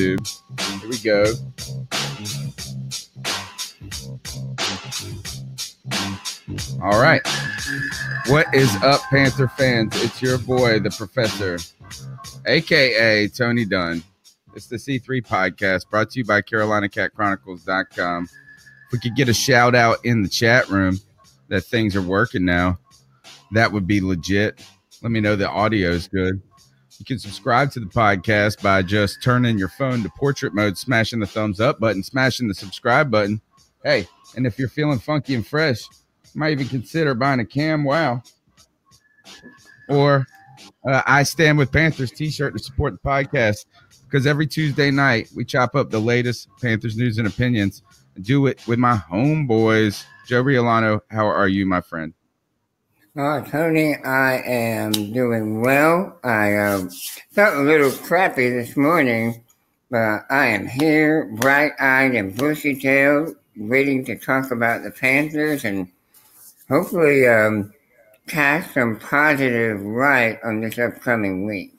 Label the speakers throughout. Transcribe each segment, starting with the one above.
Speaker 1: Dude, here we go. All right. What is up, Panther fans? It's your boy, the professor, aka Tony Dunn. It's the C3 podcast brought to you by CarolinaCatChronicles.com. If we could get a shout out in the chat room that things are working now, that would be legit. Let me know the audio is good. You can subscribe to the podcast by just turning your phone to portrait mode, smashing the thumbs up button, smashing the subscribe button. Hey, and if you're feeling funky and fresh, you might even consider buying a Cam Wow or uh, I Stand with Panthers t shirt to support the podcast because every Tuesday night we chop up the latest Panthers news and opinions and do it with my homeboys. Joe Riolano, how are you, my friend?
Speaker 2: Oh, Tony, I am doing well. I uh, felt a little crappy this morning, but I am here, bright eyed and bushy tailed, waiting to talk about the Panthers and hopefully um, cast some positive light on this upcoming week.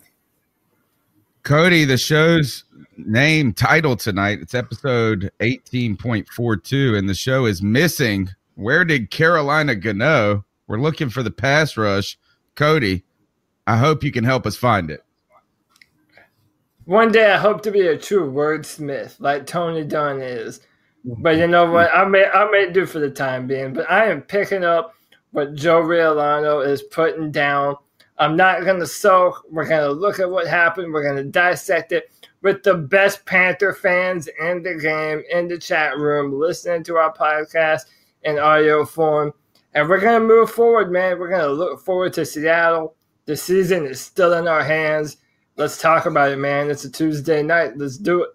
Speaker 1: Cody, the show's name title tonight, it's episode 18.42, and the show is missing. Where did Carolina go? We're looking for the pass rush. Cody, I hope you can help us find it.
Speaker 3: One day I hope to be a true wordsmith like Tony Dunn is. But you know what? I may I may do for the time being, but I am picking up what Joe Riolano is putting down. I'm not gonna soak. We're gonna look at what happened. We're gonna dissect it with the best Panther fans in the game in the chat room, listening to our podcast in audio form. And we're gonna move forward, man. We're gonna look forward to Seattle. The season is still in our hands. Let's talk about it, man. It's a Tuesday night. Let's do it.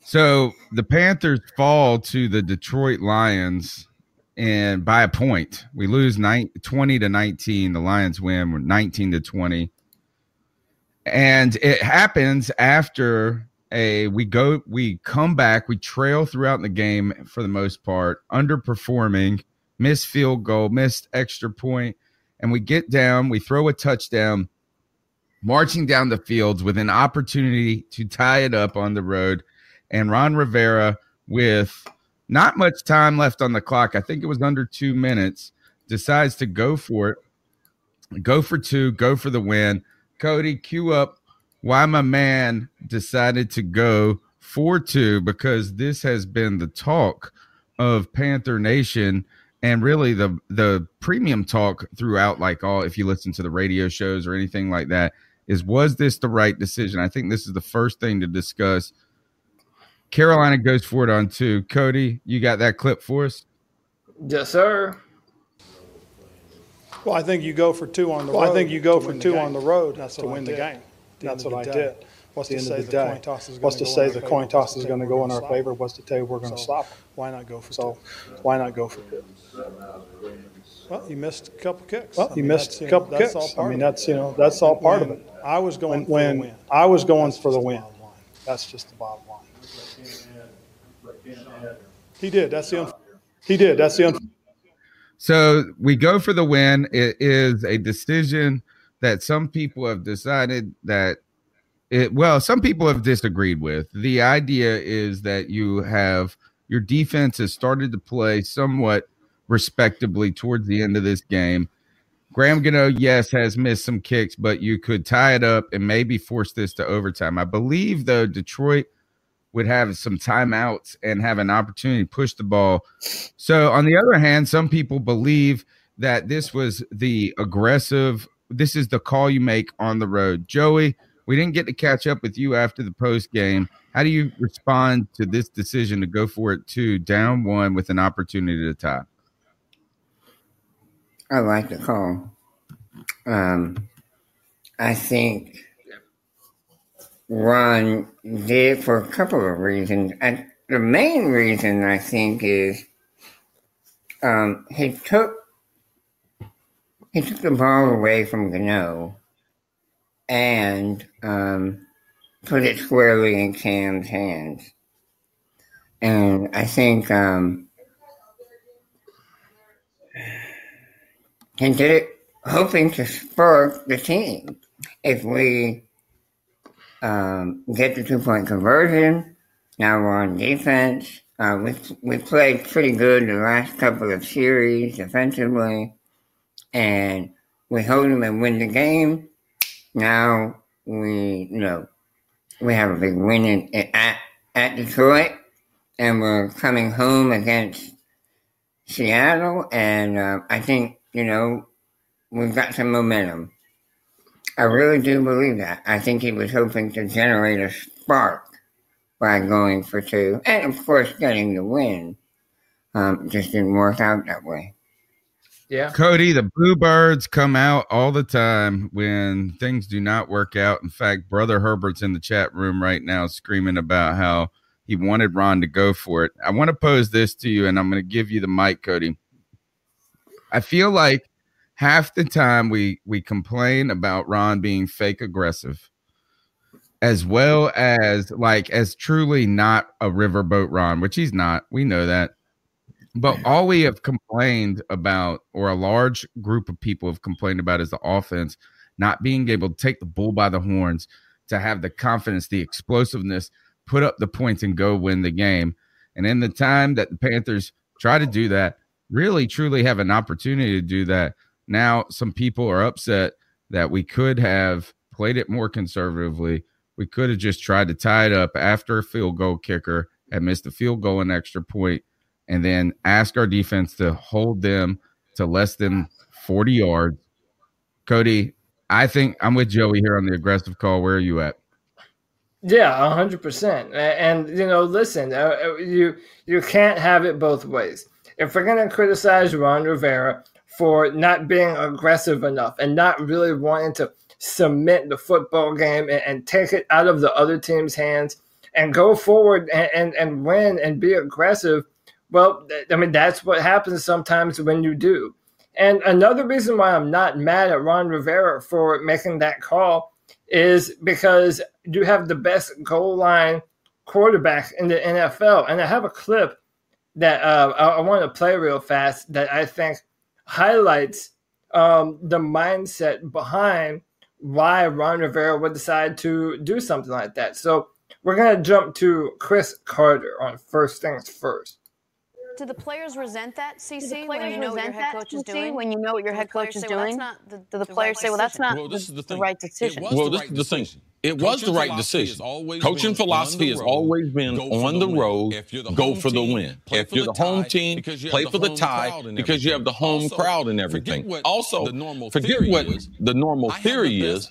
Speaker 1: So the Panthers fall to the Detroit Lions and by a point. We lose nine, 20 to 19. The Lions win. We're 19 to 20. And it happens after a we go we come back, we trail throughout the game for the most part, underperforming, missed field goal, missed extra point, and we get down, we throw a touchdown, marching down the fields with an opportunity to tie it up on the road and Ron Rivera with not much time left on the clock. I think it was under two minutes. Decides to go for it, go for two, go for the win. Cody, cue up why my man decided to go for two because this has been the talk of Panther Nation and really the the premium talk throughout like all if you listen to the radio shows or anything like that is was this the right decision? I think this is the first thing to discuss Carolina goes for it on two. Cody, you got that clip for us?
Speaker 3: Yes, sir.
Speaker 4: Well, I think you go for two on the
Speaker 5: Well,
Speaker 4: road.
Speaker 5: I think you go for
Speaker 4: win the
Speaker 5: two
Speaker 4: game.
Speaker 5: on the road
Speaker 4: That's
Speaker 5: to win the game. That's what I
Speaker 4: the
Speaker 5: did.
Speaker 4: What's to say
Speaker 5: the
Speaker 4: the
Speaker 5: day,
Speaker 4: coin toss is
Speaker 5: what's
Speaker 4: gonna
Speaker 5: to
Speaker 4: go
Speaker 5: say
Speaker 4: in
Speaker 5: the
Speaker 4: our
Speaker 5: coin
Speaker 4: favor?
Speaker 5: toss
Speaker 4: What's
Speaker 5: is
Speaker 4: to
Speaker 5: going to
Speaker 4: say
Speaker 5: go
Speaker 4: we're
Speaker 5: in our
Speaker 4: gonna stop
Speaker 5: favor? What's to tell you we're going to
Speaker 4: So,
Speaker 5: stop?
Speaker 4: Why not go for
Speaker 5: So
Speaker 4: two?
Speaker 5: why not go for two?
Speaker 4: Well, you missed a couple kicks.
Speaker 5: Well,
Speaker 4: I
Speaker 5: you
Speaker 4: mean,
Speaker 5: missed
Speaker 4: that's,
Speaker 5: a
Speaker 4: you know,
Speaker 5: couple
Speaker 4: that's
Speaker 5: kicks.
Speaker 4: all
Speaker 5: I
Speaker 4: part
Speaker 5: mean,
Speaker 4: of it.
Speaker 5: that's you know that's all part of
Speaker 4: When
Speaker 5: it.
Speaker 4: I was going
Speaker 5: When,
Speaker 4: for
Speaker 5: when
Speaker 4: the win.
Speaker 5: I was going
Speaker 4: That's
Speaker 5: for the
Speaker 4: just
Speaker 5: win,
Speaker 4: bottom line.
Speaker 5: that's just the bottom line.
Speaker 4: He did. That's the. Un- he did. That's the. Un-
Speaker 1: So we go for the win. It is a decision that some people have decided that it well, some people have disagreed with. The idea is that you have your defense has started to play somewhat respectably towards the end of this game. Graham Gano, yes, has missed some kicks, but you could tie it up and maybe force this to overtime. I believe though Detroit would have some timeouts and have an opportunity to push the ball. So, on the other hand, some people believe that this was the aggressive, this is the call you make on the road. Joey, we didn't get to catch up with you after the post game. How do you respond to this decision to go for it two, down one with an opportunity to tie?
Speaker 2: I like the call. Um, I think Ron did for a couple of reasons. And the main reason I think is um, he took he took the ball away from Gano and um, put it squarely in Cam's hands. And I think um, he hoping to spark the team. If we um, get the two point conversion, now we're on defense. Uh, we, we played pretty good the last couple of series defensively, and we hold them and win the game. Now we, you know, we have a big win in, at, at Detroit, and we're coming home against Seattle, and uh, I think, you know, we've got some momentum. I really do believe that. I think he was hoping to generate a spark by going for two, and of course, getting the win. Um, just didn't work out that way.
Speaker 3: Yeah.
Speaker 1: Cody, the Bluebirds come out all the time when things do not work out. In fact, Brother Herbert's in the chat room right now screaming about how he wanted Ron to go for it. I want to pose this to you, and I'm going to give you the mic, Cody. I feel like half the time we we complain about Ron being fake aggressive, as well as like as truly not a riverboat Ron, which he's not. We know that. But all we have complained about, or a large group of people have complained about, is the offense not being able to take the bull by the horns, to have the confidence, the explosiveness, put up the points, and go win the game. And in the time that the Panthers try to do that, really truly have an opportunity to do that, now some people are upset that we could have played it more conservatively. We could have just tried to tie it up after a field goal kicker had missed a field goal and extra point and then ask our defense to hold them to less than 40 yards. Cody, I think I'm with Joey here on the aggressive call. Where are you at?
Speaker 3: Yeah, hundred percent. And you know, listen, uh, you you can't have it both ways. If we're gonna criticize Ron Rivera for not being aggressive enough and not really wanting to cement the football game and, and take it out of the other team's hands and go forward and, and, and win and be aggressive, well, I mean, that's what happens sometimes when you do. And another reason why I'm not mad at Ron Rivera for making that call is because you have the best goal line quarterback in the NFL. And I have a clip that uh, I, I want to play real fast that I think highlights um, the mindset behind why Ron Rivera would decide to do something like that. So we're going to jump to Cris Carter on First Things First.
Speaker 6: Do the players resent that, CC,
Speaker 7: when you know what your head coach is doing?
Speaker 6: When you know what your head coach is doing,
Speaker 7: the,
Speaker 6: do the, players say, "Well, that's not
Speaker 8: this
Speaker 6: the,
Speaker 8: is the,
Speaker 6: right decision"?
Speaker 8: well, this is the thing. It was the right decision. Coaching philosophy has always been on the road, go for the win. If you're the home team, play for the tie because you have the home crowd and everything. Also, forget what the normal theory is.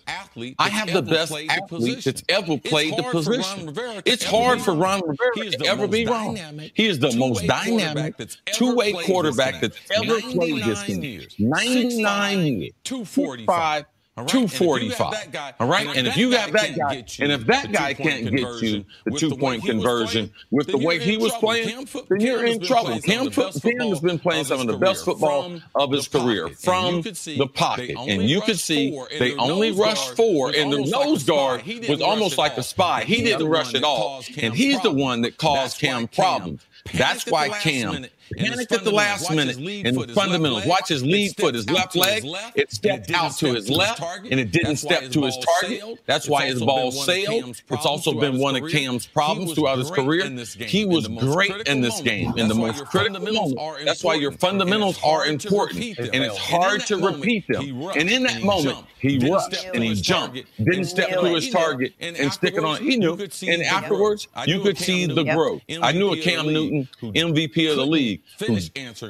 Speaker 8: I have the best athlete that's ever played the position. It's hard for Ron Rivera to ever be wrong. He is the most dynamic two-way quarterback that's ever played this game. 99 years. 245 all right? 245. All right. And if you got that guy, and if that guy can't get you the two point conversion with the way he was playing, then you're in trouble. Cam, Cam has been playing some of the best football of his career from the pocket. And you could see they only rushed four, and the nose guard was almost like a spy. He didn't rush at all. And he's the one that caused Cam problems. That's why Cam panicked at the last minute in the fundamentals. Watch his lead foot, his left leg. It stepped out to his left, target. and it didn't step to his target. That's why his ball sailed. It's also been one of Cam's problems throughout his career. He was great in this game in the most critical moment. That's why your fundamentals are important, and it's hard to repeat them. And in that moment, he rushed and he jumped, didn't step to his target and stick it on. He knew, and afterwards, you could see the growth. I knew a Cam Newton, MVP of the league, who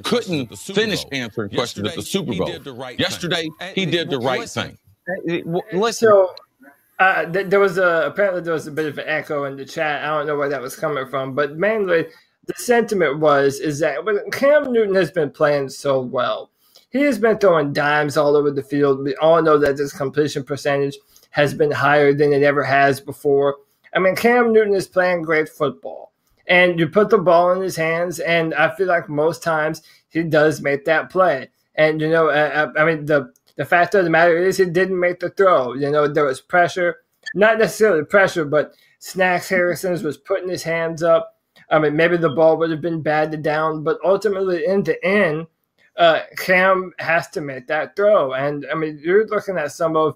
Speaker 8: couldn't finish answering questions at the Super Bowl. Yesterday, he did the right thing.
Speaker 3: Listen. So, uh, th- there was a apparently there was a bit of an echo in the chat. I don't know where that was coming from, but mainly the sentiment was is that when Cam Newton has been playing so well, he has been throwing dimes all over the field. We all know that his completion percentage has been higher than it ever has before. I mean, Cam Newton is playing great football, and you put the ball in his hands, and I feel like most times he does make that play. And you know, uh, I mean the the fact of the matter is, he didn't make the throw. You know, there was pressure, not necessarily pressure, but Snacks Harrison's was putting his hands up. I mean, maybe the ball would have been batted down, but ultimately, in the end, uh, Cam has to make that throw. And I mean, you're looking at some of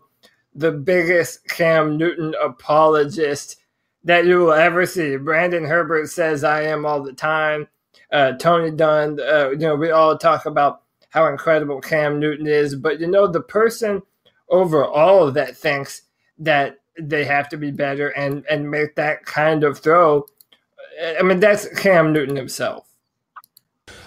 Speaker 3: the biggest Cam Newton apologists that you will ever see. Brandon Herbert says, I am all the time. Uh, Tony Dunn, uh, you know, we all talk about how incredible Cam Newton is. But you know, the person overall that thinks that they have to be better and and make that kind of throw. I mean, that's Cam Newton himself.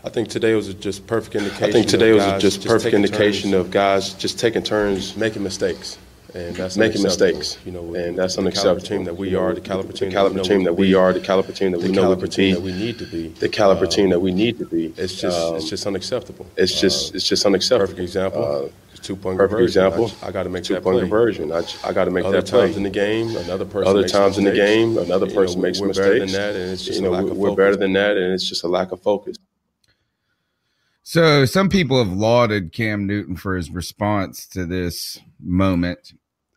Speaker 7: I think today was just perfect indication.
Speaker 9: I think today was just,
Speaker 7: just
Speaker 9: perfect indication
Speaker 7: turns,
Speaker 9: of guys just taking turns,
Speaker 7: making mistakes, and that's
Speaker 9: making mistakes.
Speaker 7: You know,
Speaker 9: and that's
Speaker 7: the
Speaker 9: unacceptable.
Speaker 7: Caliber team that we are, the caliber team,
Speaker 9: the caliber
Speaker 7: that
Speaker 9: team that we are, the caliber team that we know we
Speaker 7: caliber team
Speaker 9: compete,
Speaker 7: that we need to be,
Speaker 9: the caliber
Speaker 7: Um,
Speaker 9: team that we need to be.
Speaker 7: It's just
Speaker 9: Um,
Speaker 7: it's just unacceptable.
Speaker 9: it's just
Speaker 7: Uh,
Speaker 9: it's just unacceptable.
Speaker 7: perfect example.
Speaker 9: Uh,
Speaker 7: two point
Speaker 9: perfect
Speaker 7: conversion.
Speaker 9: example.
Speaker 7: I, I got to make
Speaker 9: two
Speaker 7: that
Speaker 9: point
Speaker 7: play.
Speaker 9: conversion. I, I got to make
Speaker 7: Other
Speaker 9: that play.
Speaker 7: times in the game, another person.
Speaker 9: Other
Speaker 7: makes
Speaker 9: times in the game, another
Speaker 7: You know,
Speaker 9: person
Speaker 7: we-
Speaker 9: makes
Speaker 7: we're
Speaker 9: mistakes.
Speaker 7: better than that, and it's just
Speaker 9: you
Speaker 7: a
Speaker 9: know,
Speaker 7: lack
Speaker 9: we-
Speaker 7: of
Speaker 9: we're
Speaker 7: focus.
Speaker 9: better than that, and it's just a lack of focus.
Speaker 1: So some people have lauded Cam Newton for his response to this moment.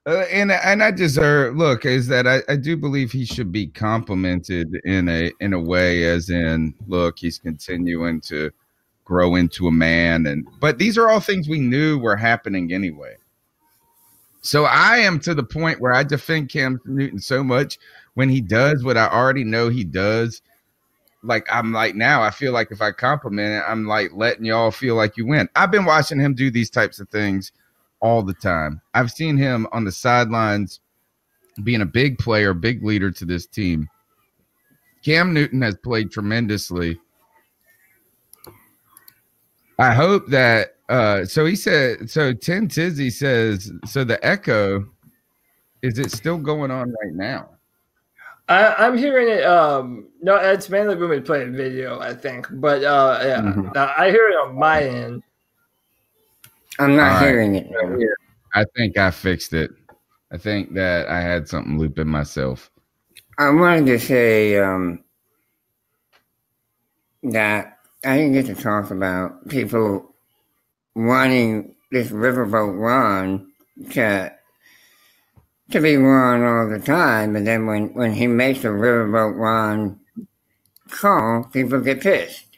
Speaker 1: Uh, and and I deserve look is that I, I do believe he should be complimented in a in a way as in look he's continuing to grow into a man and but these are all things we knew were happening anyway. So I am to the point where I defend Cam Newton so much when he does what I already know he does like I'm like now I feel like if I compliment it, I'm like letting y'all feel like you win. I've been watching him do these types of things all the time. I've seen him on the sidelines being a big player, big leader to this team. Cam Newton has played tremendously. I hope that uh so he said so Tim Tizzy says so the echo is it still going on right now?
Speaker 3: I, I'm hearing it. Um, no, it's mainly when we play video, I think. But uh, yeah,
Speaker 1: Mhm.
Speaker 3: uh, I hear it on my end.
Speaker 2: I'm not
Speaker 1: All right.
Speaker 2: hearing it. now.
Speaker 1: I think I fixed it. I think that I had something looping myself.
Speaker 2: I wanted to say um, that I didn't get to talk about people wanting this riverboat Ron to to be run all the time, but then when, when he makes a riverboat Ron call, people get pissed.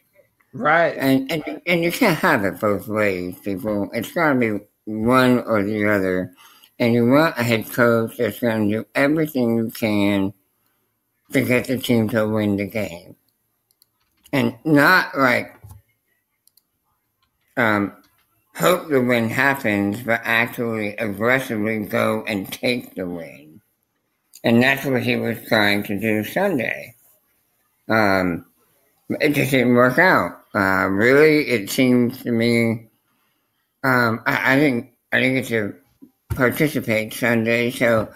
Speaker 3: Right.
Speaker 2: And, and and you can't have it both ways, people. It's got to be one or the other. And you want a head coach that's going to do everything you can to get the team to win the game. And not like um, hope the win happens, but actually aggressively go and take the win. And that's what he was trying to do Sunday. Um, it just didn't work out. Uh, really, it seems to me. Um, I, I didn't. I didn't get to participate Sunday. So,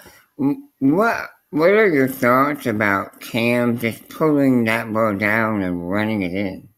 Speaker 2: what what are your thoughts about Cam just pulling that ball down and running it in?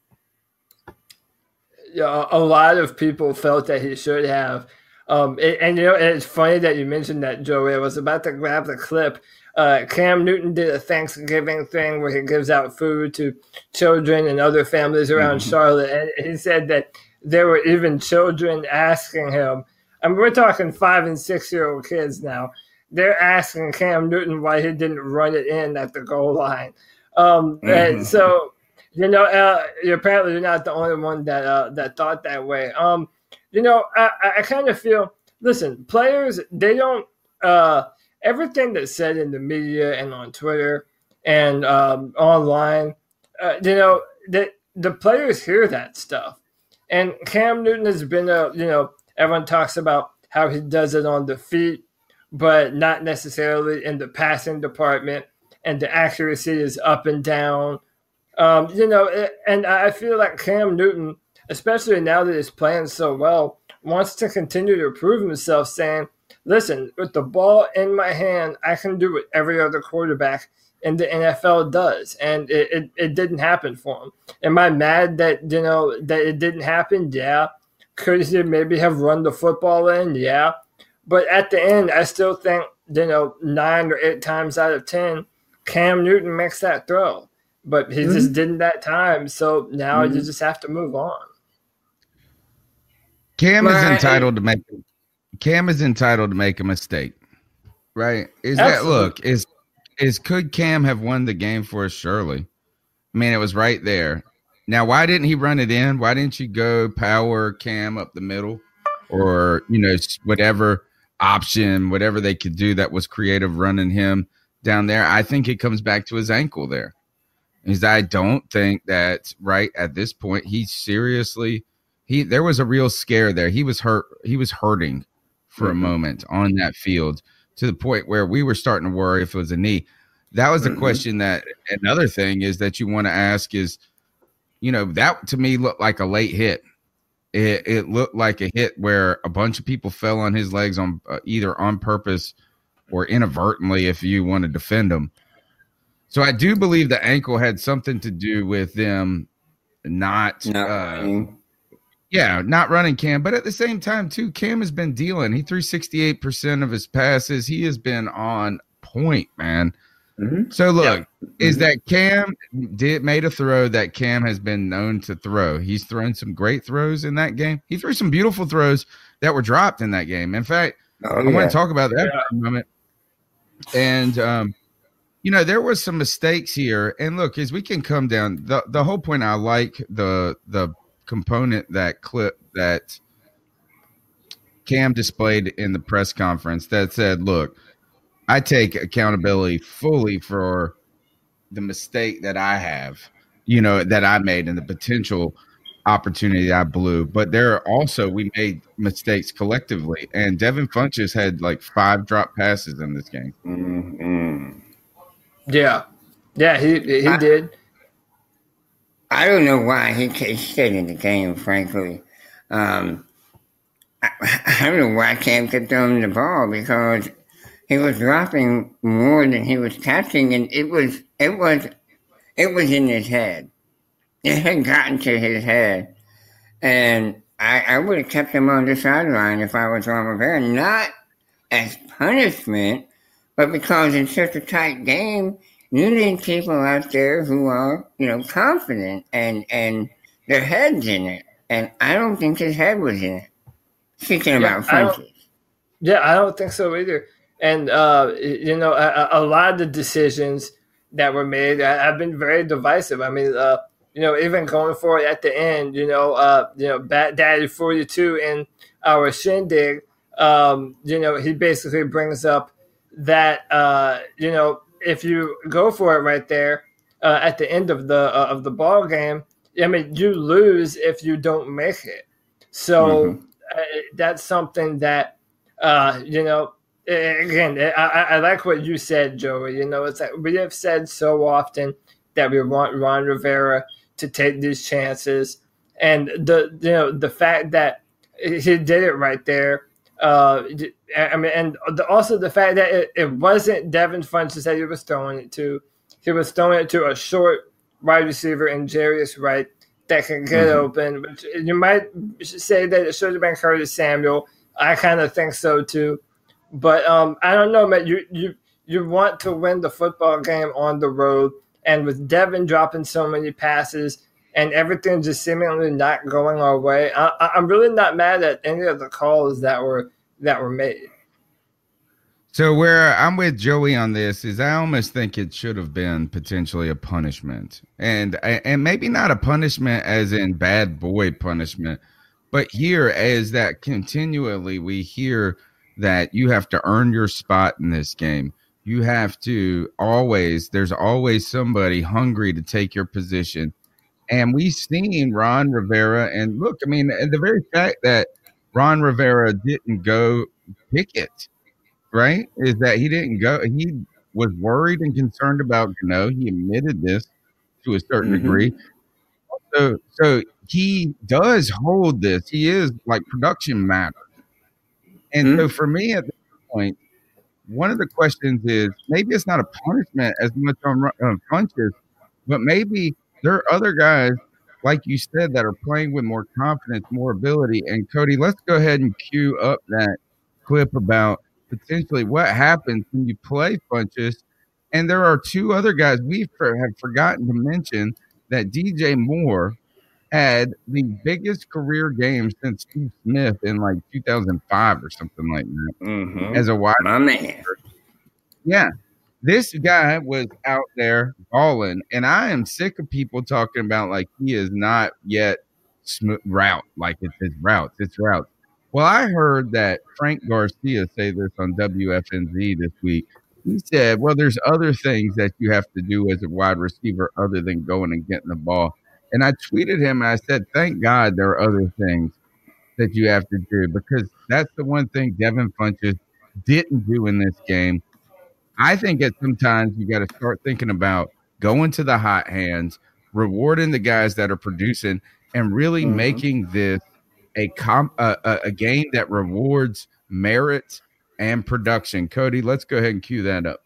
Speaker 3: yeah, a lot of people felt that he should have. Um, it- and you know, it's funny that you mentioned that, Joey. I was about to grab the clip. Uh, Cam Newton did a Thanksgiving thing where he gives out food to children and other families around
Speaker 2: Mhm.
Speaker 3: Charlotte, and he said that there were even children asking him. I mean, we're talking five and six year old kids now. They're asking Cam Newton why he didn't run it in at the goal line. Um, and
Speaker 2: Mhm.
Speaker 3: so You know, uh, apparently you're not the only one that uh, that thought that way. Um, you know, I, I kind of feel. Listen, players they don't. Uh, everything that's said in the media and on Twitter and um, online, uh, you know, that the players hear that stuff. And Cam Newton has been a, you know, everyone talks about how he does it on the feet, but not necessarily in the passing department. And the accuracy is up and down. Um, you know, and I feel like Cam Newton, especially now that he's playing so well, wants to continue to prove himself, saying, listen, with the ball in my hand, I can do what every other quarterback in the NFL does. And it, it, it, didn't happen for him. Am I mad that, you know, that it didn't happen? Yeah. Could he maybe have run the football in? Yeah. But at the end, I still think, you know, nine or eight times out of 10, Cam Newton makes that throw. But he mm-hmm. just didn't that time. So now mm-hmm. you just have to move on.
Speaker 1: Cam is entitled to make Cam is entitled to make a mistake, right? Is Absolutely. that look is is could Cam have won the game for us? Surely. I mean, it was right there. Now, why didn't he run it in? Why didn't you go power Cam up the middle, or you know whatever option, whatever they could do that was creative, running him down there? I think it comes back to his ankle there. Is I don't think that right at this point he seriously he there was a real scare there. He was hurt. He was hurting for mm-hmm. a moment on that field to the point where we were starting to worry if it was a knee. That was the mm-hmm. question that another thing is that you want to ask is, you know, that to me looked like a late hit. It, it looked like a hit where a bunch of people fell on his legs on uh, either on purpose or inadvertently, if you want to defend him. So I do believe the ankle had something to do with them not, not uh, yeah, not running Cam, but at the same time, too, Cam has been dealing. He threw 68% of his passes. He has been on point, man. Mm-hmm. So look, yeah. is mm-hmm. that Cam did made a throw that Cam has been known to throw. He's thrown some great throws in that game. He threw some beautiful throws that were dropped in that game. In fact, oh, I want to talk about that yeah. for a moment. And um, you know, there was some mistakes here. And look, as we can come down, the the whole point I like the the component that clip that Cam displayed in the press conference that said, "Look, I take accountability fully for the mistake that I have, you know, that I made and the potential opportunity I blew. But there are also we made mistakes collectively, and Devin Funchess had like five drop passes in this game.
Speaker 2: Mm-hmm.
Speaker 3: Yeah, yeah, he he I, did.
Speaker 2: I don't know why he stayed in the game, frankly. Um, I, I, don't know why Cam kept throwing the ball because he was dropping more than he was catching, and it was it was it was in his head. It had gotten to his head, and I, I would have kept him on the sideline if I was Ron Rivera, not as punishment, but because it's such a tight game you need people out there who are, you know, confident and and their heads in it. And I don't think his head was in it. Speaking yeah, about Funchess.
Speaker 3: Yeah, I don't think so either. And uh, you know, a, a, lot of the decisions that were made have been very divisive. I mean, uh, you know, even going for it at the end, you know, uh, you know, Bat Daddy forty two in our shindig, um, you know, he basically brings up that uh, you know if you go for it right there uh, at the end of the uh, of the ball game, I mean, you lose if you don't make it. So mm-hmm. uh, that's something that uh, you know. Again, I, I like what you said, Joey. You know, it's like we have said so often that we want Ron Rivera to take these chances, and the you know the fact that he did it right there uh, I mean, and the, also the fact that it, it wasn't Devin Funchess that he was throwing it to. He was throwing it to a short wide receiver in Jarius Wright that can get mm-hmm. open. Which you might say that it should have been Curtis Samuel. I kind of think so too. But um, I don't know, man. You you you want to win the football game on the road, and with Devin dropping so many passes and everything just seemingly not going our way. I, am really not mad at any of the calls that were that were made.
Speaker 1: So where I'm with Joey on this is I almost think it should have been potentially a punishment, and and maybe not a punishment as in bad boy punishment, but here as that continually we hear that you have to earn your spot in this game. You have to always. There's always somebody hungry to take your position, and we've seen Ron Rivera. And look, I mean, the very fact that Ron Rivera didn't go pick it right? Is that he didn't go. He was worried and concerned about Gano. He admitted this to a certain
Speaker 2: Mhm.
Speaker 1: degree. So, so he does hold this. He is like production matter. And so for me at this point, one of the questions is maybe it's not a punishment as much on on Funchess, but maybe there are other guys like you said that are playing with more confidence, more ability. And Cody, let's go ahead and cue up that clip about potentially what happens when you play Funchess. And there are two other guys we for, have forgotten to mention that DJ Moore had the biggest career game since Steve Smith in like 2005 or something like that mm-hmm. as a wide
Speaker 2: My man.
Speaker 1: yeah. This guy was out there balling, and I am sick of people talking about like he is not yet sm- route, like it's his routes, it's routes. Well, I heard that Frank Garcia say this on WFNZ this week. He said, "Well, there's other things that you have to do as a wide receiver other than going and getting the ball." And I tweeted him, and I said, "Thank God there are other things that you have to do because that's the one thing Devin Funchess didn't do in this game." I think at sometimes you got to start thinking about going to the hot hands, rewarding the guys that are producing, and really
Speaker 2: Mhm.
Speaker 1: making this a comp a, a, a game that rewards merit and production. Cody, let's go ahead and cue that up.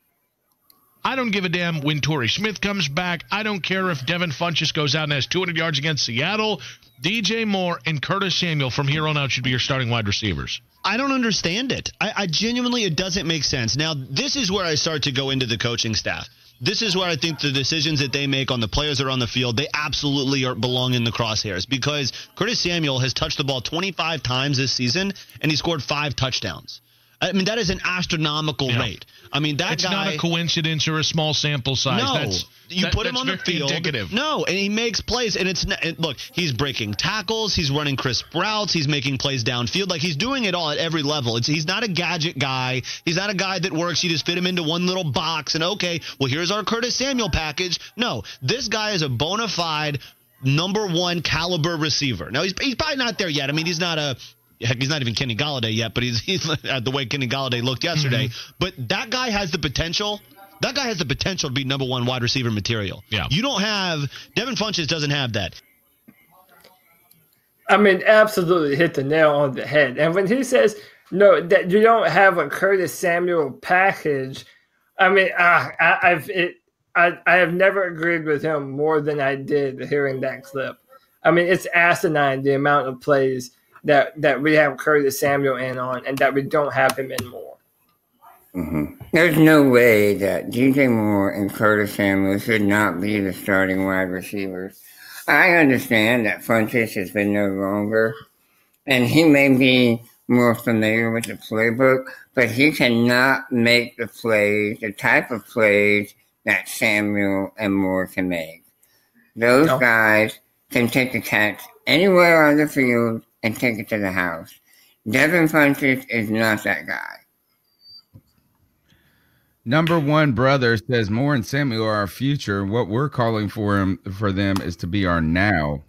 Speaker 10: I don't give a damn when Torrey Smith comes back. I don't care if Devin Funchess goes out and has 200 yards against Seattle. DJ Moore and Curtis Samuel from here on out should be your starting wide receivers.
Speaker 11: I don't understand it. I, I genuinely, it doesn't make sense. Now, this is where I start to go into the coaching staff. This is where I think the decisions that they make on the players that are on the field, they absolutely are, belong in the crosshairs because Curtis Samuel has touched the ball 25 times this season and he scored five touchdowns. I mean, that is an astronomical
Speaker 10: Yeah.
Speaker 11: rate. I mean, that
Speaker 10: it's
Speaker 11: guy.
Speaker 10: not a coincidence or a small sample size.
Speaker 11: No,
Speaker 10: That's,
Speaker 11: you
Speaker 10: that-
Speaker 11: put him on the field.
Speaker 10: Indicative.
Speaker 11: No, and he makes plays, and it's and look, he's breaking tackles, he's running crisp routes, he's making plays downfield. Like he's doing it all at every level. It's, he's not a gadget guy. He's not a guy that works. You just fit him into one little box, and okay, well here's our Curtis Samuel package. No, this guy is a bona fide number one caliber receiver. Now he's he's probably not there yet. I mean, he's not a Heck, he's not even Kenny Golladay yet, but he's, he's at the way Kenny Golladay looked yesterday. But that guy has the potential. That guy has the potential to be number one wide receiver material.
Speaker 10: Yeah.
Speaker 11: You don't have Devin Funchess doesn't have that.
Speaker 3: I mean, absolutely hit the nail on the head. And when he says no, that you don't have a Curtis Samuel package, I mean, uh, I, I've it, I, I have never agreed with him more than I did hearing that clip. I mean, it's asinine the amount of plays that that we have Curtis Samuel in on, and that we don't have him in more.
Speaker 2: Mhm. There's no way that DJ Moore and Curtis Samuel should not be the starting wide receivers. I understand that Funchess has been no longer, and he may be more familiar with the playbook, but he cannot make the plays, the type of plays that Samuel and Moore can make. Those
Speaker 3: No.
Speaker 2: guys can take the catch anywhere on the field and take it to the house. Devin Funchess is not that guy.
Speaker 1: Number one brother says Moore and Samuel are our future. What we're calling for him for them is to be our now.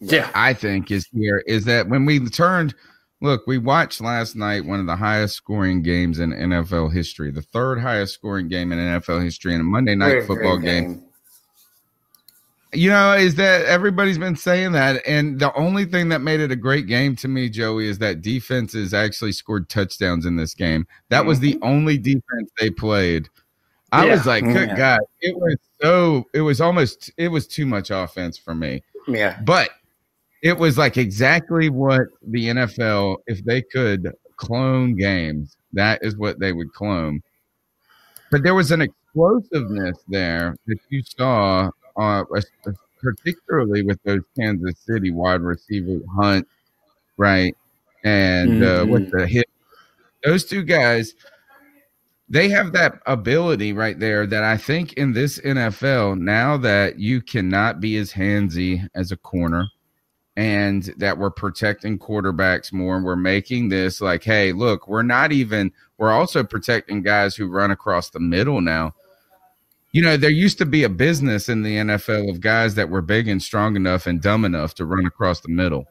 Speaker 3: Yeah.
Speaker 1: I think is here is that when we turned look, we watched last night one of the highest scoring games in NFL history, the third highest scoring game in NFL history in a Monday night
Speaker 2: Great,
Speaker 1: football
Speaker 2: great
Speaker 1: game. You know, is that everybody's been saying that, and the only thing that made it a great game to me, Joey, is that defenses actually scored touchdowns in this game. That was the mm-hmm. only defense they played. I was like, good
Speaker 2: Yeah.
Speaker 1: God, it was so, it was almost, it was too much offense for me.
Speaker 2: Yeah.
Speaker 1: But it was like exactly what the NFL, if they could clone games, that is what they would clone. But there was an explosiveness there that you saw, uh, particularly with those Kansas City wide receiver Hunt, right? And uh,
Speaker 2: Mhm.
Speaker 1: with the hit, those two guys. they have that ability right there that I think in this NFL, now that you cannot be as handsy as a corner and that we're protecting quarterbacks more and we're making this like, hey, look, we're not even, we're also protecting guys who run across the middle now. You know, there used to be a business in the NFL of guys that were big and strong enough and dumb enough to run across the middle.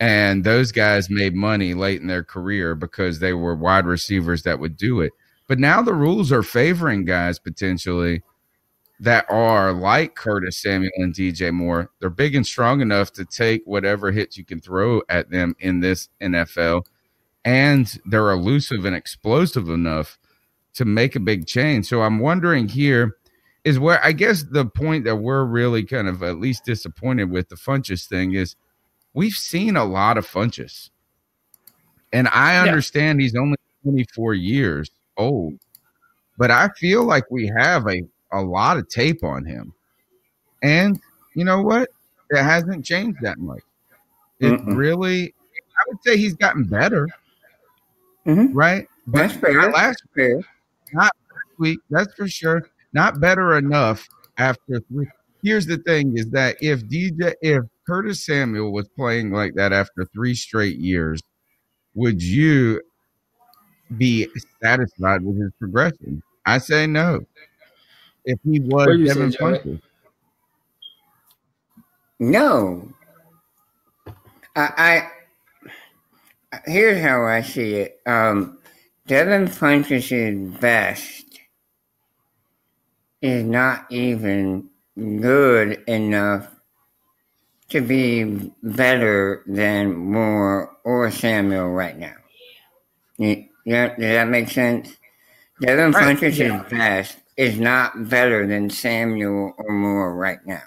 Speaker 1: And those guys made money late in their career because they were wide receivers that would do it. But now the rules are favoring guys potentially that are like Curtis Samuel and DJ Moore. They're big and strong enough to take whatever hits you can throw at them in this NFL. And they're elusive and explosive enough to make a big change. So I'm wondering here is where I guess the point that we're really kind of at least disappointed with the Funchess thing is we've seen a lot of Funchess. And I understand he's only 24 years old, but I feel like we have a, a lot of tape on him. And you know what? It hasn't changed that much. It
Speaker 2: Mm-mm.
Speaker 1: really, I would say he's gotten better,
Speaker 2: Mhm.
Speaker 1: right?
Speaker 2: That's fair.
Speaker 1: last
Speaker 2: fair.
Speaker 1: Not last week, that's for sure. Not better enough after three. Here's the thing: is that if DJ, if Curtis Samuel was playing like that after three straight years, would you be satisfied with his progression? I say no. If he was
Speaker 3: What do you say,
Speaker 1: Devin
Speaker 3: Joey?
Speaker 1: Funchess,
Speaker 2: No. I, I here's how I see it. Um, Devin Funchess' best is not even good enough to be better than Moore or Samuel right now. Yeah, does that make sense? Devin
Speaker 1: Right,
Speaker 2: Funchess'
Speaker 1: yeah.
Speaker 2: best is not better than Samuel or Moore right now.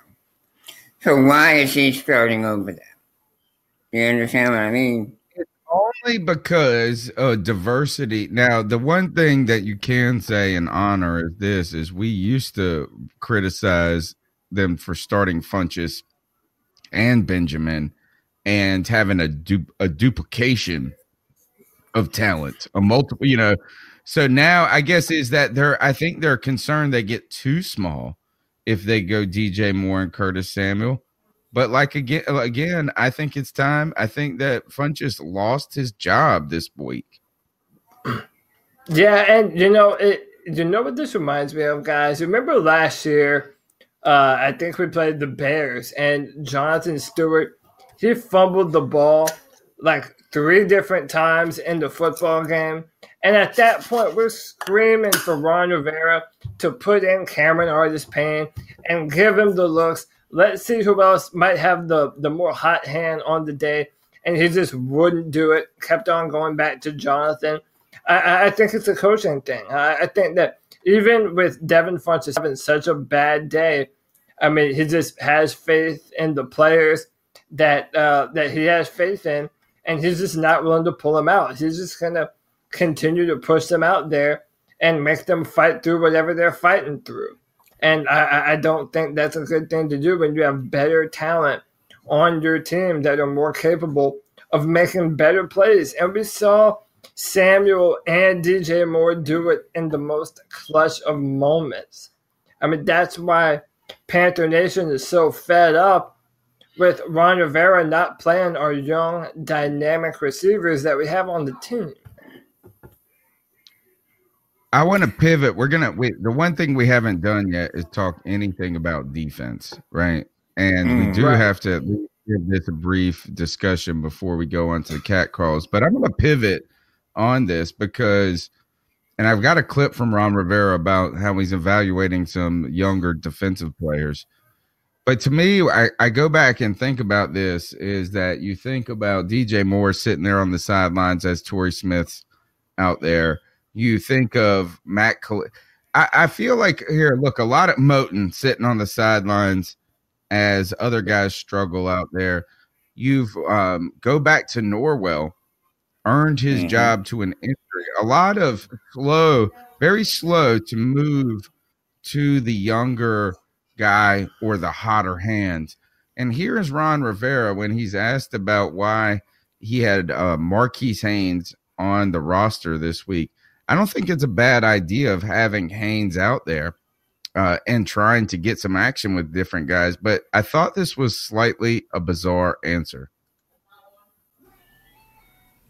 Speaker 2: So why is he starting over them? You understand what I mean?
Speaker 1: Only because of diversity. Now, the one thing that you can say in honor is this: is we used to criticize them for starting Funchess and Benjamin and having a du- a duplication of talent, a multiple, you know. So now I guess is that they're I think they're concerned they get too small if they go DJ Moore and Curtis Samuel. But like again again, I think it's time. I think that Funchess lost his job this week.
Speaker 3: Yeah, and you know it. You know what this reminds me of, guys? Remember last year? Uh, I think we played the Bears, and Jonathan Stewart he fumbled the ball like three different times in the football game. And at that point, we're screaming for Ron Rivera to put in Cameron Artis-Payne and give him the looks. Let's see who else might have the, the more hot hand on the day. And he just wouldn't do it, kept on going back to Jonathan. I- I, think it's a coaching thing. I, I think that even with Devin Funchess having such a bad day, I mean, he just has faith in the players that uh, that he has faith in, and he's just not willing to pull them out. He's just gonna continue to push them out there and make them fight through whatever they're fighting through. And I- I, don't think that's a good thing to do when you have better talent on your team that are more capable of making better plays. And we saw Samuel and DJ Moore do it in the most clutch of moments. I mean, that's why Panther Nation is so fed up with Ron Rivera not playing our young, dynamic receivers that we have on the team.
Speaker 1: I want to pivot. We're gonna wait. The one thing we haven't done yet is talk anything about defense, right? And we
Speaker 2: Mm,
Speaker 1: do
Speaker 3: right.
Speaker 1: have to give this a brief discussion before we go on to the cat calls. But I'm gonna pivot on this because, and I've got a clip from Ron Rivera about how he's evaluating some younger defensive players. But to me, I, I go back and think about this is that you think about DJ Moore sitting there on the sidelines as Torrey Smith's out there. You think of Matt. Col- I, I feel like here, look, a lot of Moton sitting on the sidelines as other guys struggle out there. You've um, go back to Norwell, earned his
Speaker 2: Mhm.
Speaker 1: job to an injury. A lot of slow, very slow to move to the younger guy or the hotter hand. And here is Ron Rivera when he's asked about why he had uh, Marquise Haynes on the roster this week. I don't think it's a bad idea of having Haynes out there uh, and trying to get some action with different guys. But I thought this was slightly a bizarre answer.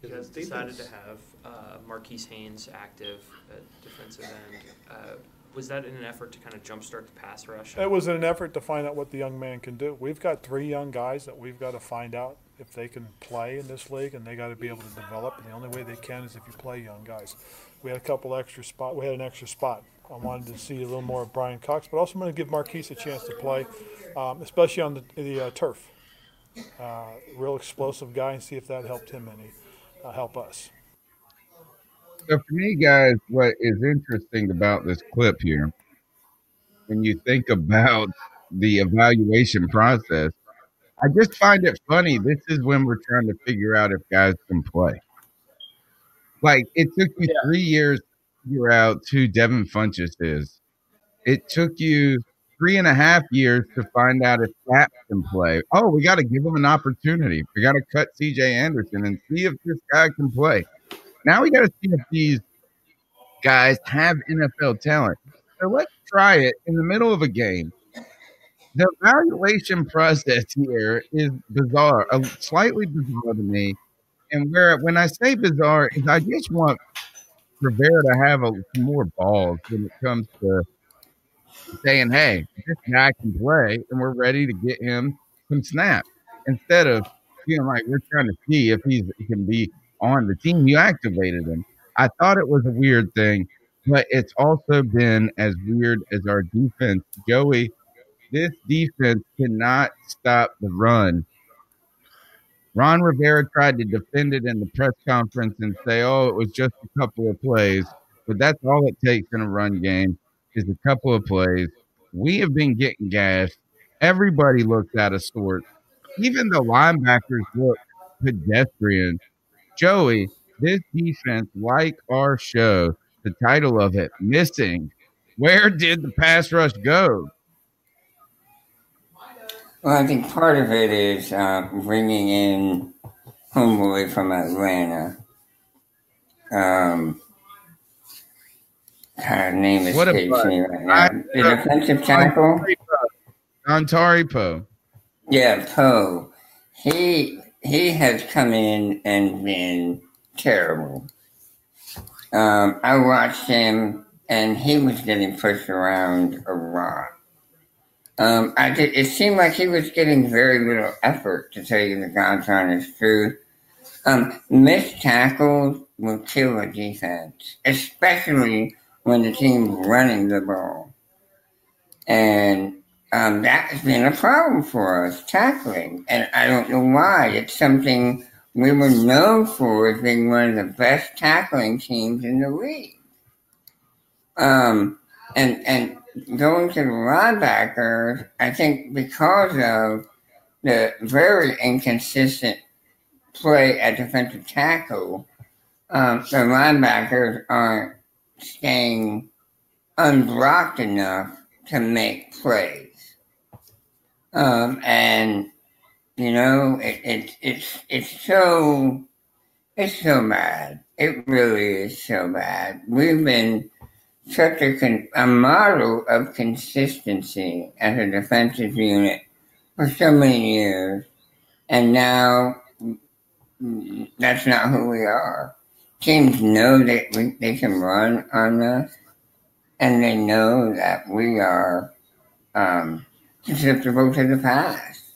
Speaker 12: You guys decided to have uh, Marquise Haynes active at defensive end. Uh, was that in an effort to kind of jumpstart the pass rush?
Speaker 4: It was in an effort to find out what the young man can do. We've got three young guys that we've got to find out if they can play in this league, and they got to be able to develop. And the only way they can is if you play young guys. We had a couple extra spot. We had an extra spot. I wanted to see a little more of Bryan Cox, but also I'm going to give Marquise a chance to play, um, especially on the, the uh, turf. Uh, real explosive guy, and see if that helped him any, uh, help us.
Speaker 1: So for me, guys, what is interesting about this clip here, when you think about the evaluation process, I just find it funny. This is when we're trying to figure out if guys can play. Like it took you three years to figure out who Devin Funchess is. It took you three and a half years to find out if Cap can play. Oh, we got to give him an opportunity. We got to cut CJ Anderson and see if this guy can play. Now we got to see if these guys have NFL talent. So let's try it in the middle of a game. The evaluation process here is bizarre, uh, slightly bizarre to me. And where when I say bizarre, is I just want Rivera to have a, more balls when it comes to saying, "Hey, this guy can play, and we're ready to get him some snaps," instead of feeling like we're trying to see if he's he can be on the team. You activated him. I thought it was a weird thing, but it's also been as weird as our defense. Joey, this defense cannot stop the run. Ron Rivera tried to defend it in the press conference and say, oh, it was just a couple of plays. But that's all it takes in a run game is a couple of plays. We have been getting gashed. Everybody looks out of sorts. Even the linebackers look pedestrian. Joey, this defense, like our show, the title of it, missing. Where did the pass rush go?
Speaker 2: Well, I think part of it is uh, bringing in homeboy from Atlanta. Um, her name
Speaker 1: What
Speaker 2: escapes
Speaker 1: about
Speaker 2: me right now. The
Speaker 1: uh,
Speaker 2: defensive tackle.
Speaker 1: Dontari Poe.
Speaker 2: Yeah, Poe. He he has come in and been terrible. Um, I watched him, and he was getting pushed around a lot. Um, I did, it seemed like he was getting very little effort, to tell you the God's honest truth. Um, missed tackles will kill a defense, especially when the team's running the ball. And um, that's been a problem for us, tackling. And I don't know why. It's something we were known for as being one of the best tackling teams in the league. Um, and and going to the linebackers, I think because of the very inconsistent play at defensive tackle, um, the linebackers aren't staying unblocked enough to make plays. Um, and you know, it, it, it's it's so it's so bad. It really is so bad. We've been such a, con- a model of consistency as a defensive unit for so many years, and now that's not who we are. Teams know that we, they can run on us, and they know that we are um, susceptible to the pass.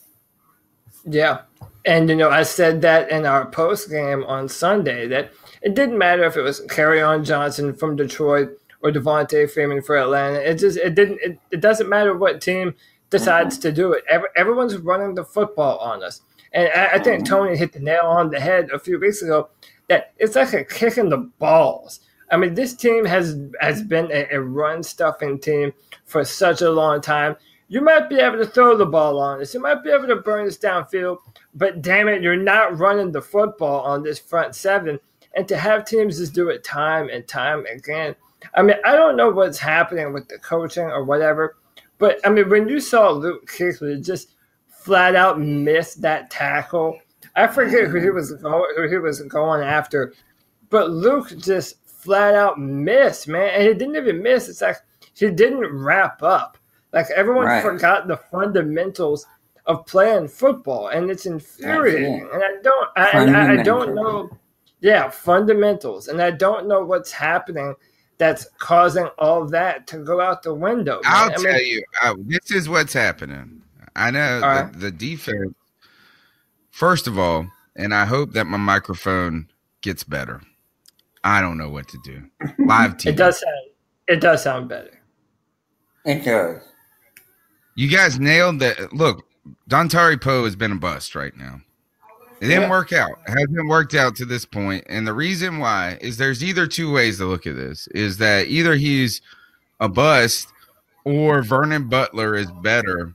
Speaker 3: Yeah. And, you know, I said that in our post game on Sunday that it didn't matter if it was Kerryon Johnson from Detroit or Devonta Freeman for Atlanta. It just, it didn't, it, it doesn't matter what team decides to do it. Every, everyone's running the football on us. And I, I think mm-hmm. Tony hit the nail on the head a few weeks ago that it's like a kick in the balls. I mean, this team has has been a, a run stuffing team for such a long time you might be able to throw the ball on us. You might be able to burn us downfield, but damn it, you're not running the football on this front seven. And to have teams just do it time and time again. I mean, I don't know what's happening with the coaching or whatever, but I mean, when you saw Luke Kuechly just flat out miss that tackle, I forget who he was going, who he was going after, but Luke just flat out missed, man. And he didn't even miss. It's like he didn't wrap up. Like everyone
Speaker 2: Right.
Speaker 3: forgot the fundamentals of playing football, and it's infuriating. And I don't, I, I, I don't know. Yeah, fundamentals, and I don't know what's happening that's causing all that to go out the window. man.
Speaker 1: I'll
Speaker 3: I
Speaker 1: tell you, uh, this is what's happening. I know the,
Speaker 3: right.
Speaker 1: the defense. First of all, and I hope that my microphone gets better. I don't know what to do. Live TV.
Speaker 3: It does sound, it does sound better.
Speaker 2: It does.
Speaker 1: You guys nailed that. Look, Dontari Poe has been a bust right now. It didn't work out. It hasn't worked out to this point. And the reason why is there's either two ways to look at this is that either he's a bust or Vernon Butler is better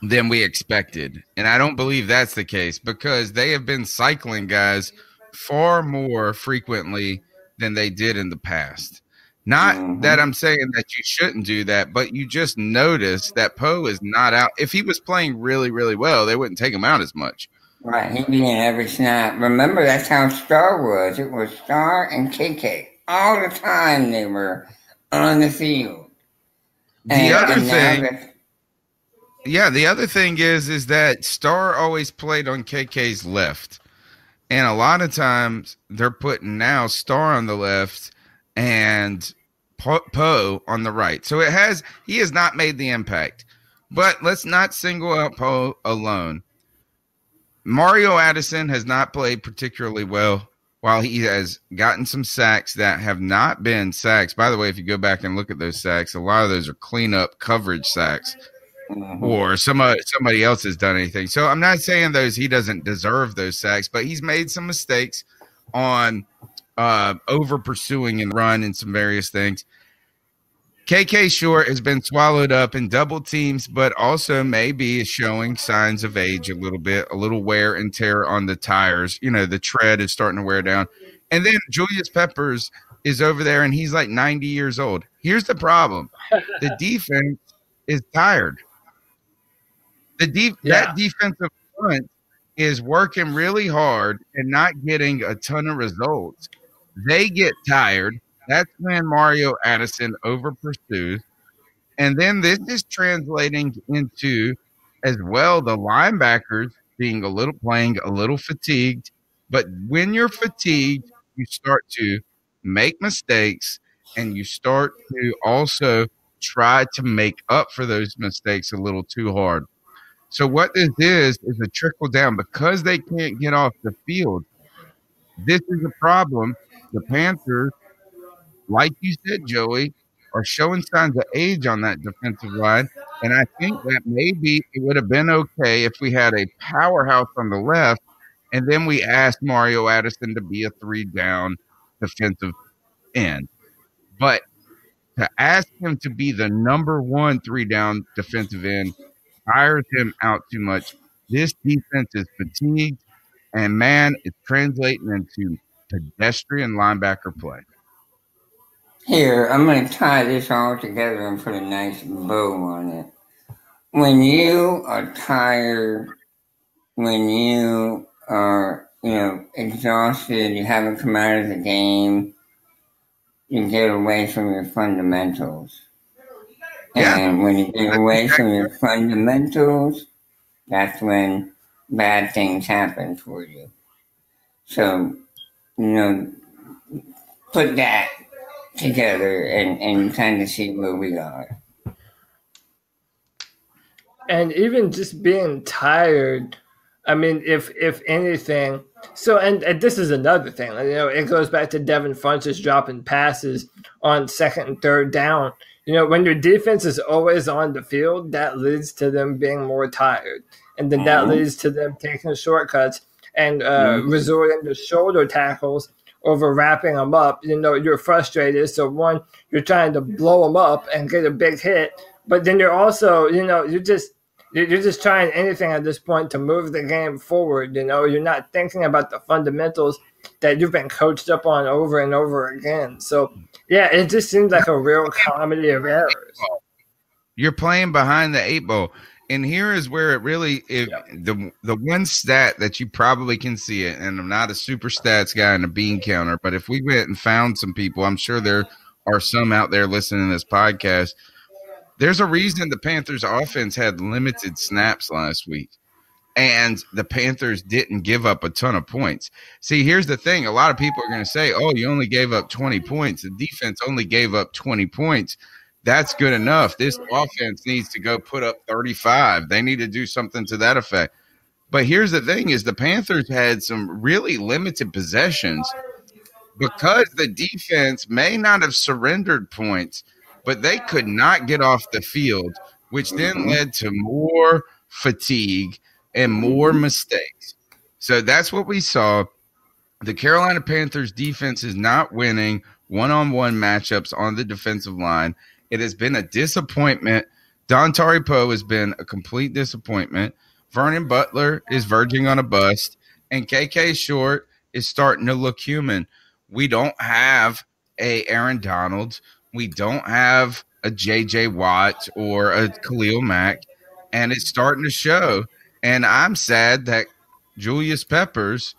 Speaker 1: than we expected. And I don't believe that's the case because they have been cycling guys far more frequently than they did in the past. Not mm-hmm. that I'm saying that you shouldn't do that, but you just notice that Poe is not out. If he was playing really, really well, they wouldn't take him out as much.
Speaker 2: Right, he'd be in every snap. Remember, that's how Star was. It was Star and KK. All the time they were on the field.
Speaker 1: The other
Speaker 2: now
Speaker 1: thing- Yeah, the other thing is is that Star always played on KK's left. And a lot of times they're putting now Star on the left and Po Poe on the right. So it has he has not made the impact. But let's not single out Poe alone. Mario Addison has not played particularly well while he has gotten some sacks that have not been sacks. By the way, if you go back and look at those sacks, a lot of those are cleanup coverage sacks or somebody somebody else has done anything. So I'm not saying those he doesn't deserve those sacks, but he's made some mistakes on uh over pursuing and run and some various things. KK Short has been swallowed up in double teams, but also maybe is showing signs of age a little bit, a little wear and tear on the tires. You know, the tread is starting to wear down. And then Julius Peppers is over there and he's like 90 years old. Here's the problem the defense is tired. The de- that defensive front is working really hard and not getting a ton of results. They get tired. That's when Mario Addison over pursues. And then this is translating into as well the linebackers being a little playing a little fatigued. But when you're fatigued, you start to make mistakes and you start to also try to make up for those mistakes a little too hard. So what this is is a trickle down because they can't get off the field. This is a problem. The Panthers, like you said, Joey, are showing signs of age on that defensive line. And I think that maybe it would have been okay if we had a powerhouse on the left and then we asked Mario Addison to be a three down defensive end. But to ask him to be the number one three down defensive end tires him out too much. This defense is fatigued, and man, it's translating into pedestrian linebacker play.
Speaker 2: Here, I'm going to tie this all together and put a nice bow on it. When you are tired, when you are, you know, exhausted, you haven't come out of the game, you get away from your fundamentals. And when you get away from your fundamentals, that's when bad things happen for you. So, you know, put that together and, and kind of see where we are.
Speaker 3: and even just being tired i mean if if anything so and, and this is another thing you know it goes back to devin funchess dropping passes on second and third down you know when your defense is always on the field that leads to them being more tired and then that
Speaker 2: Mhm.
Speaker 3: leads to them taking shortcuts and uh,
Speaker 2: Mhm.
Speaker 3: resorting to shoulder tackles over wrapping them up. You know, you're frustrated. So one, you're trying to blow them up and get a big hit, but then you're also, you know, you're just you're just trying anything at this point to move the game forward. You know, you're not thinking about the fundamentals that you've been coached up on over and over again. So yeah, it just seems like a real comedy of errors.
Speaker 1: You're playing behind the eight ball. And here is where it really if the the one stat that you probably can see it, and I'm not a super stats guy and a bean counter, but if we went and found some people, I'm sure there are some out there listening to this podcast. There's a reason the Panthers offense had limited snaps last week. And the Panthers didn't give up a ton of points. See, here's the thing. A lot of people are going to say, oh, you only gave up 20 points. The defense only gave up 20 points that's good enough. This offense needs to go put up 35. They need to do something to that effect. But here's the thing is the Panthers had some really limited possessions because the defense may not have surrendered points, but they could not get off the field, which then mm-hmm. led to more fatigue and more mm-hmm. mistakes. So that's what we saw. The Carolina Panthers defense is not winning one-on-one matchups on the defensive line. It has been a disappointment. Don Poe has been a complete disappointment. Vernon Butler is verging on a bust, and KK Short is starting to look human. We don't have a Aaron Donald. We don't have a JJ Watt or a Khalil Mack, and it's starting to show. And I'm sad that Julius Peppers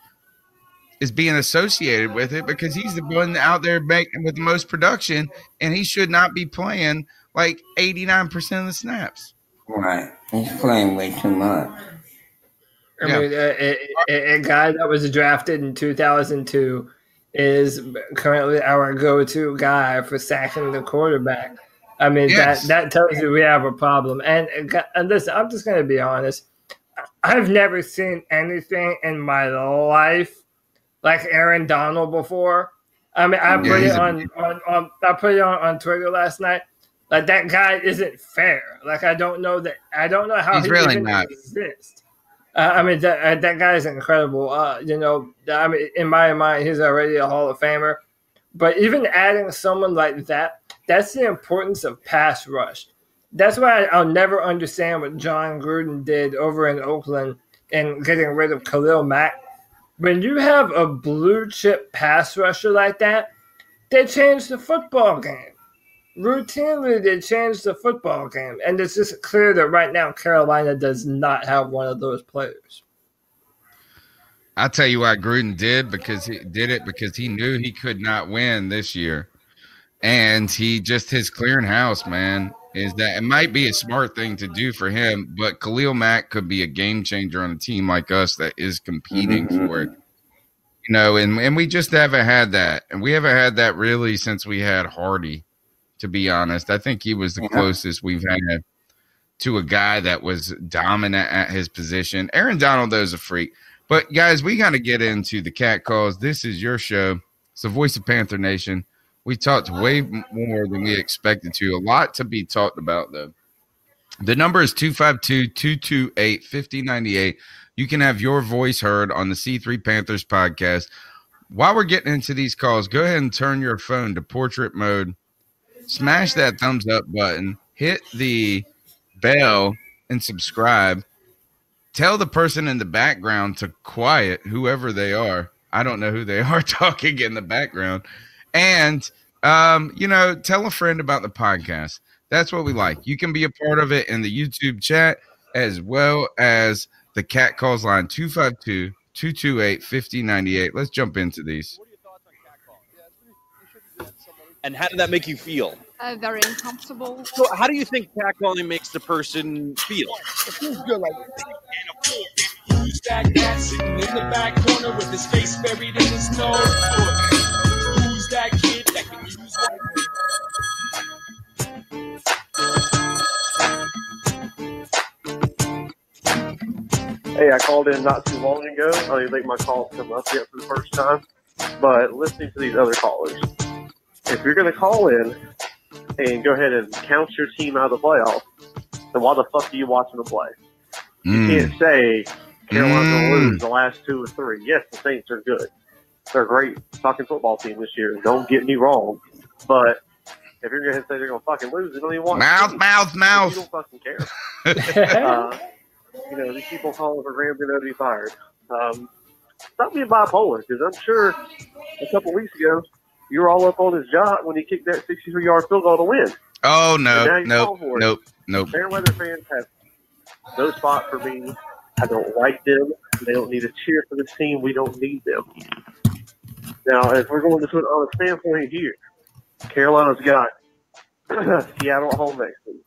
Speaker 1: is being associated with it because he's the one out there making with the most production, and he should not be playing like 89% of the snaps.
Speaker 2: Right. He's playing way too much.
Speaker 3: I mean, a, a, a guy that was drafted in 2002 is currently our go-to guy for sacking the quarterback. I mean,
Speaker 1: Yes.
Speaker 3: that that tells you we have a problem. And, and listen, I'm just going to be honest. I've never seen anything in my life like Aaron Donald before. I mean, I
Speaker 1: Yeah,
Speaker 3: put it
Speaker 1: a-
Speaker 3: on, on, on I put it on, on Twitter last night. Like that guy isn't fair. Like I don't know that I don't know how
Speaker 1: He's
Speaker 3: he
Speaker 1: really
Speaker 3: even
Speaker 1: not.
Speaker 3: exists. Uh, I mean that uh, that guy is incredible. Uh, you know, I mean, in my mind, he's already a Hall of Famer. But even adding someone like that, that's the importance of pass rush. That's why I'll never understand what Jon Gruden did over in Oakland and getting rid of Khalil Mack. When you have a blue chip pass rusher like that, they change the football game. Routinely, they change the football game. And it's just clear that right now, Carolina does not have one of those players.
Speaker 1: I'll tell you why Gruden did because he did it because he knew he could not win this year. And he just his clearing house, man, is that it might be a smart thing to do for him, but Khalil Mack could be a game changer on a team like us that is competing mm-hmm, for it. Mm-hmm. You know, and, and we just haven't had that. And we haven't had that really since we had Hardy, to be honest. I think he was the
Speaker 2: Yeah.
Speaker 1: closest we've had to a guy that was dominant at his position. Aaron Donald, though, is a freak. But guys, we got to get into the cat calls. This is your show. It's the voice of Panther Nation. We talked way more than we expected to. A lot to be talked about, though. The number is 252 228 5098. You can have your voice heard on the C3 Panthers podcast. While we're getting into these calls, go ahead and turn your phone to portrait mode. Smash that thumbs up button. Hit the bell and subscribe. Tell the person in the background to quiet whoever they are. I don't know who they are talking in the background. And um, you know, tell a friend about the podcast. That's what we like. You can be a part of it in the YouTube chat as well as the cat calls line 252 228 5098. Let's jump into these.
Speaker 13: And how did that make you feel?
Speaker 14: Uh, very uncomfortable.
Speaker 13: So, how do you think cat calling makes the person feel?
Speaker 14: It feels good, like
Speaker 15: Who's that cat sitting in the back corner with his face buried in his nose? Who's that kid that can use one?
Speaker 16: Hey, I called in not too long ago. I don't even think my call's come up yet for the first time. But listening to these other callers, if you're going to call in and go ahead and count your team out of the playoffs, then why the fuck are you watching them play? You
Speaker 1: Mm.
Speaker 16: can't say Carolina's going to
Speaker 1: Mm.
Speaker 16: lose the last two or three. Yes, the Saints are good. They're a great fucking football team this year. Don't get me wrong. But if you're going to say they're going to fucking lose, you don't even want
Speaker 1: Mouth,
Speaker 16: to.
Speaker 1: mouth, mouth.
Speaker 16: You don't fucking care. uh, you know, these people calling for Ramsey to be fired. Um, stop being bipolar, because I'm sure a couple weeks ago you were all up on his job when he kicked that 63 yard field goal to win.
Speaker 1: Oh no,
Speaker 16: now you
Speaker 1: nope,
Speaker 16: fall for it.
Speaker 1: nope, nope.
Speaker 16: Fair weather fans have No spot for me. I don't like them. They don't need to cheer for this team. We don't need them. Now, if we're going to an honest standpoint here, Carolina's got Seattle at home next week.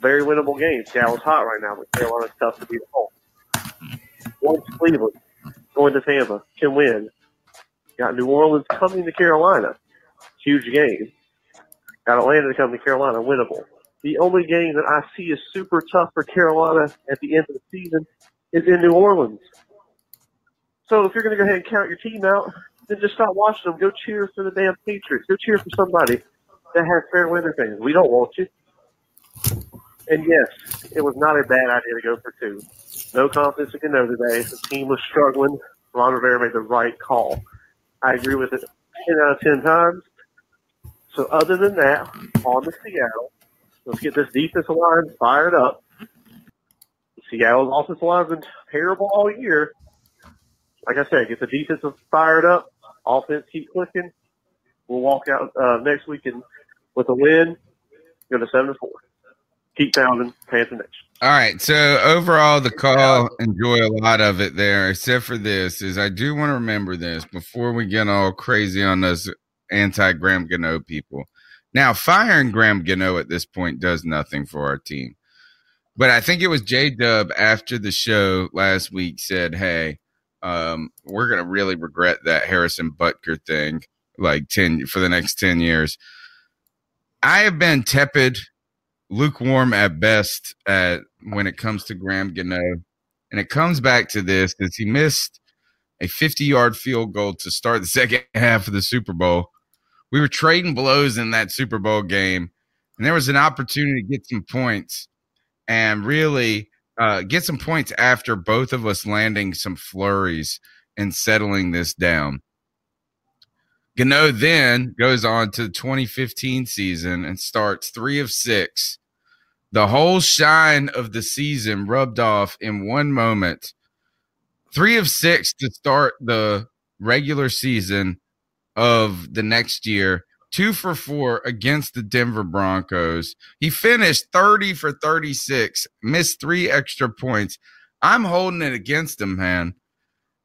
Speaker 16: Very winnable game. Seattle's hot right now, but Carolina's tough to beat at home. Once Cleveland going to Tampa can win. Got New Orleans coming to Carolina. Huge game. Got Atlanta to come to Carolina. Winnable. The only game that I see is super tough for Carolina at the end of the season is in New Orleans. So if you're going to go ahead and count your team out, then just stop watching them. Go cheer for the damn Patriots. Go cheer for somebody that has fair weather fans. We don't want you. And yes, it was not a bad idea to go for two. No confidence in Gano today. The team was struggling. Ron Rivera made the right call. I agree with it 10 out of 10 times. So other than that, on to Seattle. Let's get this defensive line fired up. Seattle's offensive line's been terrible all year. Like I said, get the defensive fired up. Offense keep clicking. We'll walk out uh, next weekend with a win. Go to seven and four. Keep pounding. Panther Nation.
Speaker 1: All right. So overall, the call, enjoy a lot of it there, except for this, is I do want to remember this before we get all crazy on those anti Graham Gano people. Now, firing Graham Gano at this point does nothing for our team. But I think it was J Dub after the show last week said, Hey, um, we're to really regret that Harrison Butker thing like 10 for the next 10 years. I have been tepid, lukewarm at best at when it comes to Graham Gano. And it comes back to this is he missed a 50 yard field goal to start the second half of the Super Bowl. We were trading blows in that Super Bowl game, and there was an opportunity to get some points and really uh, get some points after both of us landing some flurries and settling this down. Gano then goes on to the 2015 season and starts three of six. The whole shine of the season rubbed off in one moment. Three of six to start the regular season of the next year. Two for four against the Denver Broncos. He finished 30 for 36, missed three extra points. I'm holding it against him, man.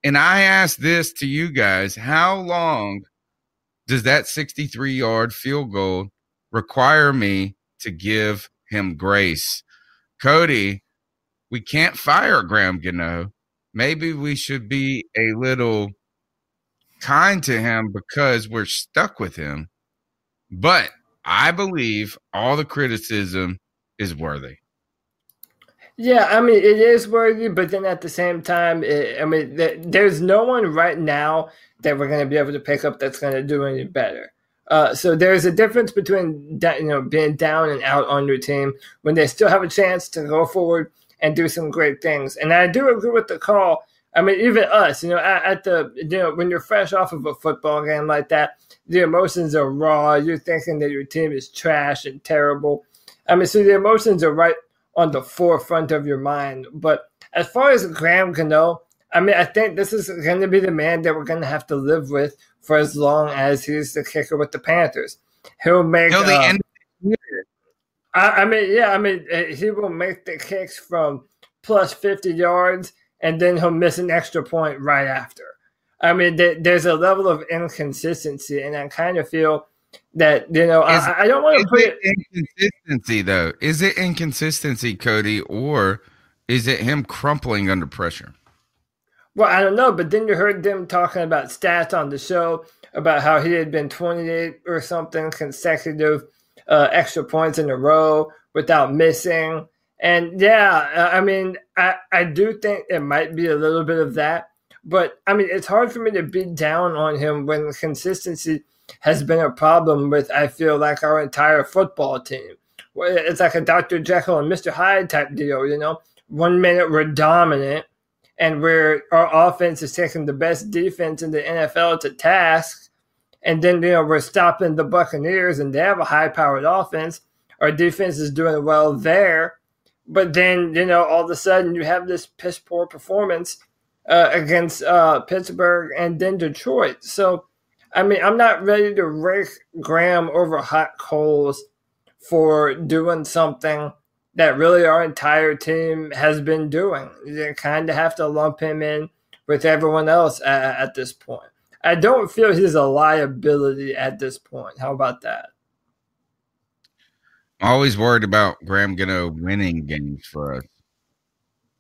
Speaker 1: And I ask this to you guys how long does that 63 yard field goal require me to give him grace? Cody, we can't fire Graham Gano. Maybe we should be a little kind to him because we're stuck with him. But I believe all the criticism is worthy.
Speaker 3: Yeah, I mean it is worthy, but then at the same time, it, I mean th- there's no one right now that we're going to be able to pick up that's going to do any better. Uh, so there's a difference between da- you know being down and out on your team when they still have a chance to go forward and do some great things. And I do agree with the call. I mean, even us, you know, at, at the you know when you're fresh off of a football game like that, the emotions are raw. You're thinking that your team is trash and terrible. I mean, so the emotions are right on the forefront of your mind. But as far as Graham Gano, I mean, I think this is going to be the man that we're going to have to live with for as long as he's the kicker with the Panthers. He'll make.
Speaker 1: The
Speaker 3: uh,
Speaker 1: end
Speaker 3: I, I mean, yeah, I mean, uh, he will make the kicks from plus 50 yards and then he'll miss an extra point right after. I mean, th- there's a level of inconsistency, and I kind of feel that, you know,
Speaker 1: Is-
Speaker 3: I, I don't want to put
Speaker 1: it inconsistency though? Is it inconsistency, Cody, or is it him crumpling under pressure?
Speaker 3: Well, I don't know, but then you heard them talking about stats on the show about how he had been 28 or something consecutive uh, extra points in a row without missing. And yeah, uh, I mean, I, I do think it might be a little bit of that. But I mean, it's hard for me to beat down on him when consistency has been a problem with, I feel like, our entire football team. It's like a Dr. Jekyll and Mr. Hyde type deal, you know? One minute we're dominant and where our offense is taking the best defense in the NFL to task, and then you know we're stopping the Buccaneers, and they have a high-powered offense. Our defense is doing well there, but then you know all of a sudden you have this piss poor performance uh, against uh, Pittsburgh and then Detroit. So, I mean, I'm not ready to rake Graham over hot coals for doing something that really our entire team has been doing. You kind of have to lump him in with everyone else at, at this point. I don't feel he's a liability at this point. How about that?
Speaker 1: Always worried about Graham Gano winning games for us.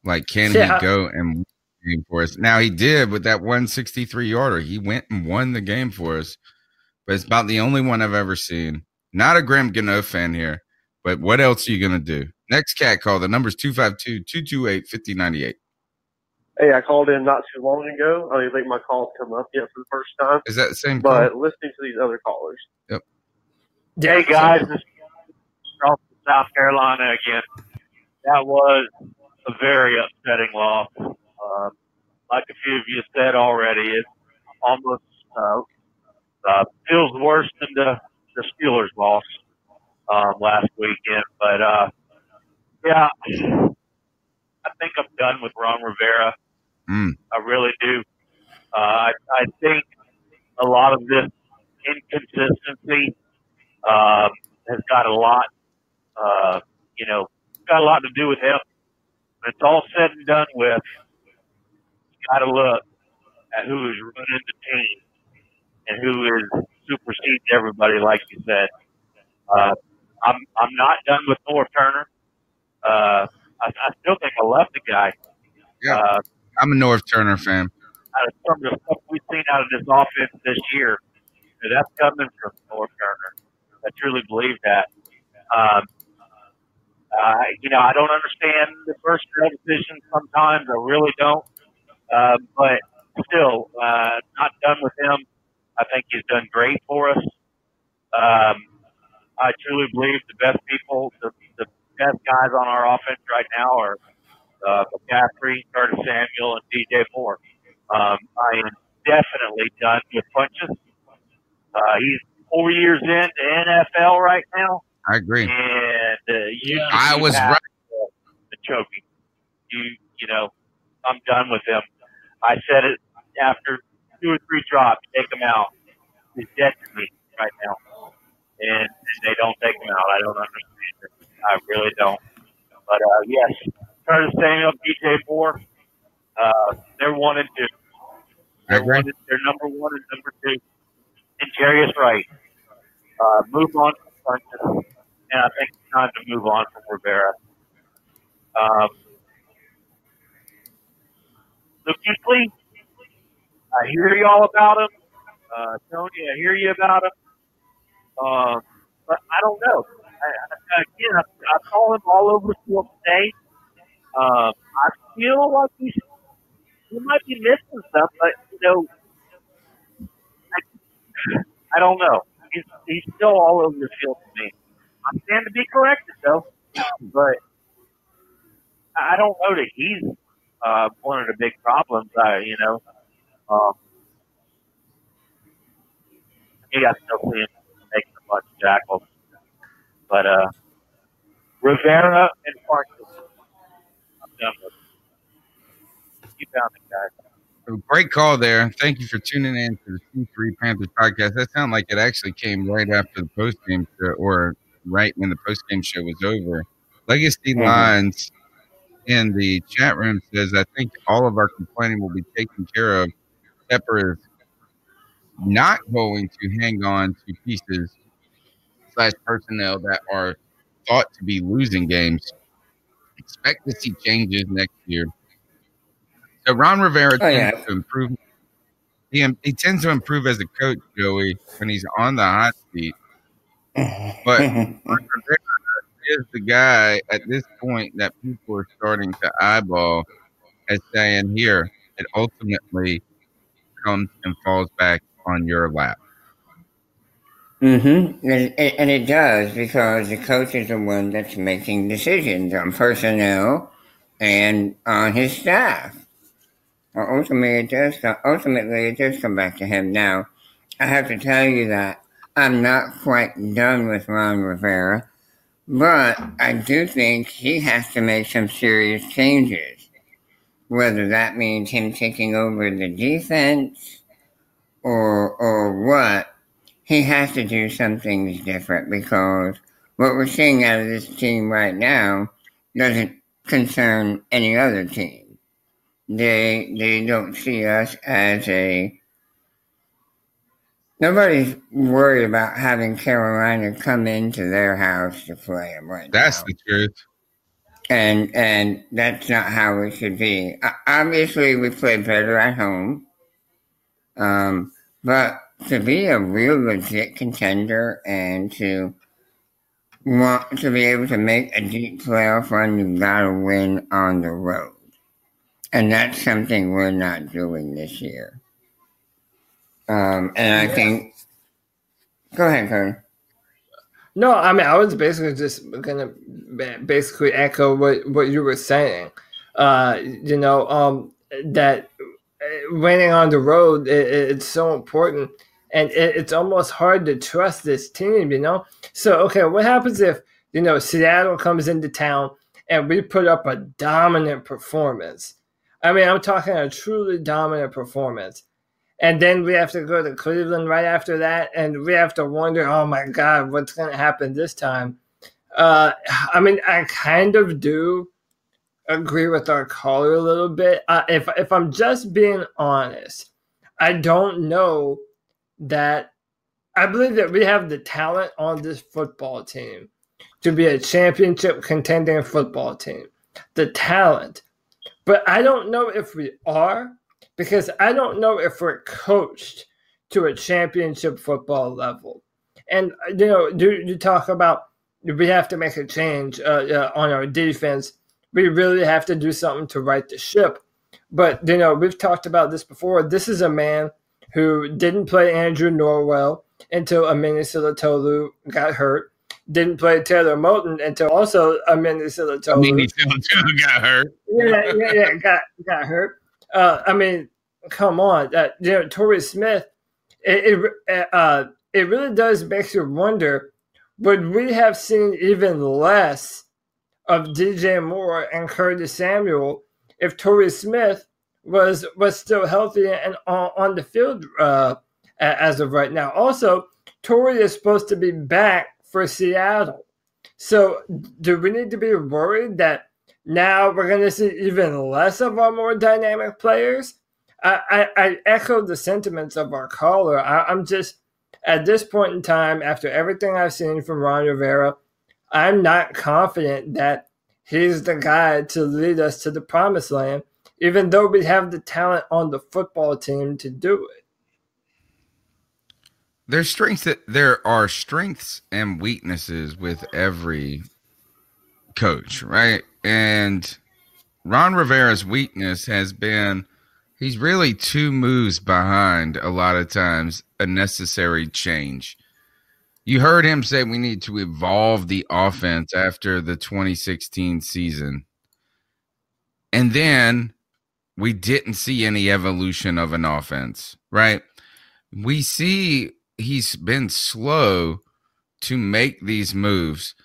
Speaker 1: Like, can
Speaker 3: Yeah.
Speaker 1: he go and win the game for us? Now he did with that 163 yarder. He went and won the game for us. But it's about the only one I've ever seen. Not a Graham Gano fan here, but what else are you gonna do? Next cat call. The number's 252-228-5098.
Speaker 16: Hey, I called in not too long ago. I don't think my call's come up yet for the first time.
Speaker 1: Is that the same
Speaker 16: But
Speaker 1: call?
Speaker 16: listening to these other callers.
Speaker 1: Yep.
Speaker 17: Hey guys, this from South Carolina again. That was a very upsetting loss. Um, like a few of you said already, it almost uh, uh, feels worse than the, the Steelers loss um, last weekend. But uh, yeah, I think I'm done with Ron Rivera.
Speaker 1: Mm.
Speaker 17: I really do. Uh, I, I think a lot of this inconsistency um, has got a lot, uh, you know, got a lot to do with him. When it's all said and done with, you got to look at who is running the team and who is superseding everybody, like you said. Uh, I'm I'm not done with Norv Turner. Uh, I, I still think I love the guy.
Speaker 1: Yeah.
Speaker 17: Uh,
Speaker 1: I'm a Norv Turner fan.
Speaker 17: out of some of the stuff we've seen out of this offense this year, that's coming from Norv Turner. I truly believe that. Um, uh, you know, I don't understand the personnel decisions sometimes. I really don't. Uh, but still, uh, not done with him. I think he's done great for us. Um, I truly believe the best people, the, the best guys on our offense right now are uh, McCaffrey, Curtis Samuel, and DJ Moore. Um, I am definitely done with Funchess. Uh, he's four years in the NFL right now,
Speaker 1: I agree.
Speaker 17: and uh, you
Speaker 1: Yeah. I was right.
Speaker 17: The, the choking. You, you know, I'm done with him. I said it after two or three drops. Take him out. He's dead to me right now, and, and they don't take him out. I don't understand it. I really don't. But uh, yes, Curtis Samuel, DJ Moore, uh, they're one and two. They're, one, they're number one and number two. And Jerry is right. Uh, move on from And I think it's time to move on from Rivera. Um, Luke I hear you all about him. Uh, Tony, I hear you about him. Um, but I don't know. I, I, again, I, I him all over the field today. Um, I feel like he's, he might be missing stuff, but you know, I, I don't know. He's he's still all over the field to me. I stand to be corrected though, but I don't know that he's uh, one of the big problems. I you know, um, maybe I still making a bunch of jackals, but uh, Rivera and Farkas, I'm done with. it. Keep down the guys.
Speaker 1: Great call there. Thank you for tuning in to the C3 Panthers podcast. That sounded like it actually came right after the post game or right when the post game show was over. Legacy
Speaker 2: Mhm.
Speaker 1: Lines in the chat room says, I think all of our complaining will be taken care of. Tepper is not going to hang on to pieces slash personnel that are thought to be losing games. Expect to see changes next year. So Ron Rivera
Speaker 2: Oh,
Speaker 1: tends
Speaker 2: yeah.
Speaker 1: to improve. He, he tends to improve as a coach, Joey, when he's on the hot seat. But is the guy at this point that people are starting to eyeball as saying, "Here, it ultimately comes and falls back on your lap."
Speaker 2: Mm-hmm. And, it- and it does because the coach is the one that's making decisions on personnel and on his staff. Ultimately, it does. Ultimately, it does come back to him. Now, I have to tell you that I'm not quite done with Ron Rivera, but I do think he has to make some serious changes. Whether that means him taking over the defense or or what, he has to do some things different because what we're seeing out of this team right now doesn't concern any other team. They they don't see us as a nobody's worried about having Carolina come into their house to play them right
Speaker 1: That's
Speaker 2: now.
Speaker 1: the truth.
Speaker 2: and and that's not how it should be. Obviously, we play better at home, um, but to be a real legit contender and to want to be able to make a deep playoff run, you've gotta win on the road, and that's something we're not doing this year. Um, and I think, go ahead, Cody.
Speaker 3: No, I mean I was basically just gonna basically echo what what you were saying. Uh, you know, um, that uh, winning on the road i i- it's so important, and it, it's almost hard to trust this team. You know, so okay, what happens if you know Seattle comes into town and we put up a dominant performance? I mean, I'm talking a truly dominant performance. And then we have to go to Cleveland right after that, and we have to wonder, oh my God, what's going to happen this time? Uh, I mean, I kind of do agree with our caller a little bit. Uh, if if I'm just being honest, I don't know that. I believe that we have the talent on this football team to be a championship contending football team. The talent, but I don't know if we are because I don't know if we're coached to a championship football level. And you know, do you talk about we have to make a change uh, uh, on our defense? We really have to do something to right the ship. But you know, we've talked about this before. This is a man who didn't play Andrew Norwell until Amini Tolu got hurt. Didn't play Taylor Moton until also Amini
Speaker 1: I mean, he
Speaker 3: Tolu
Speaker 1: got hurt.
Speaker 3: yeah, yeah, yeah, got got hurt. Uh, I mean, come on, uh, you know, Torrey Smith. It it, uh, it really does make you wonder: would we have seen even less of DJ Moore and Curtis Samuel if Torrey Smith was was still healthy and on, on the field uh, as of right now? Also, Torrey is supposed to be back for Seattle. So, do we need to be worried that now we're going to see even less of our more dynamic players? I, I, I echo the sentiments of our caller. I, I'm just, at this point in time, after everything I've seen from Ron Rivera, I'm not confident that he's the guy to lead us to the promised land, even though we have the talent on the football team to do it.
Speaker 1: There's strengths that there are strengths and weaknesses with every coach, right? And Ron Rivera's weakness has been he's really two moves behind a lot of times a necessary change. You heard him say we need to evolve the offense after the 2016 season. And then we didn't see any evolution of an offense, right? We see he's been slow to make these moves.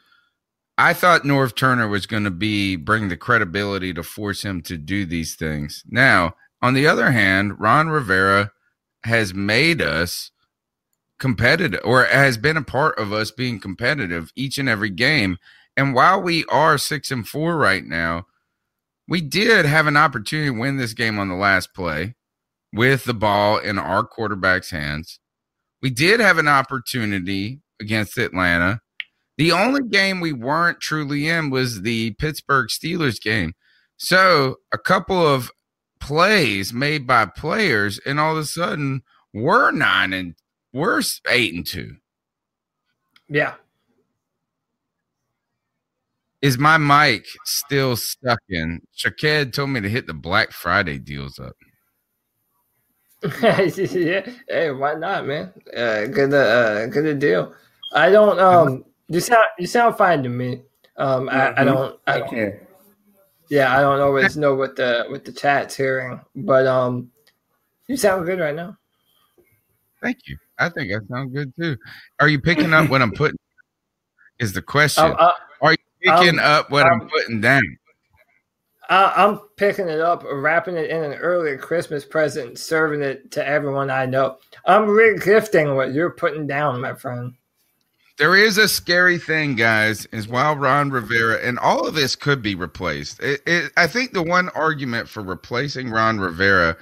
Speaker 1: I thought Norv Turner was going to be bring the credibility to force him to do these things. Now, on the other hand, Ron Rivera has made us competitive or has been a part of us being competitive each and every game. And while we are 6 and 4 right now, we did have an opportunity to win this game on the last play with the ball in our quarterback's hands. We did have an opportunity against Atlanta. The only game we weren't truly in was the Pittsburgh Steelers game. So, a couple of plays made by players, and all of a sudden, we're nine and we're eight and two.
Speaker 3: Yeah.
Speaker 1: Is my mic still stuck in? Shaked told me to hit the Black Friday deals up.
Speaker 3: yeah. Hey, why not, man? Uh, good, uh, good deal. I don't. Um, you sound you sound fine to me. Um, I, I
Speaker 2: Mhm.
Speaker 3: don't. I
Speaker 2: Thank
Speaker 3: don't.
Speaker 2: you.
Speaker 3: Yeah, I don't always know what the what the chat's hearing, but um, you sound good right now.
Speaker 1: Thank you. I think I sound good too. Are you picking up what I'm putting? Is the question.
Speaker 3: Um, uh,
Speaker 1: Are you picking
Speaker 3: um,
Speaker 1: up what I'm
Speaker 3: um,
Speaker 1: putting down?
Speaker 3: I, I'm picking it up, wrapping it in an early Christmas present, serving it to everyone I know. I'm re-gifting what you're putting down, my friend.
Speaker 1: There is a scary thing, guys, is while Ron Rivera and all of this could be replaced. It, it, I think the one argument for replacing Ron Rivera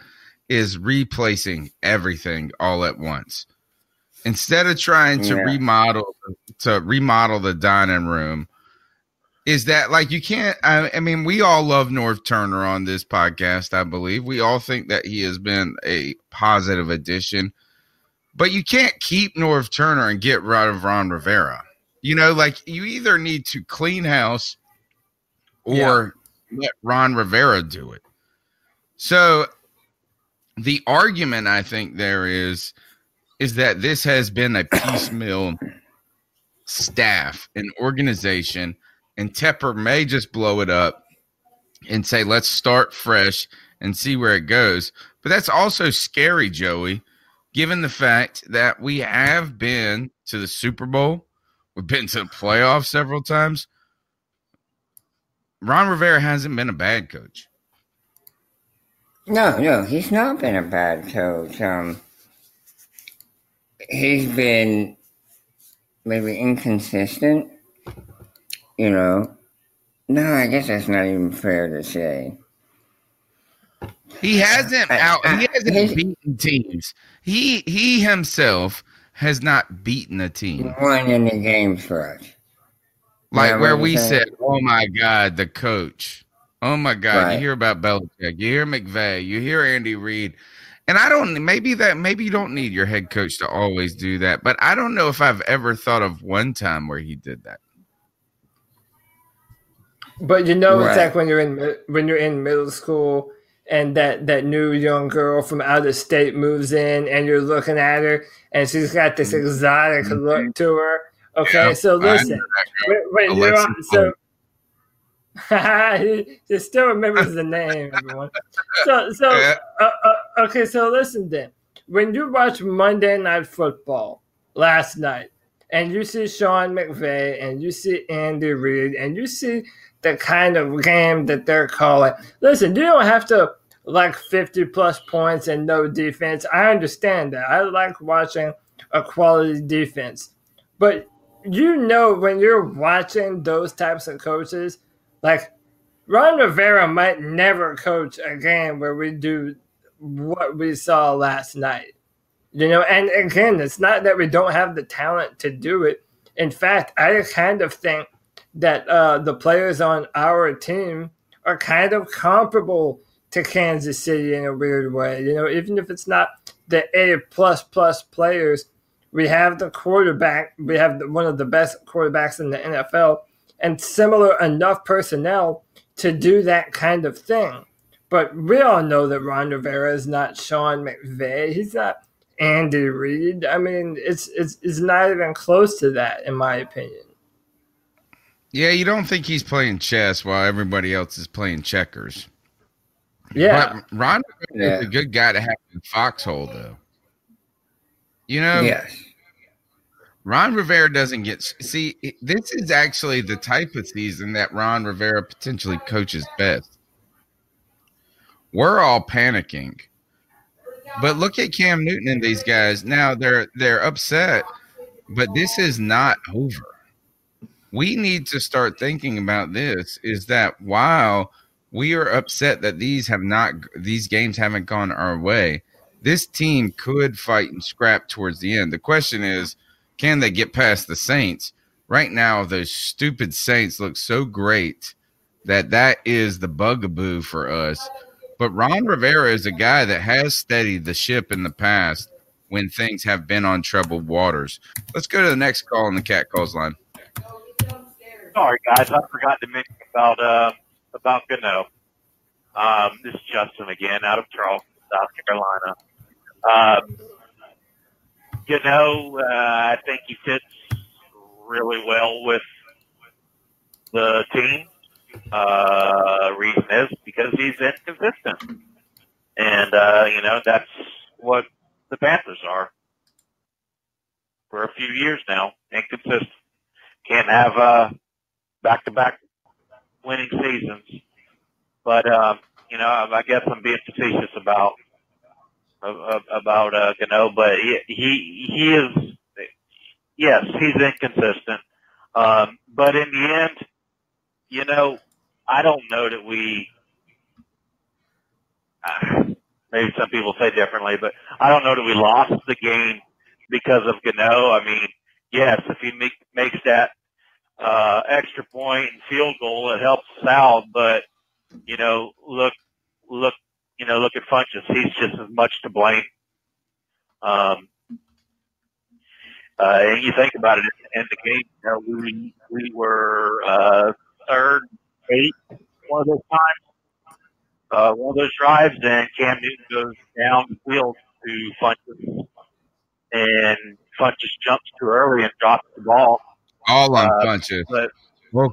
Speaker 1: is replacing everything all at once. Instead of trying to
Speaker 2: Yeah.
Speaker 1: remodel to remodel the dining room, is that like you can't I, I mean we all love Norv Turner on this podcast, I believe. We all think that he has been a positive addition. But you can't keep Norv Turner and get rid of Ron Rivera. You know, like you either need to clean house or let Ron Rivera do it. So the argument I think there is is that this has been a piecemeal staff and organization, and Tepper may just blow it up and say, let's start fresh and see where it goes. But that's also scary, Joey, given the fact that we have been to the Super Bowl, we've been to the playoffs several times. Ron Rivera hasn't been a bad coach.
Speaker 2: No, no, he's not been a bad coach. Um, he's been maybe inconsistent. You know, no, I guess that's not even fair to say.
Speaker 1: He hasn't out. He hasn't beaten teams. He he himself has not beaten a team
Speaker 2: Won any games for us.
Speaker 1: like
Speaker 2: Yeah,
Speaker 1: where we
Speaker 2: you
Speaker 1: said, "Oh my God, the coach." Oh my God,
Speaker 2: Right.
Speaker 1: you hear about Belichick, you hear McVay, you hear Andy Reid, and I don't. Maybe that maybe you don't need your head coach to always do that, but I don't know if I've ever thought of one time where he did that.
Speaker 3: But you know, it's like when you're in when you're in middle school, and that that new young girl from out of state moves in, and you're looking at her, and she's got this exotic look to her. Okay,
Speaker 1: Mm-hmm. Yeah,
Speaker 3: so listen, when, when you're on, so he, he still remembers the name, everyone. So, so
Speaker 1: Yeah.
Speaker 3: uh, uh, okay, so listen then. When you watch Monday Night Football last night, and you see Sean McVay, and you see Andy Reid, and you see the kind of game that they're calling. Listen, you don't have to like 50 plus points and no defense. I understand that. I like watching a quality defense. But you know when you're watching those types of coaches, like Ron Rivera might never coach a game where we do what we saw last night. You know, and again, it's not that we don't have the talent to do it. In fact, I kind of think that uh, the players on our team are kind of comparable to Kansas City in a weird way. You know, even if it's not the A plus plus players, we have the quarterback. We have the, one of the best quarterbacks in the NFL, and similar enough personnel to do that kind of thing. But we all know that Ron Rivera is not Sean McVay. He's not Andy Reid. I mean, it's it's it's not even close to that, in my opinion.
Speaker 1: Yeah, you don't think he's playing chess while everybody else is playing checkers.
Speaker 3: Yeah.
Speaker 1: But Ron Rivera is a good guy to have in foxhole, though. You know,
Speaker 2: Yes.
Speaker 1: Ron Rivera doesn't get. See, this is actually the type of season that Ron Rivera potentially coaches best. We're all panicking, but look at Cam Newton and these guys. Now they're they're upset, but this is not over. We need to start thinking about this. Is that while we are upset that these have not these games haven't gone our way, this team could fight and scrap towards the end. The question is can they get past the Saints? Right now, those stupid Saints look so great that that is the bugaboo for us. But Ron Rivera is a guy that has steadied the ship in the past when things have been on troubled waters. Let's go to the next call on the cat calls line.
Speaker 17: Sorry, guys, I forgot to mention about uh, about Gano. Um, this is Justin again, out of Charleston, South Carolina. Um, Gano, uh, I think he fits really well with the team. Uh, reason is because he's inconsistent, and uh, you know that's what the Panthers are for a few years now. Inconsistent. Can't have uh, back-to-back winning seasons. But um, you know, I guess I'm being facetious about about uh, Gano, but he he is yes, he's inconsistent. Um, but in the end, you know, I don't know that we. Uh, maybe some people say differently, but I don't know that we lost the game because of Gano. I mean, yes, if he make, makes that uh, extra point and field goal, it helps us out. But you know, look, look, you know, look at Funchess. He's just as much to blame. Um, uh, and you think about it in the game, you know, we we were uh, third, eight, one of those times, uh, one of those drives, and Cam Newton goes down the field to Funchess, and Funchess jumps too early and drops the ball.
Speaker 1: All on
Speaker 17: Uh,
Speaker 1: Funchess.
Speaker 17: But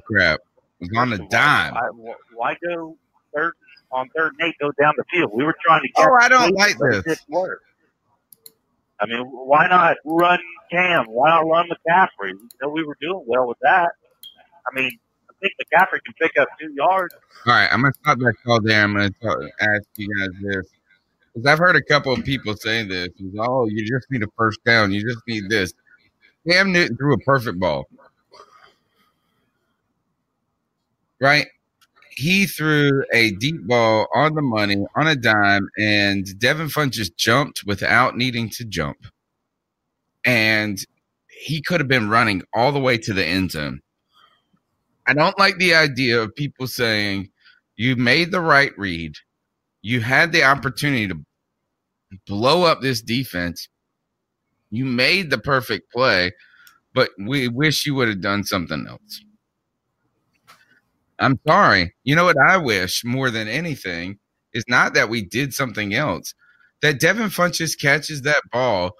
Speaker 1: crap. It was on a dime.
Speaker 17: I, why go third on third and eight? Go down the field. We were trying to get.
Speaker 1: Oh, I don't like
Speaker 17: it
Speaker 1: this.
Speaker 17: didn't work. I mean, why not run Cam? Why not run McCaffrey? You know, we were doing well with that. I mean, I think McCaffrey can pick up two yards.
Speaker 1: All right, I'm gonna stop that call there. I'm gonna talk, ask you guys this because I've heard a couple of people say this. Oh, you just need a first down. You just need this. Cam Newton threw a perfect ball, right? He threw a deep ball on the money on a dime, and Devin Funchess jumped without needing to jump, and he could have been running all the way to the end zone. I don't like the idea of people saying you made the right read. You had the opportunity to blow up this defense. You made the perfect play, but we wish you would have done something else. I'm sorry. You know what I wish more than anything is not that we did something else. That Devin Funchess catches that ball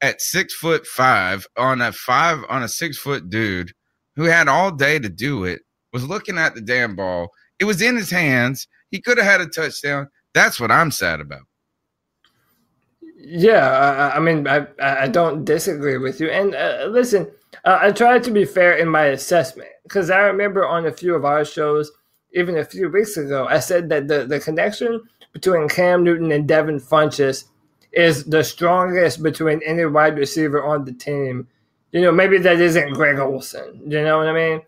Speaker 1: at six foot five on a five on a six foot dude who had all day to do it, was looking at the damn ball. It was in his hands. He could have had a touchdown. That's what I'm sad about.
Speaker 3: Yeah, I, I mean, I I don't disagree with you. And uh, listen, uh, I tried to be fair in my assessment because I remember on a few of our shows, even a few weeks ago, I said that the, the connection between Cam Newton and Devin Funchess is the strongest between any wide receiver on the team. You know, maybe that isn't Greg Olsen. You know what I mean?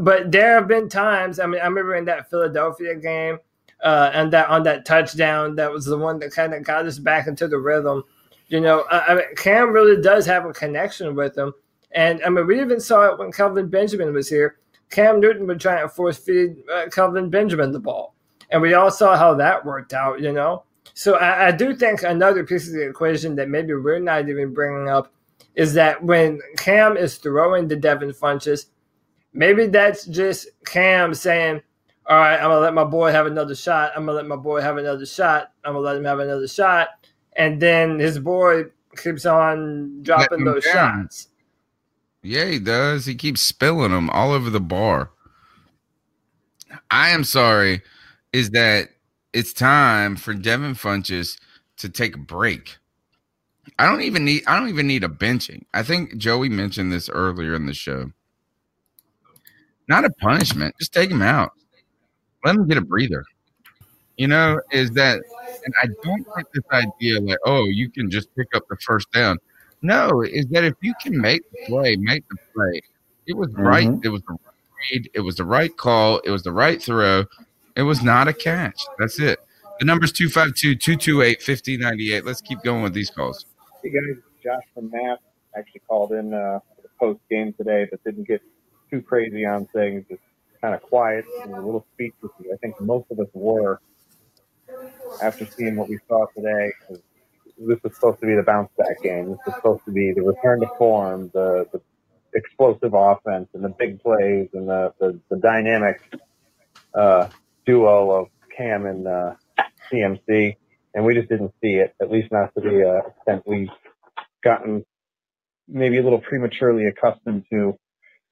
Speaker 3: But there have been times. I mean, I remember in that Philadelphia game, uh, and that on that touchdown, that was the one that kind of got us back into the rhythm. You know, I, I mean, Cam really does have a connection with him, and I mean, we even saw it when Kelvin Benjamin was here. Cam Newton would try and force feed uh, Kelvin Benjamin the ball, and we all saw how that worked out. You know, so I, I do think another piece of the equation that maybe we're not even bringing up is that when Cam is throwing to Devin Funchess, maybe that's just Cam saying, "All right, I'm gonna let my boy have another shot. I'm gonna let my boy have another shot. I'm gonna let him have another shot." And then his boy keeps on dropping those
Speaker 1: down.
Speaker 3: shots.
Speaker 1: Yeah, he does. He keeps spilling them all over the bar. I am sorry, is that it's time for Devin Funchess to take a break. I don't even need I don't even need a benching. I think Joey mentioned this earlier in the show. Not a punishment, just take him out. Let him get a breather. You know, is that and I don't like this idea like, oh, you can just pick up the first down. No, is that if you can make the play, make the play. It was right.
Speaker 18: Mhm.
Speaker 1: It was the right read. It was the right call. It was the right throw. It was not a catch. That's it. The number's 252 228 5098. Let's keep going with these calls.
Speaker 18: Hey guys, Josh from Mass actually called in uh, post game today, but didn't get too crazy on things. Just kind of quiet and a little speechless. I think most of us were after seeing what we saw today. This was supposed to be the bounce back game. This was supposed to be the return to form, the, the explosive offense, and the big plays, and the the, the dynamic uh, duo of Cam and uh, CMC. And we just didn't see it, at least not to the uh, extent we've gotten maybe a little prematurely accustomed to.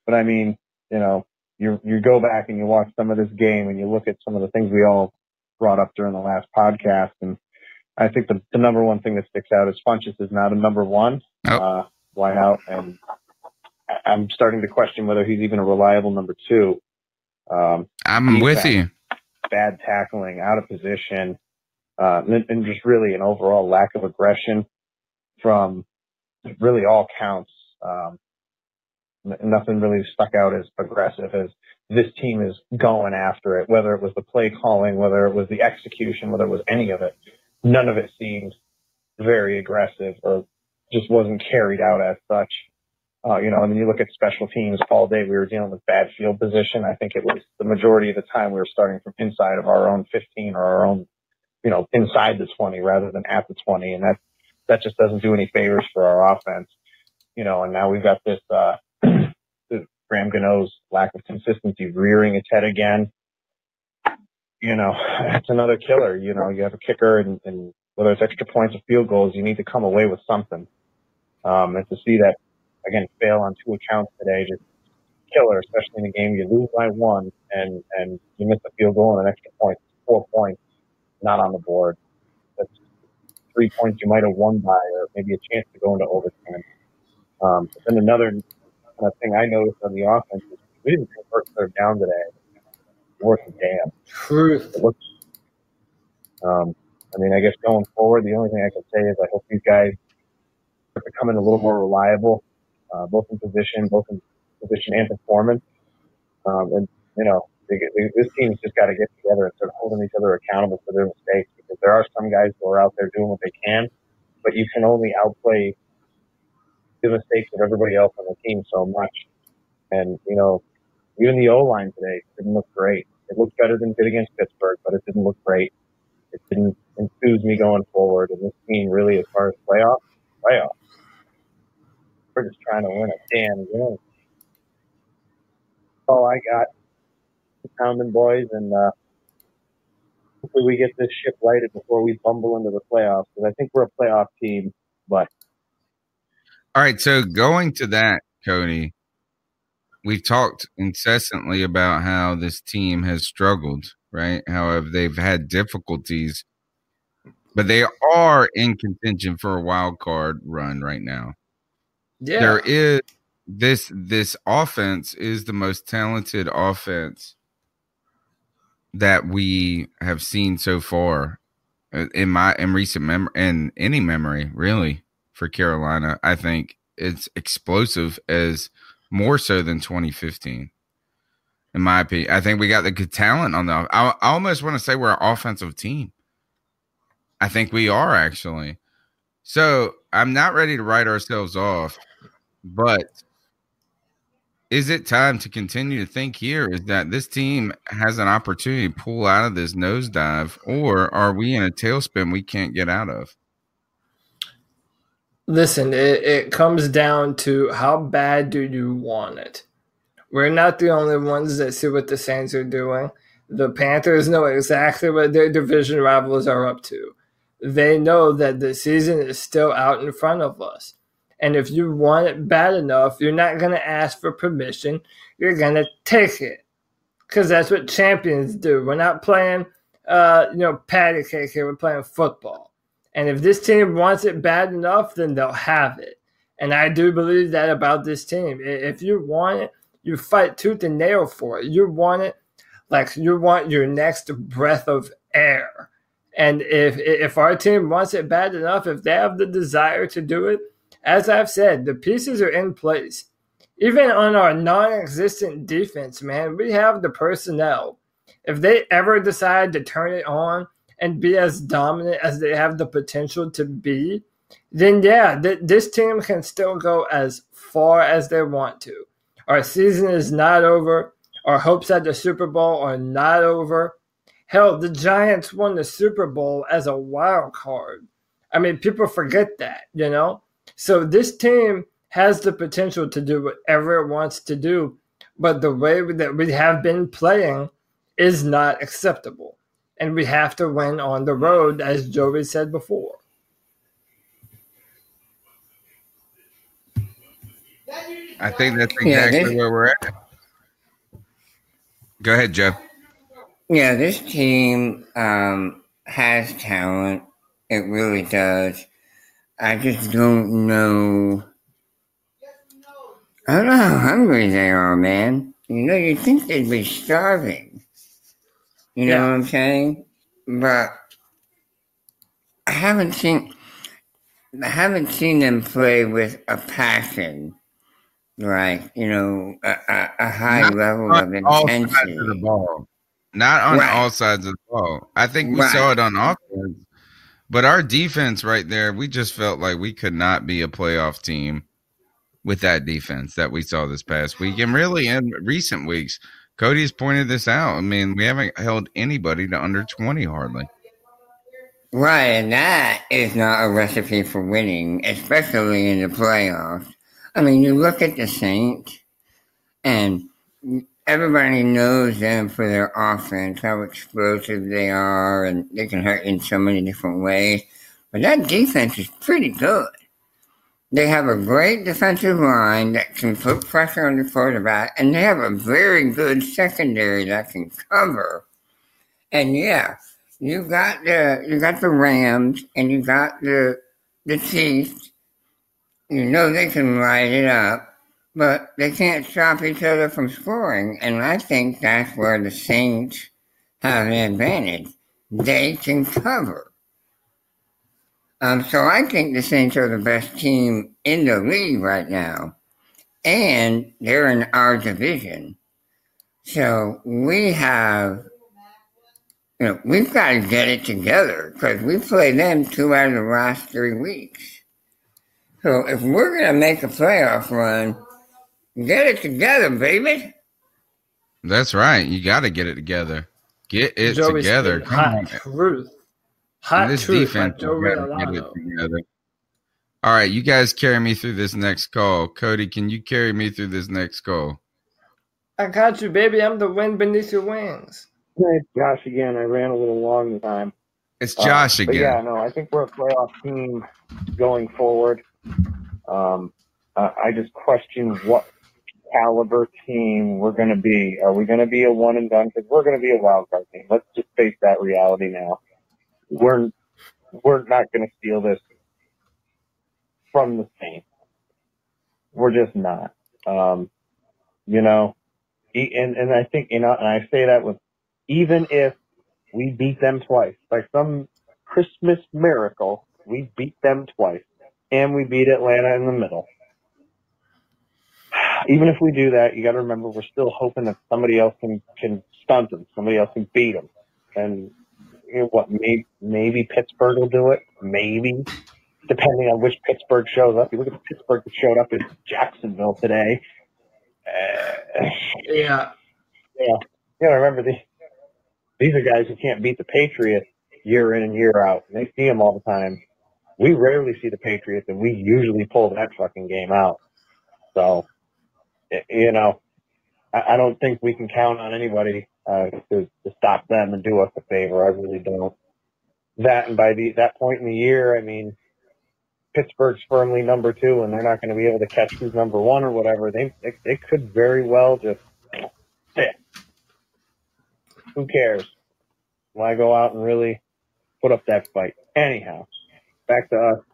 Speaker 18: But I mean, you know, you you go back and you watch some of this game and you look at some of the things we all brought up during the last podcast, and I think the, the number one thing that sticks out is Funchess is not a number one. Uh, why out? And I'm starting to question whether he's even a reliable number two. Um,
Speaker 1: I'm with
Speaker 18: defense,
Speaker 1: you.
Speaker 18: Bad tackling, out of position, uh, and, and just really an overall lack of aggression from really all counts. Um, Nothing really stuck out as aggressive as this team is going after it, whether it was the play calling, whether it was the execution, whether it was any of it. None of it seemed very aggressive or just wasn't carried out as such. Uh, you know, and then you look at special teams all day, we were dealing with bad field position. I think it was the majority of the time we were starting from inside of our own 15 or our own, you know, inside the 20 rather than at the 20. And that, that just doesn't do any favors for our offense. You know, and now we've got this, uh, Graham Gano's lack of consistency rearing its head again. You know, it's another killer. You know, you have a kicker and, and whether it's extra points or field goals, you need to come away with something. Um, and to see that again fail on two accounts today, just killer, especially in a game you lose by one and and you miss a field goal and an extra point, four points not on the board. That's three points you might have won by, or maybe a chance to go into overtime. Um, but then another kind of thing I noticed on the offense is we didn't convert third down today. Worth a damn.
Speaker 3: Truth.
Speaker 18: Um, I mean, I guess going forward, the only thing I can say is I hope these guys are becoming a little more reliable, uh, both in position, both in position and performance. Um, and, you know, they, they, this team's just got to get together and start holding each other accountable for their mistakes because there are some guys who are out there doing what they can, but you can only outplay the mistakes of everybody else on the team so much. And, you know, even the O line today didn't look great. It looked better than it did against Pittsburgh, but it didn't look great. It didn't enthuse me going forward. And this team really, as far as playoffs, playoffs. We're just trying to win a damn game. All I got, pounding boys, and uh, hopefully we get this ship righted before we bumble into the playoffs. Because I think we're a playoff team, but
Speaker 1: All right, so going to that, Cody, we've talked incessantly about how this team has struggled, right? How they've had difficulties, but they are in contention for a wild card run right now.
Speaker 3: Yeah.
Speaker 1: There is this this offense is the most talented offense that we have seen so far uh, in my in recent memory in any memory really for Carolina. I think it's explosive as more so than 2015. In my opinion, I think we got the good talent on the. I, I almost want to say we're an offensive team. I think we are actually. So I'm not ready to write ourselves off, but is it time to continue to think here is that this team has an opportunity to pull out of this nosedive, or are we in a tailspin we can't get out of?
Speaker 3: Listen, it, it comes down to how bad do you want it? We're not the only ones that see what the Saints are doing. The Panthers know exactly what their division rivals are up to. They know that the season is still out in front of us. And if you want it bad enough, you're not going to ask for permission. You're going to take it. Because that's what champions do. We're not playing, uh, you know, patty cake here. We're playing football. And if this team wants it bad enough, then they'll have it. And I do believe that about this team. If you want it, you fight tooth and nail for it. You want it like you want your next breath of air. And if if our team wants it bad enough, if they have the desire to do it, as I've said, the pieces are in place. Even on our non-existent defense, man, we have the personnel. If they ever decide to turn it on and be as dominant as they have the potential to be, then yeah, th- this team can still go as far as they want to. Our season is not over. Our hopes at the Super Bowl are not over. Hell, the Giants won the Super Bowl as a wild card. I mean, people forget that, you know? So this team has the potential to do whatever it wants to do, but the way that we have been playing is not acceptable. And we have to win on the road, as Joey said before.
Speaker 1: I think that's
Speaker 2: Yeah,
Speaker 1: exactly
Speaker 2: this-
Speaker 1: where we're at. Go ahead, Joe.
Speaker 2: Yeah, this team um, has talent. It really does. I just don't know. I don't know how hungry they are, man. You know, you think they'd be starving. You know
Speaker 3: Yeah.
Speaker 2: what I'm saying? But I haven't seen I haven't seen them play with a passion Right. You know, a, a, a high
Speaker 1: Not
Speaker 2: level
Speaker 1: on
Speaker 2: of
Speaker 1: all sides
Speaker 2: intensity.
Speaker 1: of the ball. Not on
Speaker 2: Right.
Speaker 1: all sides of the ball. I think we
Speaker 2: Right.
Speaker 1: saw it on offense, but our defense right there, we just felt like we could not be a playoff team with that defense that we saw this past week, and really in recent weeks. Cody's pointed this out. I mean, we haven't held anybody to under twenty hardly.
Speaker 2: Right, and that is not a recipe for winning, especially in the playoffs. I mean, you look at the Saints, and everybody knows them for their offense, how explosive they are, and they can hurt you in so many different ways. But that defense is pretty good. They have a great defensive line that can put pressure on the quarterback, and they have a very good secondary that can cover. And yeah, you got the you got the Rams and you got the the Chiefs. You know they can light it up, but they can't stop each other from scoring. And I think that's where the Saints have an advantage. They can cover. Um, so I think the Saints are the best team in the league right now, and they're in our division. So we have you know, we've got to get it together because we played them two out of the last three weeks. So if we're going to make a playoff run, get it together, baby.
Speaker 1: That's right. You got to get it together. Get it
Speaker 3: Joey's
Speaker 1: together. Come on.
Speaker 3: truth. Hot
Speaker 1: this
Speaker 3: truth.
Speaker 1: defense
Speaker 3: like Joe
Speaker 1: has gotta get together. All right, you guys carry me through this next call. Cody, can you carry me through this next call?
Speaker 3: I got you, baby. I'm the wind beneath your wings.
Speaker 18: Hey, Josh again. I ran a little long this time.
Speaker 1: It's
Speaker 18: Uh,
Speaker 1: Josh
Speaker 18: but
Speaker 1: again.
Speaker 18: yeah, no, I think we're a playoff team going forward. Um, uh, I just question what caliber team we're going to be. Are we going to be a one and done? Because we're going to be a wild card team. Let's just face that reality now. We're we're not going to steal this from the Saints. We're just not. Um, you know, and and I think you know, and I say that with even if we beat them twice, like some Christmas miracle, we beat them twice, and we beat Atlanta in the middle. Even if we do that, you got to remember we're still hoping that somebody else can can stunt them, somebody else can beat them, and what? Maybe maybe Pittsburgh will do it, maybe depending on which Pittsburgh shows up. You look at the Pittsburgh that showed up in Jacksonville today. Uh,
Speaker 3: Yeah.
Speaker 18: yeah, you know, remember these these are guys who can't beat the Patriots year in and year out. And they see them all the time. We rarely see the Patriots, and we usually pull that fucking game out. So, you know, I, I don't think we can count on anybody uh, to, to stop them and do us a favor. I really don't. That and by the that point in the year, I mean, Pittsburgh's firmly number two, and they're not going to be able to catch who's number one or whatever. They they, they could very well just sit. Who cares? Why go out and really put up that fight? Anyhow, back to us.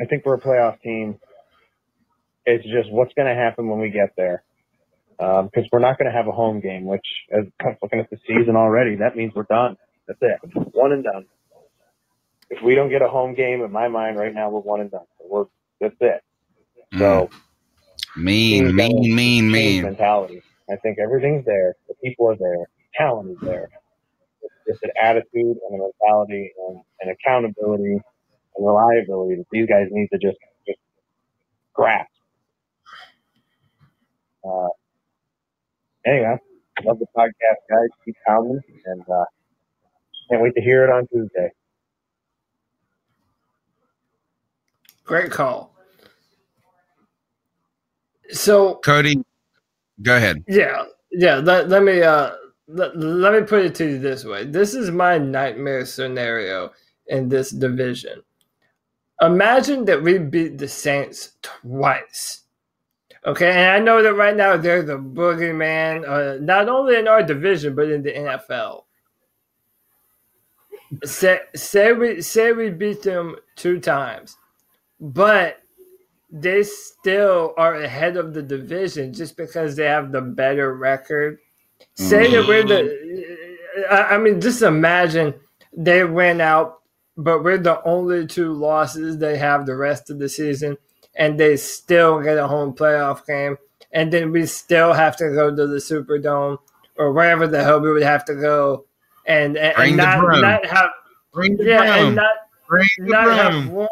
Speaker 18: I think we're a playoff team. It's just what's going to happen when we get there. Because we're not going to have a home game, which, as looking at the season already, that means we're done. That's it. One and done. If we don't get a home game, in my mind, right now, we're one and done. So we're, that's it. So,
Speaker 1: Mean, mean, mean, mean.
Speaker 18: mentality. I think everything's there. The people are there. Talent is there. It's just an attitude and a mentality and, and accountability and reliability that these guys need to just, just grasp. Uh, anyway, love the podcast, guys. Keep pounding, and uh, can't wait to hear it on Tuesday.
Speaker 3: Great call. So
Speaker 1: Cody, go ahead.
Speaker 3: Yeah, yeah. Let, let me uh let, let me put it to you this way. This is my nightmare scenario in this division. Imagine that we beat the Saints twice. Okay, and I know that right now they're the boogeyman, uh, not only in our division but in the NFL. Say, say we say we beat them two times, but they still are ahead of the division just because they have the better record. Say that we're the, I I mean, just imagine they went out, but we're the only two losses they have the rest of the season, and they still get a home playoff game, and then we still have to go to the Superdome or wherever the hell we would have to go, and and,
Speaker 1: Bring
Speaker 3: and not not have
Speaker 1: Bring the
Speaker 3: yeah,
Speaker 1: broom.
Speaker 3: and not
Speaker 1: Bring
Speaker 3: not have one.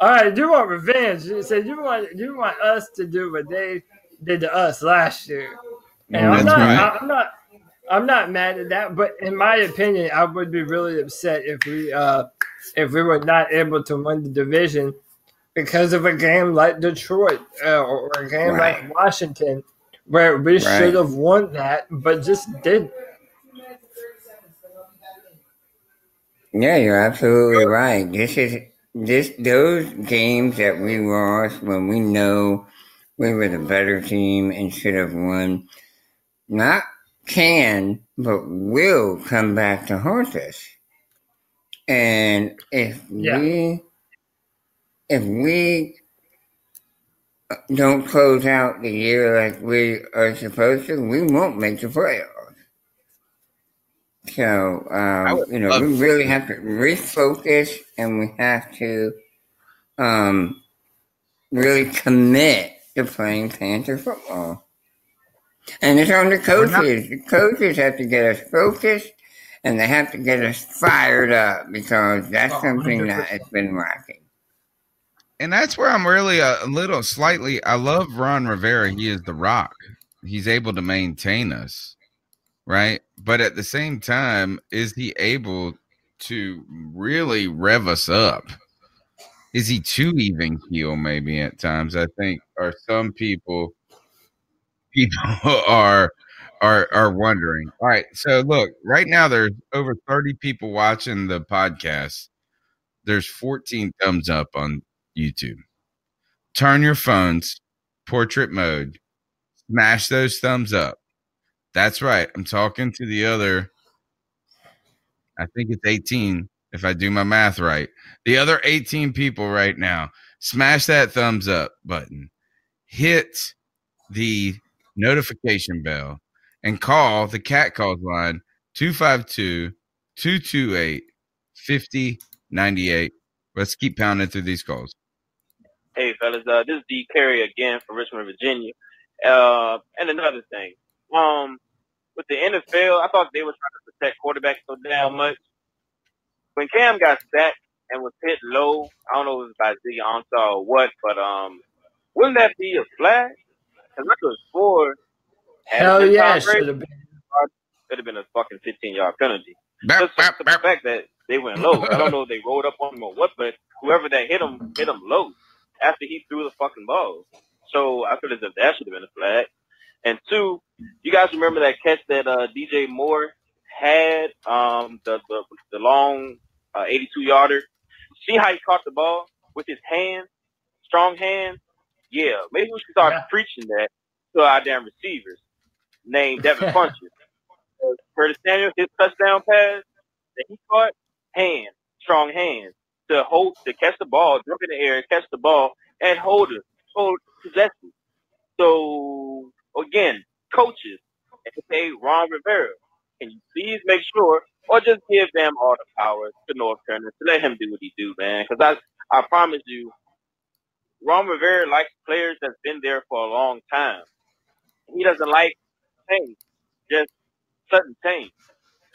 Speaker 3: All right, you want revenge? You said you want you want us to do what they did to us last year, and I'm
Speaker 1: That's
Speaker 3: not
Speaker 1: right.
Speaker 3: I'm not I'm not mad at that. But in my opinion, I would be really upset if we uh if we were not able to win the division because of a game like Detroit uh, or, a game
Speaker 2: Right.
Speaker 3: like Washington, where we
Speaker 2: Right.
Speaker 3: should have won that, but just didn't.
Speaker 2: Yeah, you're absolutely right. This is this those games that we lost when we know we were the better team and should have won. Not can, but will come back to haunt us. And if
Speaker 3: Yeah.
Speaker 2: we if we don't close out the year like we are supposed to, we won't make the playoffs. So, um, you know, we really have to refocus and we have to um, really commit to playing Panther football. And it's on the coaches. The coaches have to get us focused and they have to get us fired up because that's something that has been lacking.
Speaker 1: And that's where I'm really a, little slightly. I love Ron Rivera. He is the rock. He's able to maintain us, right? But at the same time, is he able to really rev us up? Is he too even keel? Maybe at times. I think, or some people, people are are are wondering. All right, so look, right now there's over 30 people watching the podcast. There's 14 thumbs up on YouTube. Turn your phones portrait mode. Smash those thumbs up. That's right. I'm talking to the other I think it's 18 if I do my math right. The other 18 people right now. Smash that thumbs up button. Hit the notification bell and call the cat calls line 252 228 5098. Let's keep pounding through these calls.
Speaker 19: Hey, fellas, uh, this is D. Carey again from Richmond, Virginia. Uh, and another thing, um, with the NFL, I thought they were trying to protect quarterbacks so damn much. When Cam got sacked and was hit low, I don't know if it was by Ziggy Ansah or what, but um, wouldn't that be a flag? Because I could have swore. had it
Speaker 3: Hell
Speaker 19: been
Speaker 3: yeah, it should have been.
Speaker 19: It'd have been a fucking 15 yard penalty. Just for the fact that they went low. I don't know if they rolled up on him or what, but whoever that hit him hit him low after he threw the fucking ball. So I feel as if that should have been a flag. And two, you guys remember that catch that uh, DJ Moore had, um, the the, the long uh, 82 yarder. See how he caught the ball with his hand, strong hand. Yeah, maybe we should start preaching that to our damn receivers. Named Devin Funchess. Curtis Samuel, his touchdown pass that he caught, hand, strong hand to hold to catch the ball, jump in the air, catch the ball, and hold it, hold possession. So again, coaches, aka Ron Rivera, can you please make sure, or just give them all the power to Norv Turner to let him do what he do, man? Because I, I promise you, Ron Rivera likes players that's been there for a long time. He doesn't like change, just sudden change.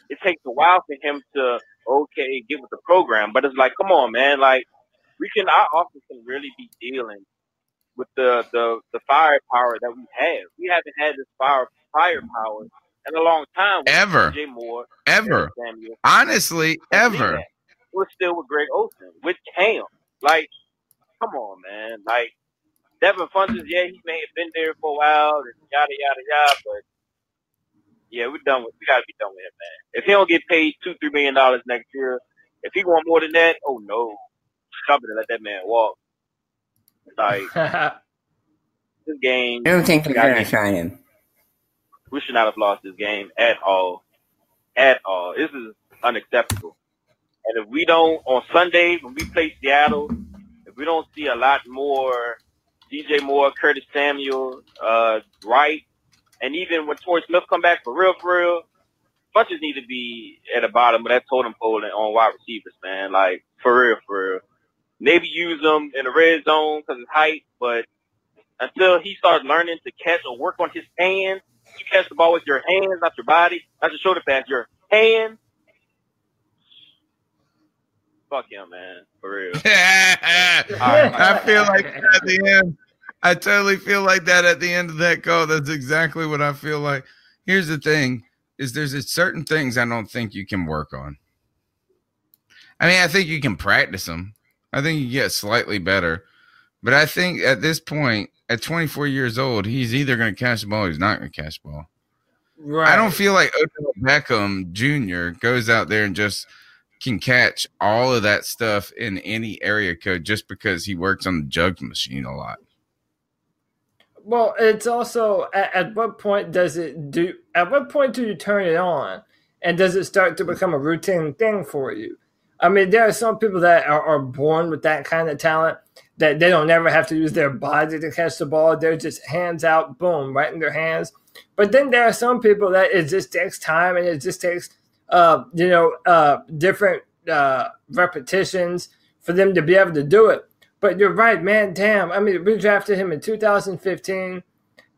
Speaker 19: It takes a while for him to okay get with the program, but it's like, come on, man, like we can our office can really be dealing with the the the firepower that we have. We haven't had this fire firepower in a long time.
Speaker 1: Ever.
Speaker 19: DJ Moore,
Speaker 1: Ever.
Speaker 19: Samuel,
Speaker 1: Honestly, ever.
Speaker 19: we're still with Greg Olsen, with Cam. Like, come on, man. Like, Devin Funchess, yeah, he may have been there for a while, and yada yada yada, but yeah, we're done with. We gotta be done with him, man. If he don't get paid two, three million dollars next year, if he want more than that, oh no, stop it gonna let that man walk. It's Like this game,
Speaker 2: I don't think they're
Speaker 19: gotta
Speaker 2: going to
Speaker 19: get-
Speaker 2: sign him.
Speaker 19: we should not have lost this game at all. At all. This is unacceptable. And if we don't, on Sunday, when we play Seattle, if we don't see a lot more DJ Moore, Curtis Samuel, uh, Wright, and even when Torrey Smith come back for real, for real, Funchess need to be at the bottom of that totem pole and on wide receivers, man. Like, for real, for real. maybe use him in the red zone because his height, but until he starts learning to catch or work on his hands, you catch the ball with your hands, not your body, not your shoulder pass, your hands. Fuck him, man. For real.
Speaker 1: I feel like at the end, I totally feel like that at the end of that call. That's exactly what I feel like. Here's the thing: is there's a certain things I don't think you can work on. I mean, I think you can practice them. I think you get slightly better, but I think at this point, at 24 years old, he's either going to catch the ball or he's not going to catch the ball.
Speaker 3: Right.
Speaker 1: I don't feel like Odell Beckham Jr. goes out there and just can catch all of that stuff in any area code just because he works on the jugs machine a lot.
Speaker 3: Well, it's also at, at what point does it do? At what point do you turn it on, and does it start to become a routine thing for you? I mean, there are some people that are, are born with that kind of talent that they don't ever have to use their body to catch the ball. They're just hands out, boom, right in their hands. But then there are some people that it just takes time and it just takes, uh, you know, uh, different uh, repetitions for them to be able to do it. But you're right, man. Damn. I mean, we drafted him in 2015.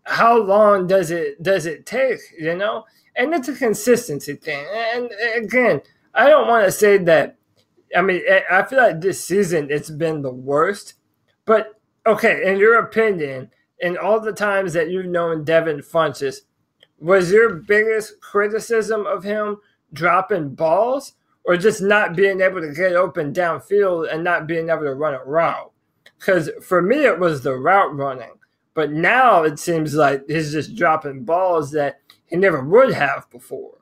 Speaker 3: How long does it does it take? You know, and it's a consistency thing. And again, I don't want to say that. I mean, eh, I feel like this season it's been the worst. But okay, in your opinion, in all the times that you've known Devin Funchess, was your biggest criticism of him dropping balls or just not being able to get open downfield and not being able to run a route? Because for me, it was the route running. But now it seems like he's just dropping balls that he never would have before.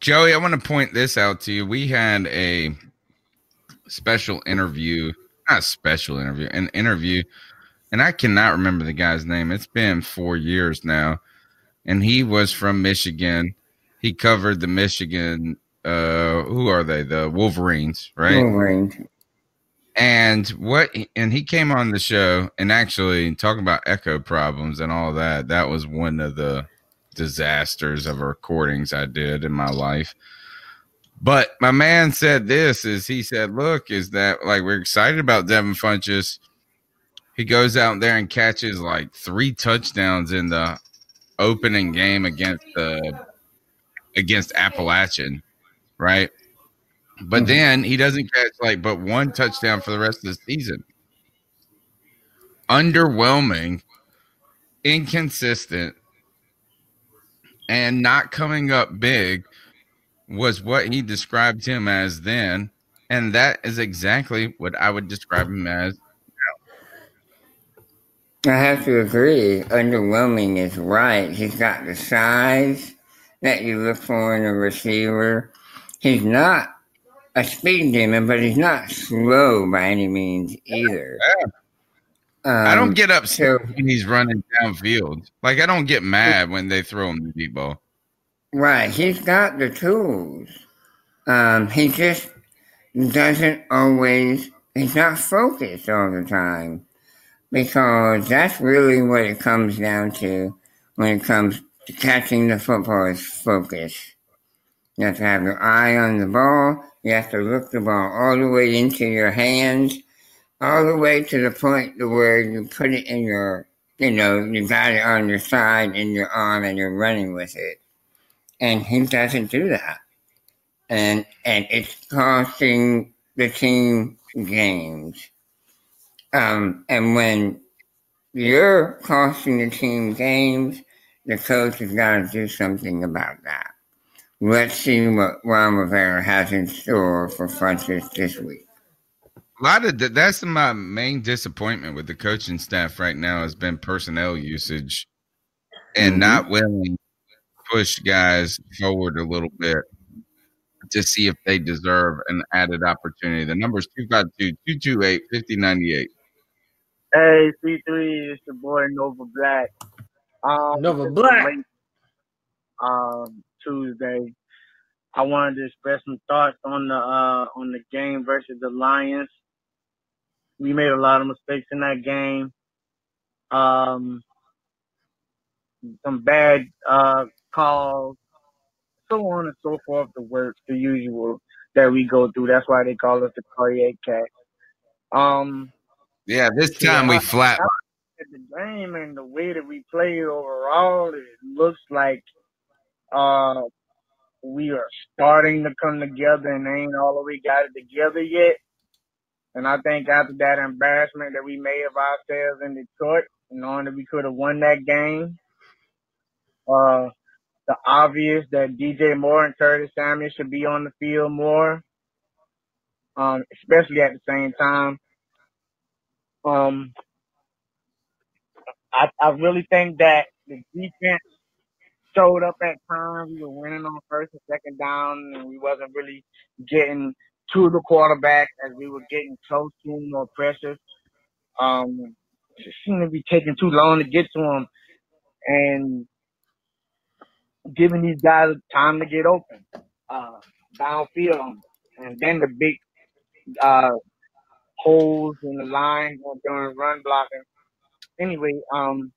Speaker 1: Joey, I want to point this out to you. We had a special interview, not a special interview, an interview, and I cannot remember the guy's name. It's been four years now, and he was from Michigan. He covered the Michigan. Uh, who are they? The Wolverines, right?
Speaker 2: Wolverines.
Speaker 1: And what? And he came on the show and actually talking about echo problems and all that. That was one of the disasters of recordings I did in my life. But my man said this is he said, look, is that like we're excited about Devin Funchess. He goes out there and catches like three touchdowns in the opening game against the against Appalachian, right? But
Speaker 2: Mm-hmm.
Speaker 1: then he doesn't catch like but one touchdown for the rest of the season. Underwhelming, inconsistent, and not coming up big was what he described him as then. And that is exactly what I would describe him as.
Speaker 2: I have to agree. Underwhelming is right. He's got the size that you look for in a receiver. He's not a speed demon, but he's not slow by any means either.
Speaker 1: I
Speaker 2: Um,
Speaker 1: don't get upset
Speaker 2: so-
Speaker 1: when he's running downfield. Like I don't get mad when they throw him the deep ball.
Speaker 2: Right, he's got the tools. Um, he just doesn't always. He's not focused all the time because that's really what it comes down to when it comes to catching the football is focus. You have to have your eye on the ball. You have to look the ball all the way into your hands, all the way to the point where you put it in your, you know, you got it on your side in your arm and you're running with it and he doesn't do that. And and it's costing the team games. Um, and when you're costing the team games, the coach has got to do something about that. Let's see what Ron Rivera has in store for Funchess this week.
Speaker 1: A lot of th- that's my main disappointment with the coaching staff right now has been personnel usage and
Speaker 2: Mhm.
Speaker 1: not willing to push guys forward a little bit to see if they deserve an added opportunity. The number is 252 228 5098.
Speaker 20: Hey, C3, it's your boy Nova Black. Um,
Speaker 3: Nova Black.
Speaker 20: late, Um, Tuesday. I wanted to express some thoughts on the uh on the game versus the Lions. We made a lot of mistakes in that game. Um, some bad uh calls, so on and so forth. The works, the usual, that we go through. That's why they call us the Cartier Cat. Um,
Speaker 1: Yeah, this time we flat.
Speaker 20: The game and the way that we play overall, it looks like uh we are starting to come together and ain't all the way got it together yet. And I think after that embarrassment that we made of ourselves in Detroit, knowing that we could have won that game, uh, the obvious that DJ Moore and Curtis Samuel should be on the field more, um, especially at the same time. Um, I, I really think that the defense showed up at times. We were winning on first and second down, and we wasn't really getting to the quarterback as we were getting close to him or pressures. Um, it seemed to be taking too long to get to him, and giving these guys time to get open, uh, downfield, and then the big uh, holes in the line during run blocking. Anyway, um,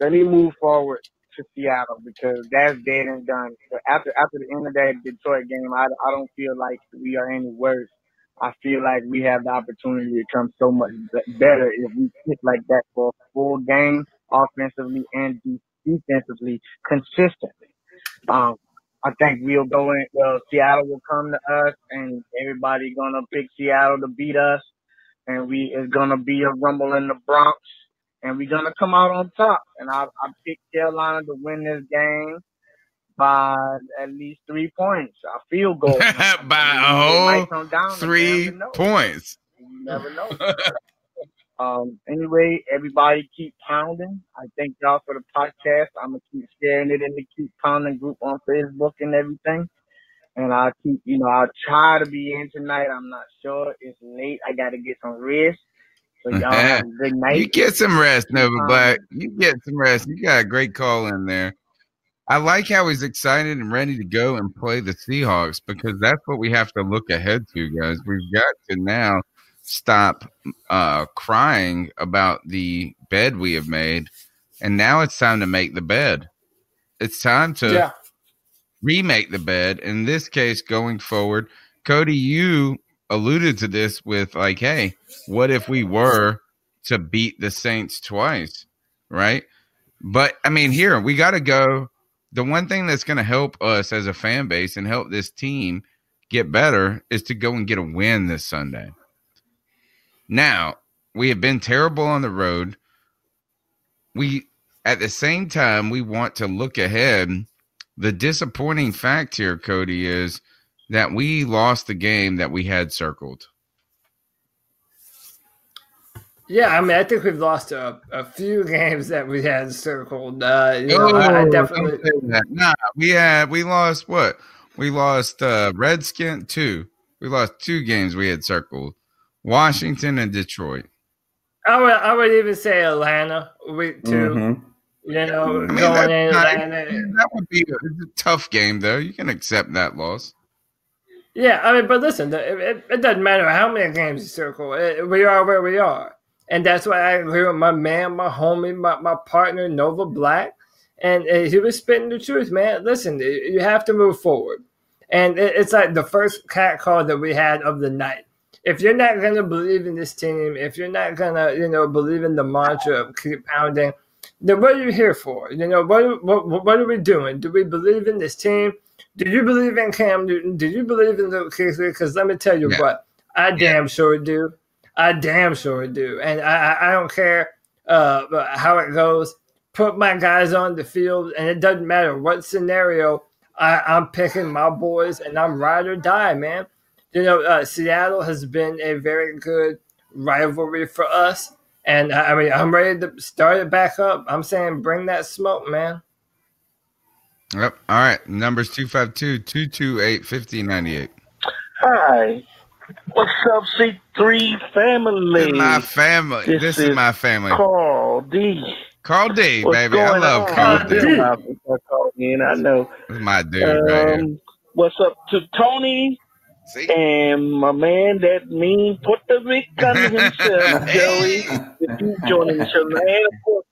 Speaker 20: let me move forward to Seattle because that's dead and done. After after the end of that Detroit game, I, I don't feel like we are any worse. I feel like we have the opportunity to come so much be- better if we sit like that for a full game, offensively and de- defensively, consistently. Um, I think we'll go in. Well, Seattle will come to us, and everybody gonna pick Seattle to beat us, and we it's gonna be a rumble in the Bronx, and we're gonna come out on top. And I I picked Carolina to win this game by at least three points. A field goal.
Speaker 1: by a whole three
Speaker 20: damn to know.
Speaker 1: points.
Speaker 20: You never know. um. Anyway, everybody keep pounding. I thank y'all for the podcast. I'm gonna keep sharing it in the Keep Pounding group on Facebook and everything. And I'll keep, you know, I'll try to be in tonight. I'm not sure. It's late. I gotta get some rest. So y'all have a good night.
Speaker 1: you get some rest, Nova
Speaker 20: Um,
Speaker 1: Black. You get some rest. You got a great call in there. I like how he's excited and ready to go and play the Seahawks because that's what we have to look ahead to, guys. We've got to now stop uh, crying about the bed we have made, and now it's time to make the bed. It's time to
Speaker 3: Yeah.
Speaker 1: remake the bed. In this case, going forward, Cody, you alluded to this with like, hey, what if we were to beat the Saints twice, right? But I mean, here we got to go. The one thing that's going to help us as a fan base and help this team get better is to go and get a win this Sunday. Now, we have been terrible on the road. We, at the same time, we want to look ahead. The disappointing fact here, Cody, is that we lost the game that we had circled.
Speaker 3: Yeah, I mean, I think we've lost a, a few games that we had circled. Uh, you know, I, I
Speaker 1: Oh,
Speaker 3: definitely.
Speaker 1: don't say that. Nah, we had we lost what? We lost uh Redskin two. We lost two games we had circled. Washington and Detroit.
Speaker 3: I would, I would even say Atlanta week 2
Speaker 1: Mhm.
Speaker 3: You know,
Speaker 1: I mean,
Speaker 3: going
Speaker 1: that's
Speaker 3: in
Speaker 1: not-
Speaker 3: Atlanta.
Speaker 1: that would be a, a tough game though. You can accept that loss.
Speaker 3: Yeah, I mean, but listen, it, it, it doesn't matter how many games you circle. It, we are where we are, and that's why I agree with my man, my homie, my, my partner Nova Black, and uh, he was spitting the truth, man. Listen, you have to move forward, and it, it's like the first cat call that we had of the night. If you're not gonna believe in this team, if you're not gonna, you know, believe in the mantra of keep pounding, then what are you here for? You know, what what what are we doing? Do we believe in this team? Do you believe in Cam Newton? Do you believe in Luke Kuechly? Because let me tell you
Speaker 1: Yeah.
Speaker 3: what, I damn sure do. I damn sure do, and I I, I don't care uh, how it goes. Put my guys on the field, and it doesn't matter what scenario. I, I'm picking my boys, and I'm ride or die, man. You know, uh, Seattle has been a very good rivalry for us, and I I mean, I'm ready to start it back up. I'm saying, bring that smoke, man.
Speaker 1: Yep. All right. Numbers 252 228 5098.
Speaker 21: Hi. What's up, C3 family?
Speaker 1: My family. This,
Speaker 21: This
Speaker 1: is
Speaker 21: is
Speaker 1: my family.
Speaker 21: Carl D.
Speaker 1: Carl D,
Speaker 21: What's
Speaker 1: baby. I love
Speaker 21: on?
Speaker 1: Carl D.
Speaker 21: my- I called in, I know.
Speaker 1: This is my dude.
Speaker 21: Um, what's up to Tony and my man, that mean Puerto Rican himself, Joey, if you joining the show, and of course,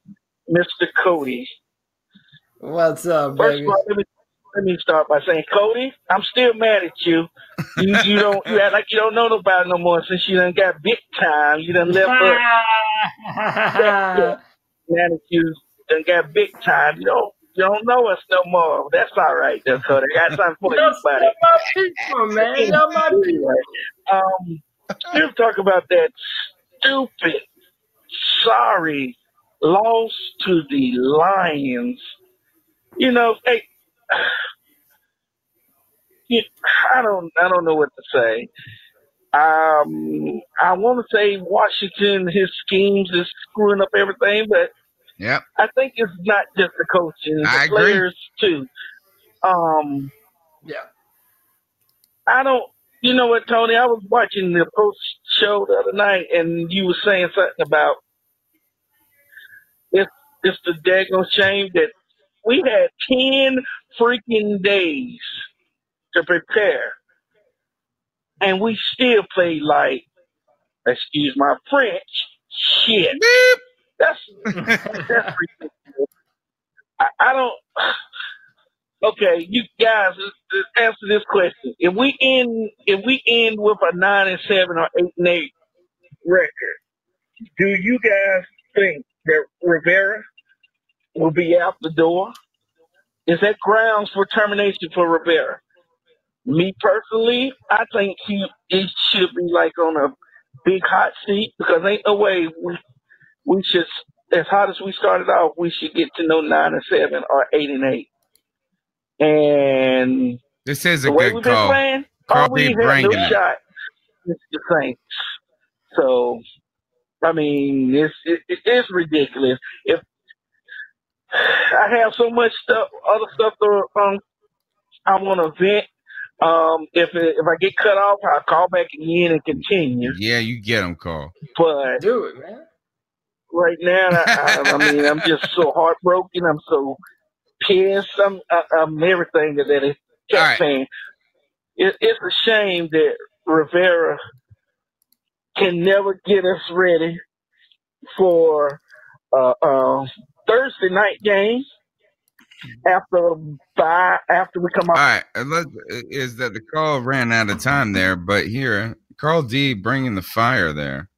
Speaker 21: Mr. Cody.
Speaker 3: What's up,
Speaker 21: First
Speaker 3: baby?
Speaker 21: of all, let me let me start by saying, Cody, I'm still mad at you. You you don't you act like you don't know nobody no more since you done got big time. You done left us. mad at you done got big time. You don't you don't know us no more. That's all right, though, Cody. I got something for you, buddy.
Speaker 3: my people, man. You're my people.
Speaker 21: Um, still talk about that stupid, sorry loss to the Lions. You know, hey, you, I don't, I don't know what to say. Um, I want to say Washington, his schemes is screwing up everything, but
Speaker 1: Yep.
Speaker 21: I think it's not just the coaching, the
Speaker 1: I agree.
Speaker 21: players too. Um,
Speaker 3: yeah.
Speaker 21: I don't. You know what, Tony? I was watching the post show the other night, and you were saying something about it's it's the daggone shame that we had ten freaking days to prepare, and we still played like, excuse my French, shit. That's that's ridiculous. I, I don't. Okay, you guys, answer this question. If we end, if we end with a nine and seven or eight and eight record, do you guys think that Rivera will be out the door? Is that grounds for termination for Rivera? Me personally, I think he it should be like on a big hot seat because ain't no way we we should as hot as we started off, we should get to no nine and seven or eight and eight. And
Speaker 1: This is a
Speaker 21: the way
Speaker 1: good
Speaker 21: we've been
Speaker 1: call.
Speaker 21: playing,
Speaker 1: Carl
Speaker 21: we have no
Speaker 1: it.
Speaker 21: shot is the Saints. So, I mean, it's it, it is ridiculous. If I have so much stuff, other stuff to um, I want to vent. Um, if it, if I get cut off, I'll call back again and continue.
Speaker 1: Yeah, you get him, Carl.
Speaker 21: But
Speaker 3: do it, man.
Speaker 21: Right now, I, I, I mean, I'm just so heartbroken. I'm so pissed. I'm, I, I'm everything that that is kept saying. It, it's a shame that Rivera can never get us ready for uh, uh, Thursday night game after bye after we come
Speaker 1: All
Speaker 21: out.
Speaker 1: right, and is that the call ran out of time there? But here, Carl D bringing the fire there.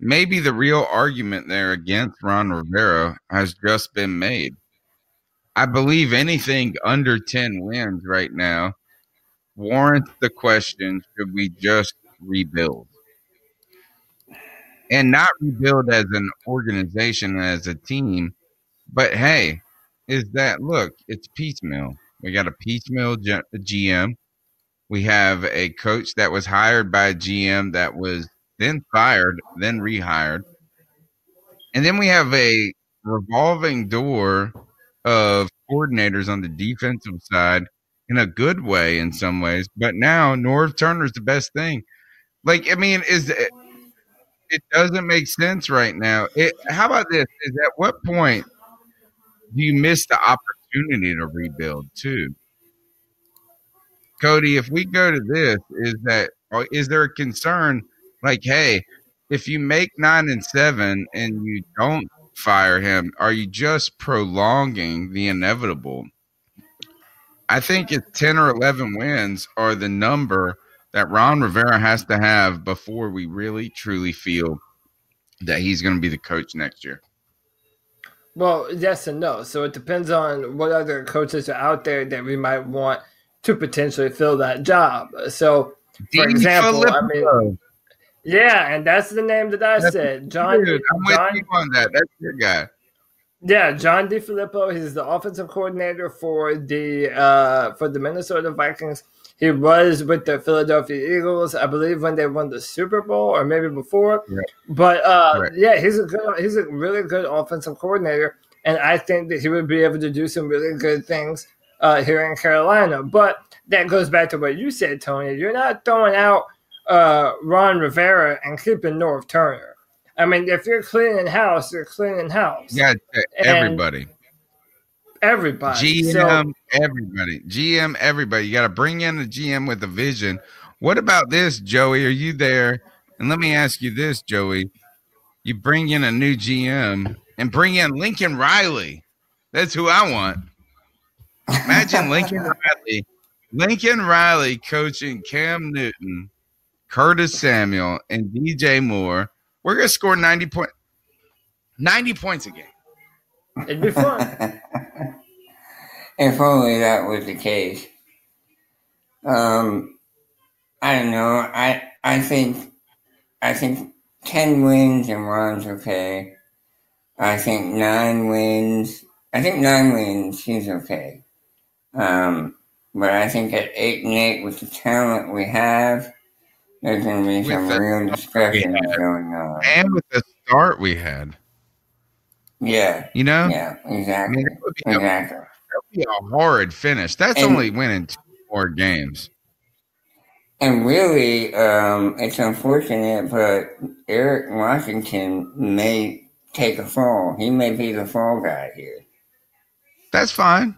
Speaker 1: Maybe the real argument there against Ron Rivera has just been made. I believe anything under 10 wins right now warrants the question should we just rebuild? And not rebuild as an organization, as a team, but hey, is that look, it's piecemeal. We got a piecemeal G- GM. We have a coach that was hired by GM that was then fired, then rehired. And then we have a revolving door of coordinators on the defensive side in a good way in some ways. But now Norv Turner's the best thing. Like, I mean, is it, doesn't make sense right now. It, how about this? Is at what point do you miss the opportunity to rebuild too? Cody, if we go to this, is that or is there a concern like, hey, if you make nine and seven and you don't fire him, are you just prolonging the inevitable? I think it's 10 or 11 wins are the number that Ron Rivera has to have before we really truly feel that he's going to be the coach next year.
Speaker 3: Well, yes and no. So it depends on what other coaches are out there that we might want to potentially fill that job. So, for
Speaker 1: Dean
Speaker 3: example, I mean, yeah, and that's the name that I
Speaker 1: That's
Speaker 3: said, John.
Speaker 1: Dude, I'm with
Speaker 3: John
Speaker 1: you on that. That's your guy.
Speaker 3: Yeah, John DeFilippo. He's the offensive coordinator for the uh, for the Minnesota Vikings. He was with the Philadelphia Eagles, I believe, when they won the Super Bowl, or maybe before. But uh,
Speaker 1: Right.
Speaker 3: yeah, he's a good, he's a really good offensive coordinator, and I think that he would be able to do some really good things uh, here in Carolina. But that goes back to what you said, Tony. You're not throwing out uh, Ron Rivera and keeping Norv Turner. I mean, if you're cleaning house, you're cleaning house.
Speaker 1: Yeah,
Speaker 3: And
Speaker 1: everybody. GM,
Speaker 3: So,
Speaker 1: everybody. GM, everybody. You got to bring in the GM with a vision. What about this, Joey? Are you there? And let me ask you this, Joey. You bring in a new GM and bring in Lincoln Riley. That's who I want. Imagine Lincoln Riley, Lincoln Riley coaching Cam Newton, Curtis Samuel, and DJ Moore. We're gonna score 90 point 90 points a game.
Speaker 3: It'd be fun.
Speaker 2: if only that was the case. Um, I don't know. I I think I think ten wins and one's okay. I think nine wins. I think nine wins is okay. Um, but I think at eight and eight with the talent we have, there's going to be
Speaker 1: With
Speaker 2: some
Speaker 1: the
Speaker 2: real
Speaker 1: talent we
Speaker 2: discussions going on.
Speaker 1: And with the start we had,
Speaker 2: Yeah.
Speaker 1: you know,
Speaker 2: Yeah. Exactly.
Speaker 1: I mean, that would be a-
Speaker 2: exactly.
Speaker 1: that would be a horrid finish. That's
Speaker 2: And-
Speaker 1: only winning two more games.
Speaker 2: And really, um, it's unfortunate, but Eric Washington may take a fall. He may be the fall guy here.
Speaker 1: That's fine.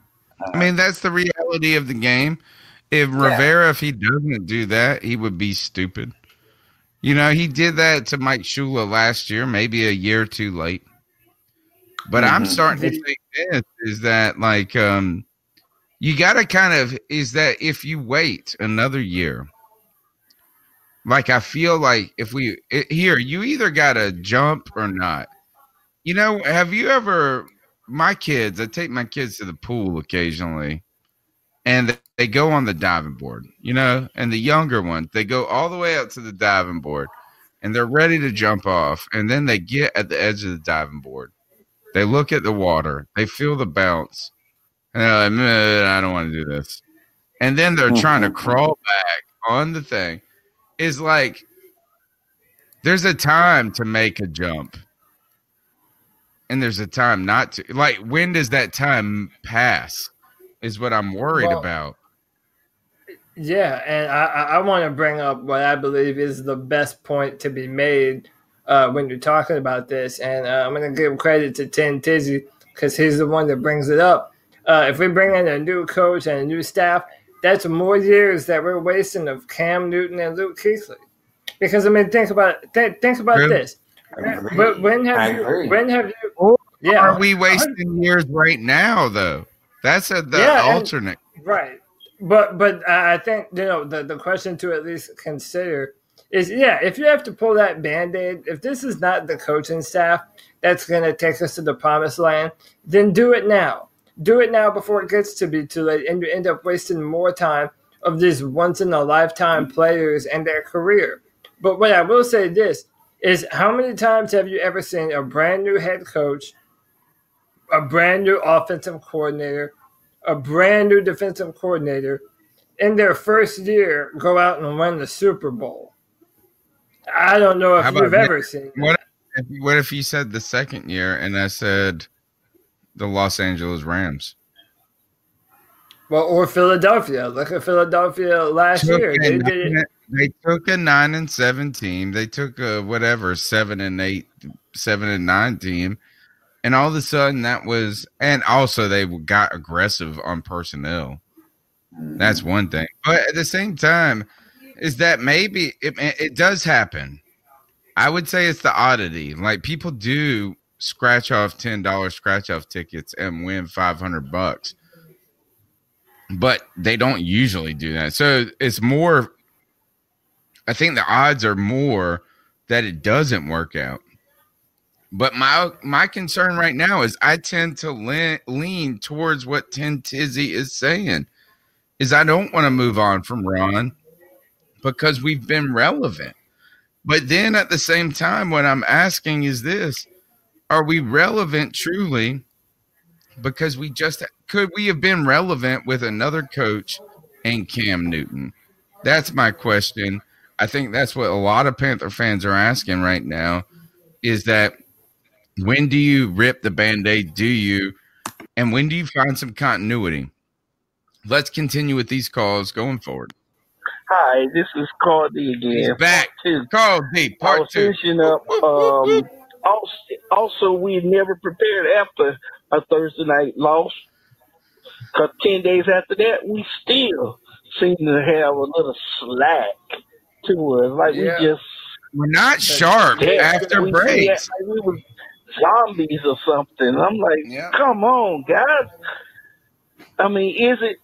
Speaker 1: I mean, that's the reality of the game. If Rivera, if he doesn't do that, he would be stupid. You know, he did that to Mike Shula last year, maybe a year too late. But I'm
Speaker 2: Mhm.
Speaker 1: starting to think this is that like um you gotta kind of is that if you wait another year, like I feel like if we it, here, you either gotta jump or not. You know, have you ever my kids, I take my kids to the pool occasionally and they, they go on the diving board, you know, and the younger ones, they go all the way up to the diving board and they're ready to jump off. And then they get at the edge of the diving board. They look at the water, they feel the bounce, and they're like, I don't want to do this. And then they're hmm. trying to crawl back on the thing. Is like, there's a time to make a jump. And there's a time not to like when does that time pass is what i'm worried
Speaker 3: Well,
Speaker 1: about.
Speaker 3: Yeah, and I, I, I want to bring up what I believe is the best point to be made uh, when you're talking about this. And uh, I'm going to give credit to Tim Tizzy because he's the one that brings it up. Uh, if we bring in a new coach and a new staff, that's more years that we're wasting of Cam Newton and Luke Kuechly. Because I mean, think about th- think about
Speaker 1: True.
Speaker 3: this. When, when
Speaker 2: I
Speaker 3: have you?
Speaker 2: agree.
Speaker 3: When have you?
Speaker 1: or
Speaker 3: Yeah,
Speaker 1: are we wasting years right now though that's a, the
Speaker 3: Yeah, and-
Speaker 1: alternate
Speaker 3: Right. But but I I think you know the, the question to at least consider is yeah if you have to pull that band aid if this is not the coaching staff that's going to take us to the promised land then do it now do it now before it gets to be too late and you end up wasting more time of these once in a lifetime mm-hmm. players and their career. But what I will say this is how many times have you ever seen a brand new head coach, a brand new offensive coordinator, a brand new defensive coordinator in their first year go out and win the Super Bowl? I don't know if
Speaker 1: How about
Speaker 3: you've
Speaker 1: this?
Speaker 3: ever seen.
Speaker 1: what if, what if you said the second year and i said the los angeles rams
Speaker 3: Well, or Philadelphia. Look at Philadelphia last
Speaker 1: took
Speaker 3: year. They
Speaker 1: nine, they took a nine and seven team. They took a whatever seven and eight, seven and nine team, and all of a sudden that was, and also they got aggressive on personnel. That's mm. one thing, but at the same time, is that maybe it, it does happen. I would say it's the oddity. Like people do scratch off ten dollars scratch off tickets and win five hundred bucks but they don't usually do that. So it's more. I think the odds are more that it doesn't work out. But my my concern right now is I tend to lean, lean towards what Tim Tizzy is saying. Is I don't want to move on from Ron because we've been relevant. But then at the same time, what I'm asking is this: Are we relevant truly? because we just could we have been relevant with another coach and Cam Newton? That's my question. I think that's what a lot of Panther fans are asking right now is that when do you rip the band-aid? Do you and when do you find some continuity? Let's continue with these calls going forward.
Speaker 21: Hi, this is Carl D again.
Speaker 1: He's back. Carl D,
Speaker 21: I
Speaker 1: part
Speaker 21: was
Speaker 1: two.
Speaker 21: finishing up. Um, also, also, we never prepared after a Thursday night loss. Because 10 days after that, we still seem to have a little slack to us. Like
Speaker 1: Yeah.
Speaker 21: we just.
Speaker 1: We're not sharp
Speaker 21: Yeah,
Speaker 1: after
Speaker 21: we,
Speaker 1: breaks.
Speaker 21: We, like we was zombies or something. I'm like, come on, guys. I mean, is it?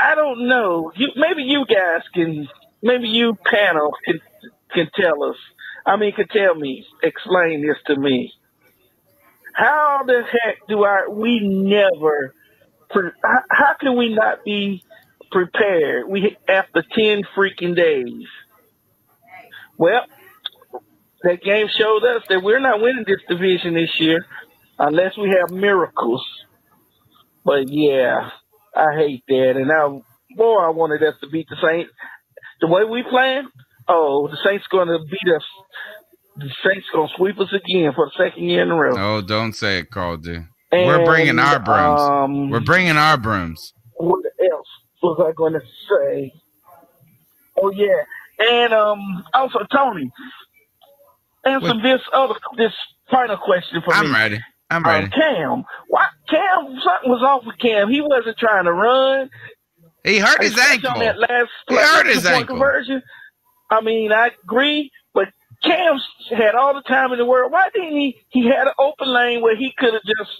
Speaker 21: I don't know. You maybe you guys can, maybe you panel can can tell us. I mean, can tell me, explain this to me. How the heck do I? We never. How, how can we not be prepared? We after ten freaking days. Well, that game showed us that we're not winning this division this year unless we have miracles. But yeah, I hate that. And now, boy, I wanted us to beat the Saints. The way we playing, oh, the Saints going to beat us. The Saints going to sweep us again for the second year in a row.
Speaker 1: Oh, don't say it, Carl D. We're bringing our brooms.
Speaker 21: um,
Speaker 1: We're bringing our brooms.
Speaker 21: what else was I going to say? Oh yeah, and um, also Tony, answer this other this final question for me.
Speaker 1: I'm ready. I'm
Speaker 21: Um. Cam, why Cam? Something was off with Cam. He wasn't trying to run.
Speaker 1: He hurt his ankle.
Speaker 21: On that last
Speaker 1: He
Speaker 21: play,
Speaker 1: hurt his ankle.
Speaker 21: Conversion. I mean, I agree, but Cam had all the time in the world. Why didn't he? He had an open lane where he could have just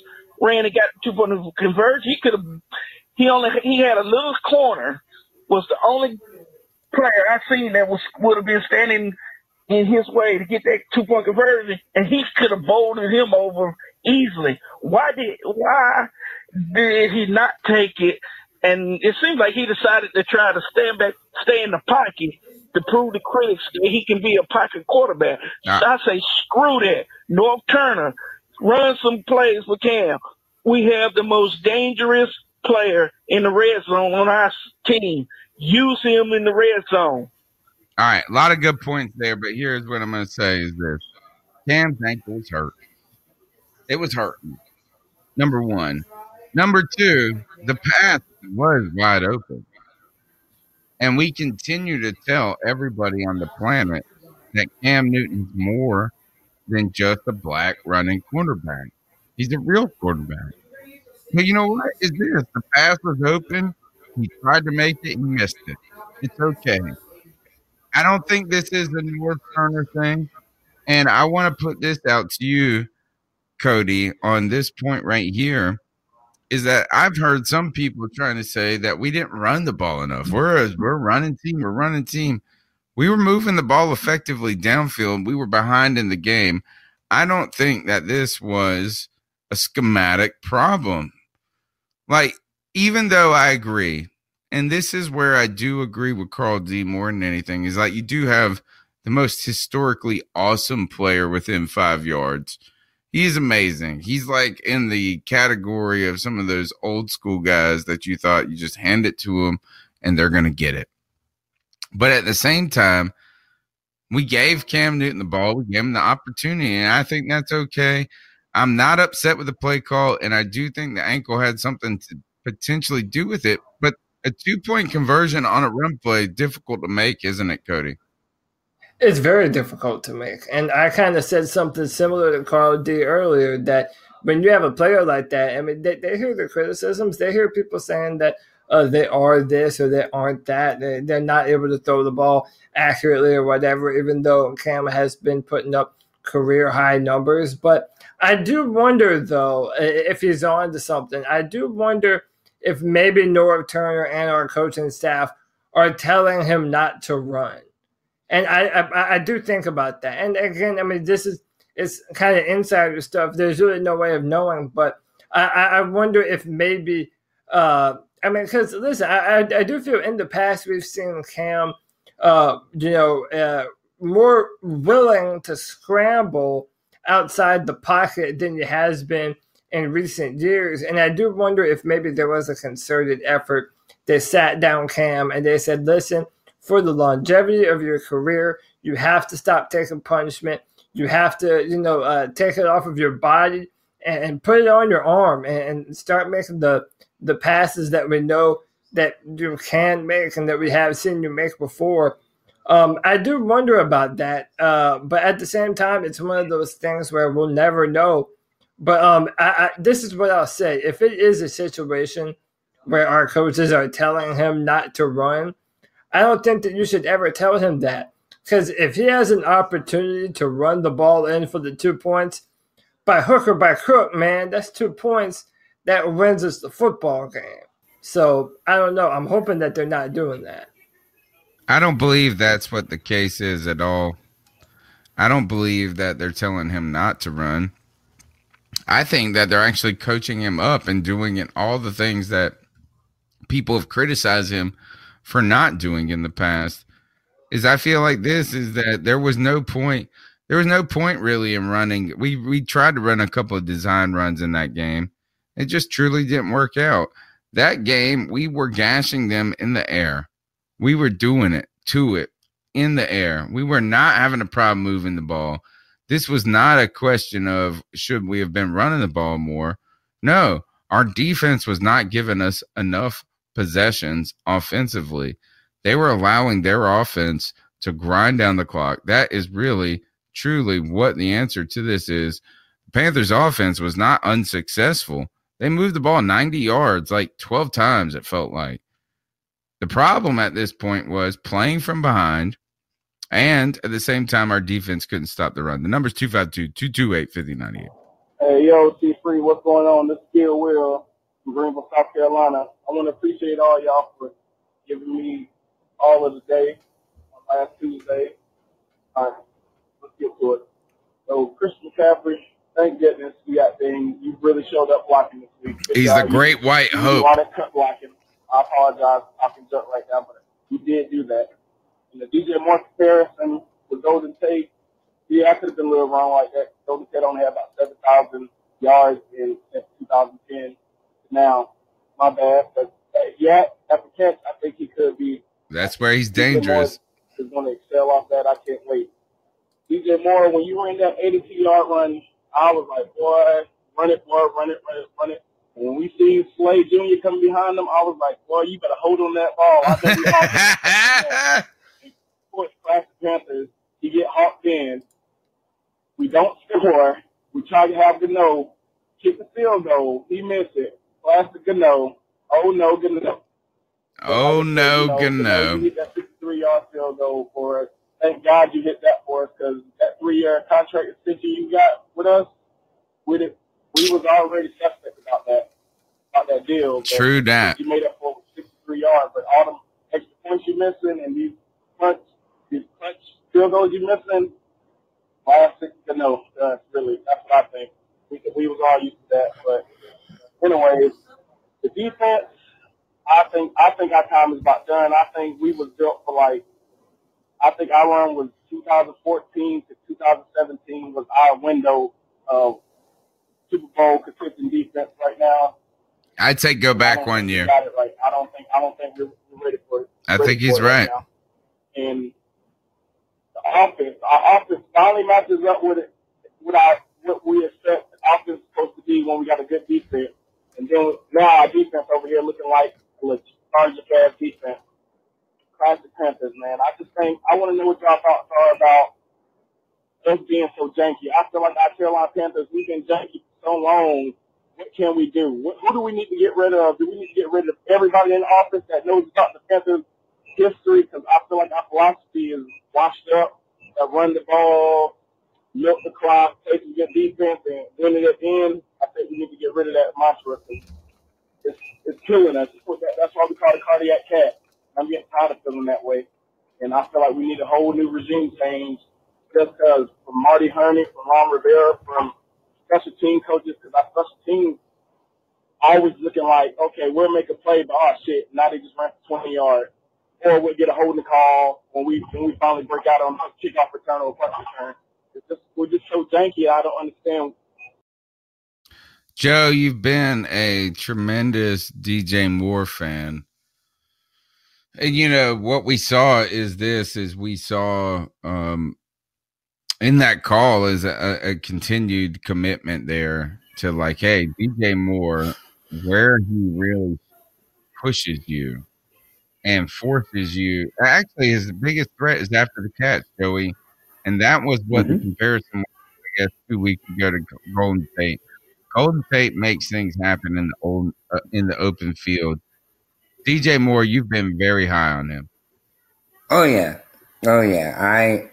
Speaker 21: ran and got the two point conversion. He could have. He only he had a little corner. Was the only player I seen that was would have been standing in his way to get that two point conversion, and he could have bowled him over easily. Why did why did he not take it? And it seems like he decided to try to stand back, stay in the pocket to prove to critics that he can be a pocket quarterback.
Speaker 1: Ah.
Speaker 21: I say screw that. Norv Turner, run some plays for Cam. We have the most dangerous player in the red zone on our team. Use him in the red zone.
Speaker 1: All right, a lot of good points there, but here's what I'm going to say is this. Cam's ankle was hurt. It was hurting. Number one. Number two, the path was wide open. And we continue to tell everybody on the planet that Cam Newton's more than just a black running quarterback. He's a real quarterback. But you know what? Is this the pass was open? He tried to make it, he missed it. It's okay. I don't think this is a Norv Turner thing. And I want to put this out to you, Cody, on this point right here. Is that I've heard some people trying to say that we didn't run the ball enough. Mm. We're a, we're a running team. We're running team. We were moving the ball effectively downfield. We were behind in the game. I don't think that this was a schematic problem. Like, even though I agree, and this is where I do agree with Carl D more than anything, is like you do have the most historically awesome player within five yards. He's amazing. He's like in the category of some of those old school guys that you thought you just hand it to them and they're going to get it. But at the same time, we gave Cam Newton the ball. We gave him the opportunity, and I think that's okay. I'm not upset with the play call, and I do think the ankle had something to potentially do with it. But a two point conversion on a run play difficult to make, isn't it, Cody?
Speaker 3: It's very difficult to make. And I kind of said something similar to Carl D earlier that when you have a player like that, I mean, they, they hear the criticisms. They hear people saying that uh, they are this or they aren't that. They, they're not able to throw the ball accurately or whatever, even though Cam has been putting up career high numbers. But I do wonder, though, if he's on to something. I do wonder if maybe Norv Turner and our coaching staff are telling him not to run. And I, I I do think about that. And again, I mean, this is it's kind of insider stuff. There's really no way of knowing, but I, I wonder if maybe uh I mean, because listen, I, I I do feel in the past we've seen Cam, uh, you know, uh, more willing to scramble outside the pocket than he has been in recent years. And I do wonder if maybe there was a concerted effort. They sat down Cam and they said, listen, for the longevity of your career, you have to stop taking punishment. You have to, you know, uh, take it off of your body and, and put it on your arm and, and start making the the passes that we know that you can make and that we have seen you make before. Um, I do wonder about that, uh, but at the same time, it's one of those things where we'll never know. But um, I, I, this is what I'll say: if it is a situation where our coaches are telling him not to run, I don't think that you should ever tell him that. Because if he has an opportunity to run the ball in for the two points, by hook or by crook, man, that's two points that wins us the football game. So I don't know. I'm hoping that they're not doing that.
Speaker 1: I don't believe that's what the case is at all. I don't believe that they're telling him not to run. I think that they're actually coaching him up and doing it all the things that people have criticized him for not doing in the past. Is I feel like this is that there was no point there was no point really in running. We we tried to run a couple of design runs in that game. It just truly didn't work out. That game, we were gashing them in the air. We were doing it to it in the air. We were not having a problem moving the ball. This was not a question of should we have been running the ball more. No, our defense was not giving us enough possessions offensively. They were allowing their offense to grind down the clock. That is really, truly what the answer to this is. Panthers offense was not unsuccessful. They moved the ball 90 yards like 12 times, it felt like. The problem at this point was playing from behind and at the same time, our defense couldn't stop the run. The number's 252 228 5098.
Speaker 22: Hey, yo, C Free, what's going on? This is Gil Will from Greenville, South Carolina. I want to appreciate all y'all for giving me all of the day on last Tuesday. All right, let's get to it. So, Christian McCaffrey, thank goodness we got things. You really showed up blocking this week. Good
Speaker 1: He's
Speaker 22: job.
Speaker 1: the great white hope.
Speaker 22: A lot of cut blocking. I apologize. I can jump right now, but you did do that. And the DJ Moore comparison with Golden Tate, yeah, I could have been a little wrong like that. Golden Tate only had about 7,000 yards in, in 2010. Now, my bad. But uh, yeah, at the catch, I think he could be.
Speaker 1: That's where he's dangerous.
Speaker 22: is going to excel off that. I can't wait. DJ Moore, when you ran that 82 yard run, I was like, boy, run it, boy, run it, run it, run it. And when we see Slade Jr. coming behind them, I was like, boy, you better hold on that ball. I know we all sports Classic Panthers, he get hawked in. We don't score. We try to have Gano kick the field goal. He missed it. Classic Gano. Oh no, Gano.
Speaker 1: Oh no,
Speaker 22: You
Speaker 1: Gano.
Speaker 22: hit that 53 yard field goal for us. Thank God you hit that for us because that three year contract extension you got with us, we did, we was already suspect about that about that deal.
Speaker 1: True that.
Speaker 22: You made up for 63 yards, but all them extra points you missing and these punch these punch field goals you missing, classic Gano. Uh, really, that's what I think. We we was all used to that, but anyways, the defense. I think I think our time is about done. I think we was built for like I think our run was 2014 to 2017 was our window of Super Bowl consistent defense right now.
Speaker 1: I'd say go back one year.
Speaker 22: Got it right. I don't think I don't think we're, we're ready for it.
Speaker 1: I think he's
Speaker 22: it
Speaker 1: right.
Speaker 22: And the offense, our offense finally matches up with it, with our what we expect the offense is supposed to be when we got a good defense. And then now our defense over here looking like a lethargic ass defense. Classic Panthers, man. I just think I want to know what y'all thoughts are about us being so janky. I feel like our Carolina Panthers, we've been janky for so long. What can we do? What, who do we need to get rid of? Do we need to get rid of everybody in the office that knows about the Panthers history? Because I feel like our philosophy is washed up. Uh, run the ball, milk the clock, some good defense, and win it at the end. I think we need to get rid of that mantra. It's, it's killing us. That's why we call it cardiac cat. I'm getting tired of feeling that way. And I feel like we need a whole new regime change just because from Marty Hurney, from Ron Rivera, from special team coaches, because our special teams always looking like, okay, we'll make a play, but oh shit, now they just ran for 20 yards. Or we'll get a holding call when we when we finally break out on a kickoff return or punt return. It's just, we're just so janky. I don't understand.
Speaker 1: Joe, you've been a tremendous DJ Moore fan. And you know what we saw is this is we saw um in that call is a, a continued commitment there to like, hey, DJ Moore, where he really pushes you and forces you. Actually, his biggest threat is after the catch, Joey, and that was what the comparison was. I guess two weeks ago to Golden Tate. Golden Tate makes things happen in the old uh, in the open field. DJ Moore, you've been very high on him.
Speaker 2: Oh yeah, oh yeah. I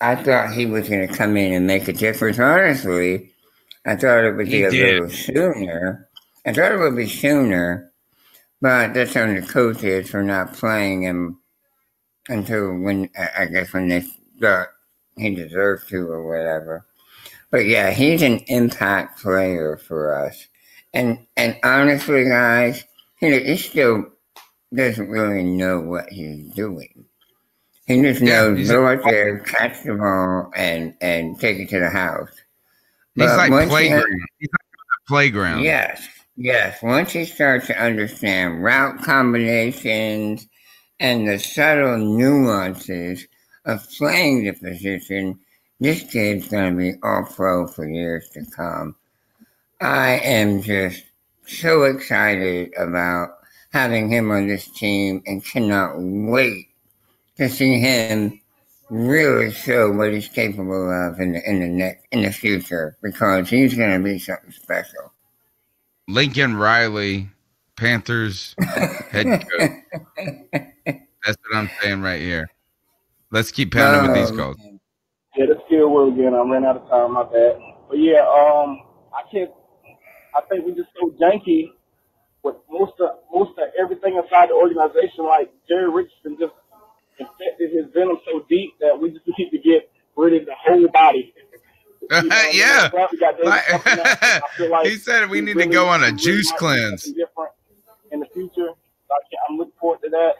Speaker 2: I thought he was going to come in and make a difference. Honestly, I thought it would be
Speaker 1: He
Speaker 2: a
Speaker 1: did.
Speaker 2: little sooner. I thought it would be sooner, But that's on the coaches for not playing him until when I I guess when they start he deserves to or whatever. But yeah, he's an impact player for us. And and honestly, guys, he, he still doesn't really know what he's doing. He just
Speaker 1: Yeah,
Speaker 2: knows go out there, catch the ball, and and take it to the house.
Speaker 1: He's like
Speaker 2: once he-
Speaker 1: playground. He's like the playground.
Speaker 2: Yes, yes. Once he starts to understand route combinations and the subtle nuances of playing the position, this kid's going to be all pro for years to come. I am just so excited about having him on this team and cannot wait to see him really show what he's capable of in the in the next in the future because he's going to be something special.
Speaker 1: Lincoln Riley, Panthers head coach. That's what I'm saying right here. Let's keep pounding with these
Speaker 22: oh,
Speaker 1: calls.
Speaker 22: Still will again. I ran out of time. My bad. But yeah, um, I can't. I think we just so janky with most of most of everything inside the organization. Like Jerry Richardson just infected his venom so deep that we just need to get rid of the whole body. You know,
Speaker 1: yeah.
Speaker 22: we got David Ruffin out, and I feel like
Speaker 1: He said we need to go on a
Speaker 22: we really
Speaker 1: juice cleanse.
Speaker 22: different in the future. So I can't, I'm looking forward to that.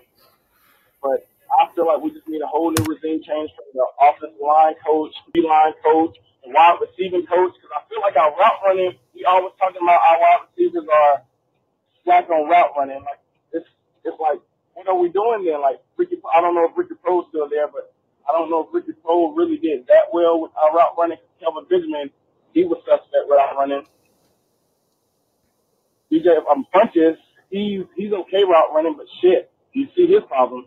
Speaker 22: But I feel like we just need a whole new regime change from the offensive line coach, D line coach, and wide receiving coach. Because I feel like our route running, we always talking about our wide receivers are slack on route running. Like it's it's like what are we doing then? Like Ricky, I don't know if Ricky Proehl's still there, but I don't know if Ricky Proehl really did that well with our route running. Kelvin Benjamin, he was suspect route running. DJ um, Funchess, he's he's okay route running, but shit, you see his problem.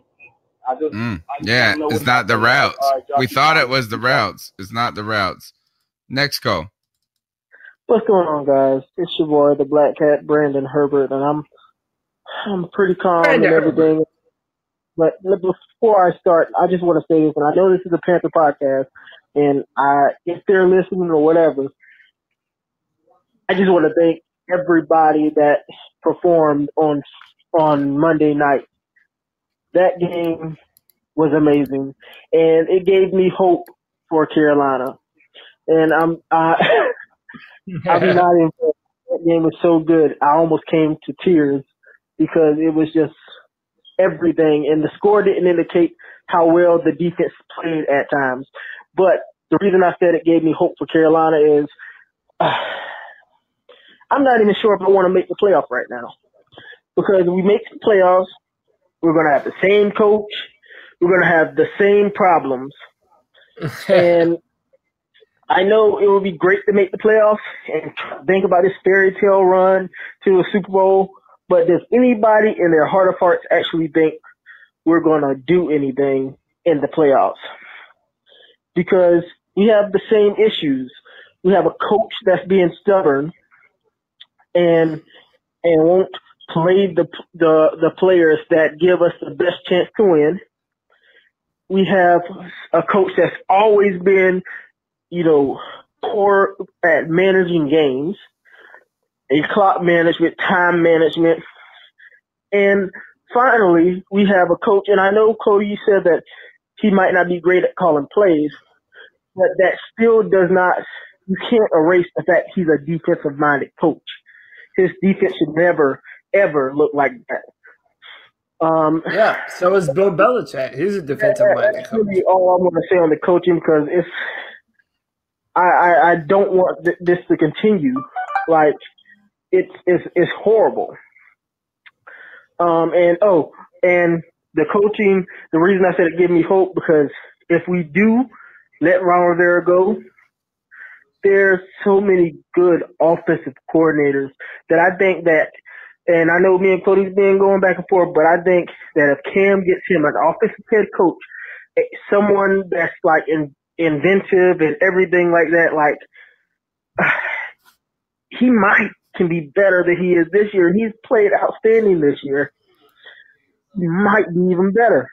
Speaker 22: I just
Speaker 1: Mm,
Speaker 22: I just
Speaker 1: yeah,
Speaker 22: don't know
Speaker 1: it's not the routes.
Speaker 22: All right, y'all
Speaker 1: We thought it was the routes. It's not the routes. Next call.
Speaker 23: What's going on, guys? It's your boy, the Black Cat, Brandon Herbert, and I'm I'm pretty calm
Speaker 3: Brandon
Speaker 23: and everything. But before I start, I just want to say this, and I know this is a Panther podcast, and I if they're listening or whatever, I just want to thank everybody that performed on on Monday night. That game was amazing, and it gave me hope for Carolina. And I'm I I'm not even. That game was so good. I almost came to tears because it was just everything, and the score didn't indicate how well the defense played at times. But the reason I said it gave me hope for Carolina is uh, I'm not even sure if I want to make the playoff right now because we make the playoffs, we're going to have the same coach, we're going to have the same problems, and I know it would be great to make the playoffs and think about this fairy tale run to a Super Bowl, but does anybody in their heart of hearts actually think we're going to do anything in the playoffs? Because we have the same issues. We have a coach that's being stubborn and and won't play the the the players that give us the best chance to win. We have a coach that's always been you know, poor at managing games, a clock management, time management, and finally, we have a coach. And I know Cody said that he might not be great at calling plays, but that still does not. You can't erase the fact he's a defensive-minded coach. His defense should never, ever look like that. Um,
Speaker 3: Yeah, so is Bill Belichick. He's a defensive minded
Speaker 23: that's really all I'm going to say on the coaching because it's I, I, I don't want th- this to continue. Like it's it's it's horrible. Um and oh and the coaching. The reason I said it gave me hope because if we do let Ron Rivera go, there's so many good offensive coordinators that I think that. And I know me and Cody's been going back and forth, but I think that if Cam gets him an offensive head coach, eh, someone that's like in, inventive and everything like that, like he might can be better than he is this year. He's played outstanding this year. He might be even better.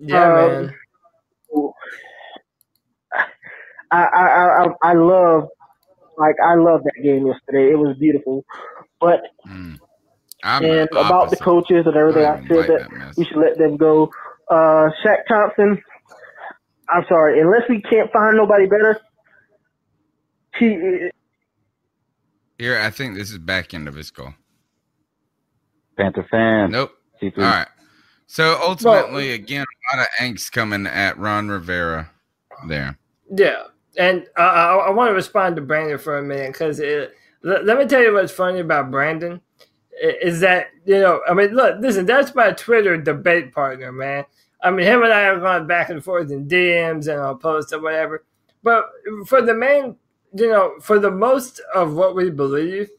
Speaker 3: Yeah,
Speaker 23: Um,
Speaker 3: man.
Speaker 23: I, I, I, I love, like, I love that game yesterday. It was beautiful. But
Speaker 1: I'm
Speaker 23: and
Speaker 1: the
Speaker 23: about the coaches and everything.
Speaker 1: I
Speaker 23: I
Speaker 1: don't
Speaker 23: said
Speaker 1: like
Speaker 23: that,
Speaker 1: that
Speaker 23: we should let them go. Uh, Shaq Thompson, I'm sorry, unless we can't find nobody better, he
Speaker 1: Here, I think this is back end of his call.
Speaker 24: Panther fan.
Speaker 1: Nope.
Speaker 24: Keep
Speaker 1: All right. So ultimately, again, a lot of angst coming at Ron Rivera there.
Speaker 3: Yeah, and I, I, I want to respond to Brandon for a minute because let, let me tell you what's funny about Brandon is that you know I mean look listen that's my Twitter debate partner man I mean him and I have gone back and forth in DMs and on posts or whatever but for the main you know for the most of what we believe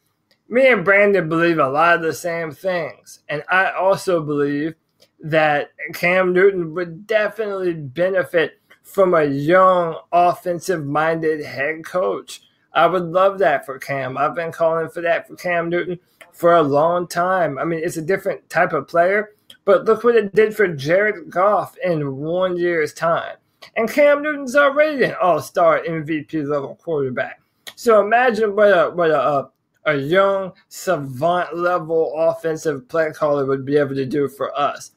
Speaker 3: me and Brandon believe a lot of the same things and I also believe that Cam Newton would definitely benefit from a young, offensive minded head coach. I would love that for Cam. I've been calling for that for Cam Newton for a long time. I mean, it's a different type of player, but look what it did for Jared Goff in one year's time. And Cam Newton's already an all star MVP level quarterback. So imagine what a, what a, a, young, savant level offensive play caller would be able to do for us.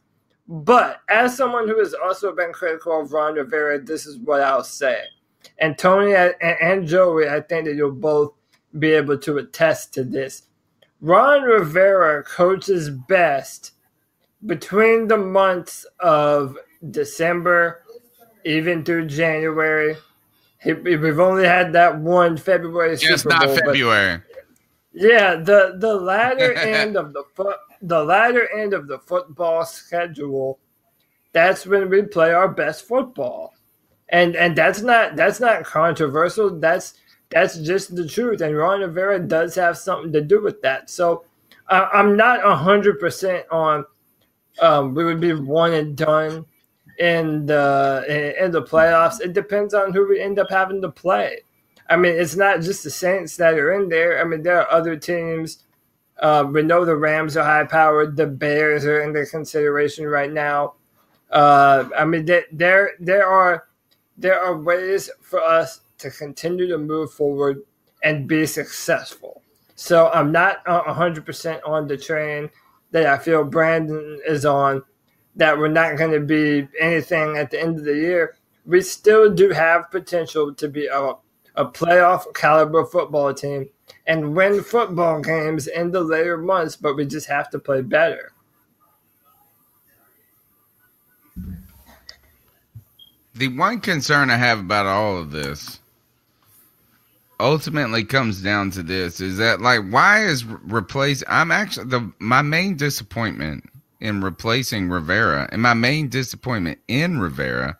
Speaker 3: But as someone who has also been critical of Ron Rivera, this is what I'll say. And Tony and, and Joey, I think that you'll both be able to attest to this. Ron Rivera coaches best between the months of December, even through January. He, we've only had that one February
Speaker 1: Just
Speaker 3: Super
Speaker 1: not
Speaker 3: Bowl,
Speaker 1: February.
Speaker 3: yeah, the the latter end of the foot, the latter end of the football schedule, that's when we play our best football, and and that's not that's not controversial. That's that's just the truth. And Ron Rivera does have something to do with that. So uh, I'm not hundred percent on. Um, we would be one and done in the in, the playoffs. It depends on who we end up having to play. I mean, it's not just the Saints that are in there. I mean, there are other teams. Uh, we know the Rams are high powered. The Bears are in their consideration right now. Uh, I mean, there there are there are ways for us to continue to move forward and be successful. So I'm not uh, a hundred percent on the train that I feel Brandon is on. That we're not going to be anything at the end of the year. We still do have potential to be a a playoff caliber football team and win football games in the later months, but we just have to play better.
Speaker 1: The one concern I have about all of this ultimately comes down to this is that like why is replace I'm actually the my main disappointment in replacing Rivera and my main disappointment in Rivera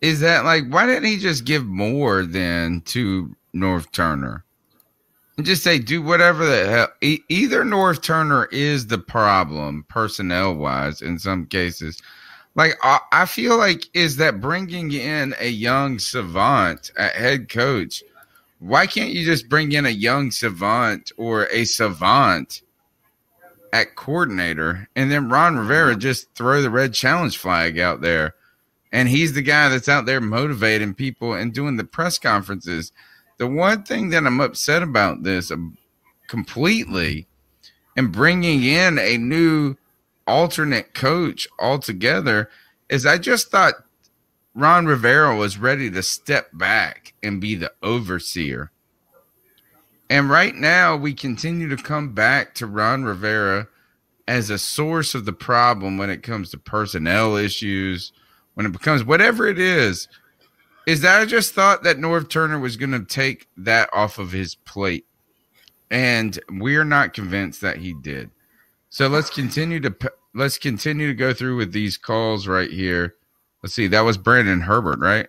Speaker 1: is that like why didn't he just give more than to Norv Turner? And just say do whatever the hell e- either Norv Turner is the problem personnel wise in some cases like I, I feel like is that bringing in a young savant at head coach why can't you just bring in a young savant or a savant at coordinator? And then Ron Rivera mm-hmm. just throw the red challenge flag out there. And he's the guy that's out there motivating people and doing the press conferences. The one thing that I'm upset about this completely and bringing in a new alternate coach altogether is I just thought Ron Rivera was ready to step back and be the overseer. And right now, we continue to come back to Ron Rivera as a source of the problem when it comes to personnel issues, when it becomes whatever it is. Is that I just thought that Norv Turner was going to take that off of his plate. And we're not convinced that he did. So let's continue to let's continue to go through with these calls right here. Let's see. That was Brandon Herbert, right?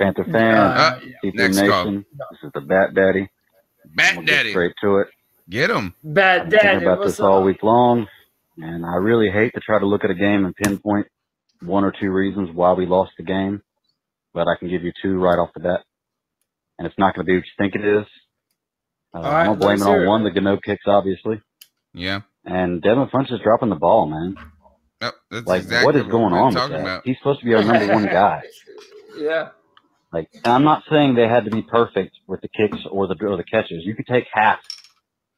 Speaker 24: Panther fan,
Speaker 1: Uh,
Speaker 24: Keep
Speaker 1: next
Speaker 24: Nation.
Speaker 1: call.
Speaker 24: This is the Bat Daddy.
Speaker 1: Bat
Speaker 24: We'll
Speaker 1: Daddy.
Speaker 24: straight to it.
Speaker 1: Get him.
Speaker 3: Bad
Speaker 24: I've been thinking
Speaker 3: daddy,
Speaker 24: about
Speaker 3: what's
Speaker 24: this all week long, and I really hate to try to look at a game and pinpoint one or two reasons why we lost the game, but I can give you two right off the bat, and it's not going to be what you think it is. Uh,
Speaker 1: All right,
Speaker 24: I'm gonna blame it on one, the Gano kicks, obviously,
Speaker 1: Yeah.
Speaker 24: and Devin Funchess dropping the ball, man.
Speaker 1: Yep, that's
Speaker 24: Like,
Speaker 1: exactly
Speaker 24: what is going
Speaker 1: we're
Speaker 24: on with that?
Speaker 1: about.
Speaker 24: He's supposed to be our number one guy.
Speaker 3: Yeah.
Speaker 24: Like, and I'm not saying they had to be perfect with the kicks or the or the catches. You could take half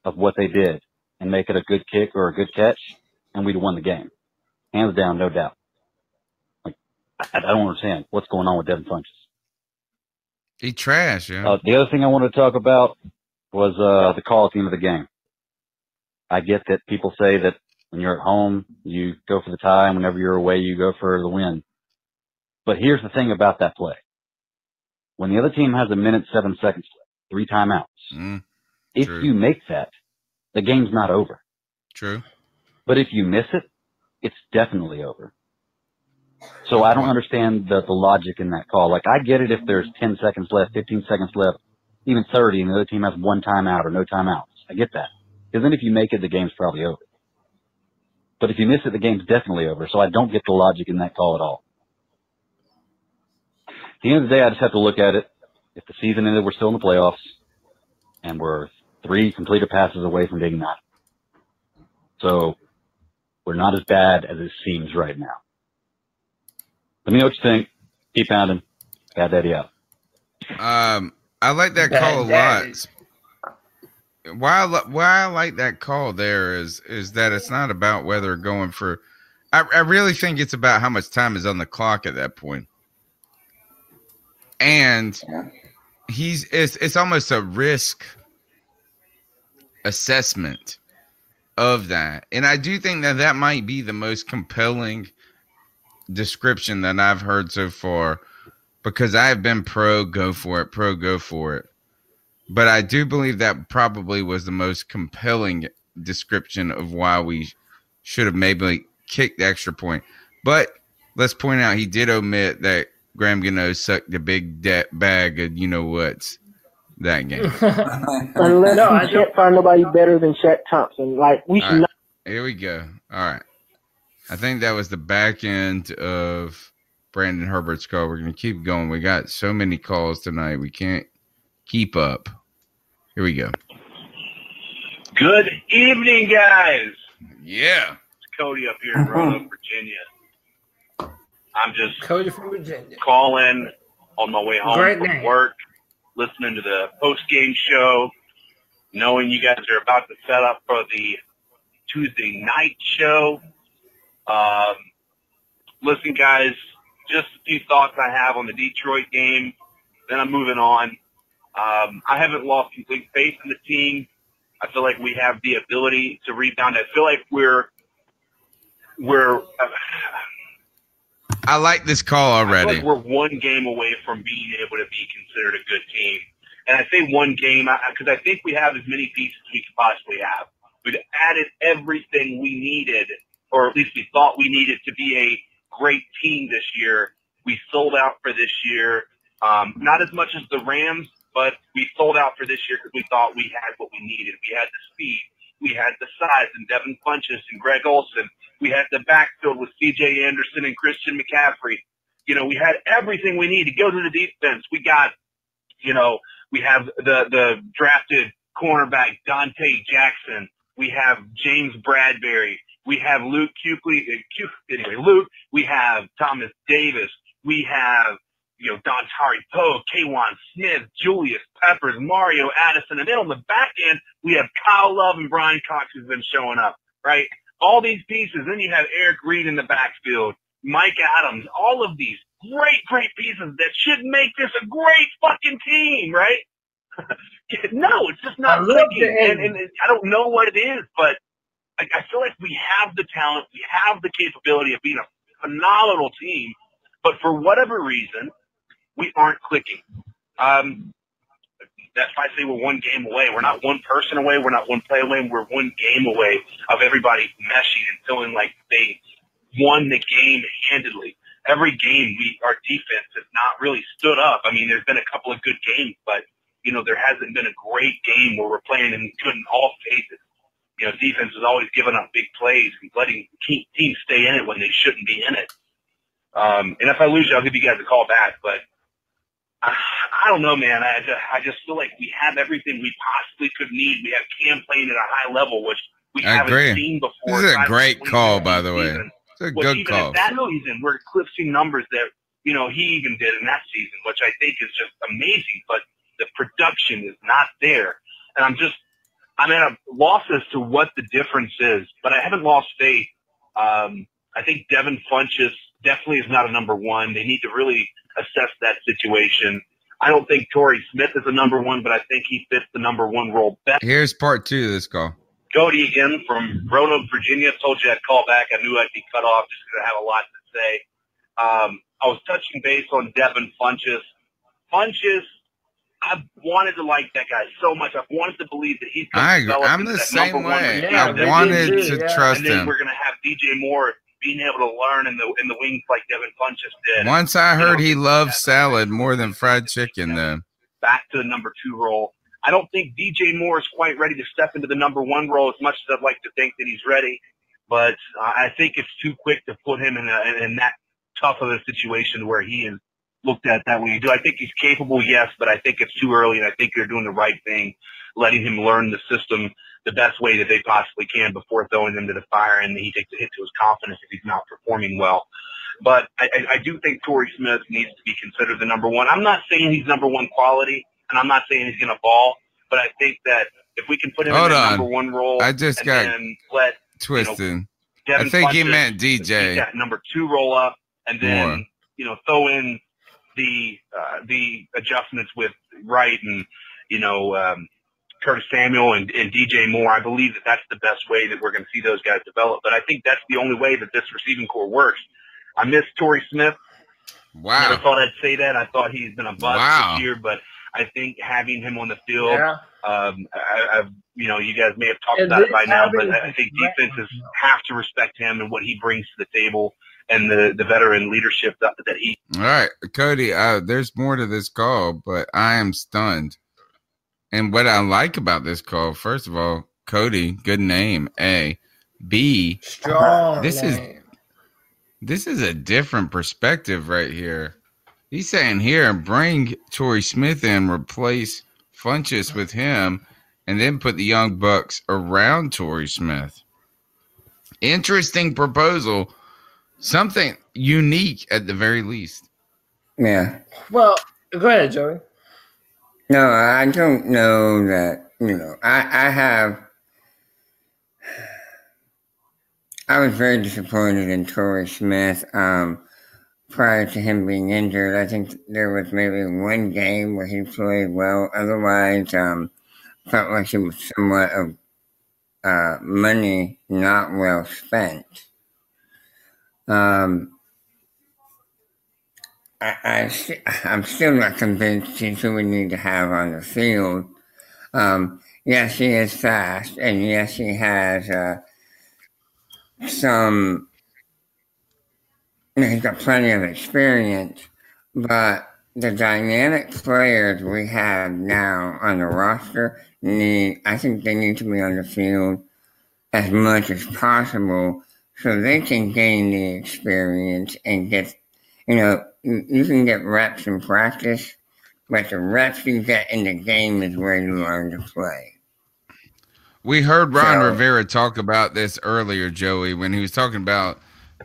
Speaker 24: of what they did and make it a good kick or a good catch, and we'd have won the game. Hands down, no doubt. Like, I, I don't understand what's going on with Devin Funchess.
Speaker 1: He trash, yeah.
Speaker 24: Uh, the other thing I wanted to talk about was uh, the call at the end of the game. I get that people say that when you're at home, you go for the tie, and whenever you're away, you go for the win. But here's the thing about that play. When the other team has a minute, seven seconds left, three timeouts,
Speaker 1: Mm,
Speaker 24: if you make that, the game's not over.
Speaker 1: true.
Speaker 24: But if you miss it, it's definitely over. So I don't understand the, the logic in that call. Like I get it if there's 10 seconds left, 15 seconds left, even 30, and the other team has one timeout or no timeouts. I get that. Because then if you make it, the game's probably over. But if you miss it, the game's definitely over. So I don't get the logic in that call at all. At the end of the day, I just have to look at it. If the season ended, we're still in the playoffs, and we're three completed passes away from being not. So we're not as bad as it seems right now. Let me know what you think. Keep pounding. Bad Daddy out.
Speaker 1: Um, I like that
Speaker 3: Bad
Speaker 1: call a
Speaker 3: daddies.
Speaker 1: lot. Why I, why I like that call there is is that it's not about whether going for. I, I really think it's about how much time is on the clock at that point. And he's it's it's almost a risk assessment of that. And I do think that that might be the most compelling description that I've heard so far because I have been pro go for it, pro go for it. But I do believe that probably was the most compelling description of why we should have maybe kicked the extra point. But let's point out he did omit that Graham Gano sucked the big de- bag of you know what's that game.
Speaker 23: Unless
Speaker 3: No, I
Speaker 23: you can't find nobody better than Shaq Thompson. Like we should
Speaker 1: right,
Speaker 23: not.
Speaker 1: here we go. All right. I think that was the back end of Brandon Herbert's call. We're going to keep going. We got so many calls tonight. We can't keep up. Here we go.
Speaker 25: Good evening, guys.
Speaker 1: Yeah.
Speaker 25: It's Cody up here in Roanoke, Virginia. I'm just
Speaker 3: Cody from Virginia.
Speaker 25: calling on my way home
Speaker 3: Great
Speaker 25: from
Speaker 3: name.
Speaker 25: work, listening to the post game show, knowing you guys are about to set up for the Tuesday night show. Um, listen, guys, just a few thoughts I have on the Detroit game. Then I'm moving on. Um, I haven't lost complete faith in the team. I feel like we have the ability to rebound. I feel like we're we're uh,
Speaker 1: I like this call
Speaker 25: I feel
Speaker 1: already.
Speaker 25: like we're one game away from being able to be considered a good team. And I say one game because I think we have as many pieces as we could possibly have. We've added everything we needed, or at least we thought we needed to be a great team this year. We sold out for this year. Um, not as much as the Rams, but we sold out for this year because we thought we had what we needed. We had the speed. We had the size and Devin Funchess and Greg Olsen. We had the backfield with C.J. Anderson and Christian McCaffrey. You know, we had everything we need to go to the defense. We got, you know, we have the the drafted cornerback Donte Jackson. We have James Bradberry. We have Luke. Uh, anyway, Luke. We have Thomas Davis. We have you know Don Dontari Poe, Kwan Smith, Julius Peppers, Mario Addison, and then on the back end we have Kyle Love and Bryan Cox who's been showing up. Right, all these pieces. Then you have Eric Reid in the backfield, Mike Adams. All of these great, great pieces that should make this a great fucking team. Right. no, it's just not clicking,
Speaker 3: the
Speaker 25: and, and I don't know what it is, but I, I feel like we have the talent, we have the capability of being a phenomenal team, but for whatever reason, we aren't clicking. Um, that's why I say we're one game away. We're not one person away. We're not one play away. We're one game away of everybody meshing and feeling like they won the game handedly. Every game, we our defense has not really stood up. I mean, there's been a couple of good games, but you know, there hasn't been a great game where we're playing in good in all phases. You know, defense is always giving up big plays and letting te- teams stay in it when they shouldn't be in it. Um, and if I lose you, I'll give you guys a call back. But I, I don't know, man. I just, I just feel like we have everything we possibly could need. We have Cam playing at a high level, which we
Speaker 1: I
Speaker 25: haven't
Speaker 1: agree.
Speaker 25: seen before.
Speaker 1: This is a great call, by the way.
Speaker 25: season.
Speaker 1: It's a
Speaker 25: Which
Speaker 1: good call.
Speaker 25: at that season, we're eclipsing numbers that you know he even did in that season, which I think is just amazing. But the production is not there, and I'm just I'm at a loss as to what the difference is, but I haven't lost faith. Um, I think Devin Funchess definitely is not a number one. They need to really assess that situation. I don't think Torrey Smith is a number one, but I think he fits the number one role best.
Speaker 1: Here's part two of this call.
Speaker 25: Cody again from Roanoke, Virginia. Told you I'd call back. I knew I'd be cut off just because I have a lot to say. Um, I was touching base on Devin Funchess. Funchess, I wanted to like that guy so much. I wanted to believe that he's going
Speaker 1: I
Speaker 25: to
Speaker 1: agree.
Speaker 25: develop
Speaker 1: I'm the
Speaker 25: that
Speaker 1: same
Speaker 25: number one
Speaker 1: way.
Speaker 25: receiver
Speaker 1: I wanted to trust
Speaker 25: and then
Speaker 1: him.
Speaker 25: we're going to have DJ Moore being able to learn in the in the wings like Devin Funchess did.
Speaker 1: Once I heard he loved salad more than fried chicken, though.
Speaker 25: back to the number two role. I don't think DJ Moore is quite ready to step into the number one role as much as I'd like to think that he's ready. But uh, I think it's too quick to put him in, a, in, that tough of a situation where he is looked at that way. Do I think he's capable? Yes, but I think it's too early, and I think they're doing the right thing, letting him learn the system the best way that they possibly can before throwing them to the fire, and he takes a hit to his confidence if he's not performing well. But I, I, do think Torrey Smith needs to be considered the number one. I'm not saying he's number one quality, and I'm not saying he's going to ball, but I think that if we can put him
Speaker 1: Hold
Speaker 25: in the
Speaker 1: on.
Speaker 25: number one role,
Speaker 1: I just
Speaker 25: and
Speaker 1: got
Speaker 25: let
Speaker 1: Twisted.
Speaker 25: Devin
Speaker 1: I think he meant DJ.
Speaker 25: that number two roll up, and then
Speaker 1: More.
Speaker 25: you know throw in the uh, the adjustments with Wright and you know um, Curtis Samuel and, and DJ Moore. I believe that that's the best way that we're going to see those guys develop. But I think that's the only way that this receiving corps works. I miss Torrey Smith.
Speaker 1: Wow.
Speaker 25: Never thought I'd say that. I thought he's been a bust
Speaker 1: Wow.
Speaker 25: this year, but I think having him on the field,
Speaker 3: Yeah.
Speaker 25: um, I, I've, you know, you guys may have talked
Speaker 3: At
Speaker 25: about it by now, but I I think defenses have to respect him and what he brings to the table and the, the veteran leadership that, that he
Speaker 1: All right, Cody. Uh, there's more to this call, but I am stunned. And what I like about this call, first of all, Cody, good name. A, B.
Speaker 3: Strong
Speaker 1: This is this is a different perspective right here. He's saying here, bring Torrey Smith in, replace Funchess with him, and then put the young bucks around Torrey Smith. Interesting proposal. Something unique at the very least.
Speaker 2: Yeah.
Speaker 3: Well, go ahead, Joey.
Speaker 2: No, I don't know that, you know, I, I have, I was very disappointed in Torrey Smith um, prior to him being injured. I think there was maybe one game where he played well. Otherwise, um, felt like it was somewhat of uh, money not well spent. Um, I, I, I'm still not convinced he's who we need to have on the field. Um, yes, he is fast, and yes, he has uh, some. He's got plenty of experience, but the dynamic players we have now on the roster need. I think they need to be on the field as much as possible so they can gain the experience and get you know, you, you can get reps in practice, but the reps you get in the game is where you learn to play.
Speaker 1: We heard Ron
Speaker 2: So-
Speaker 1: Rivera talk about this earlier, Joey, when he was talking about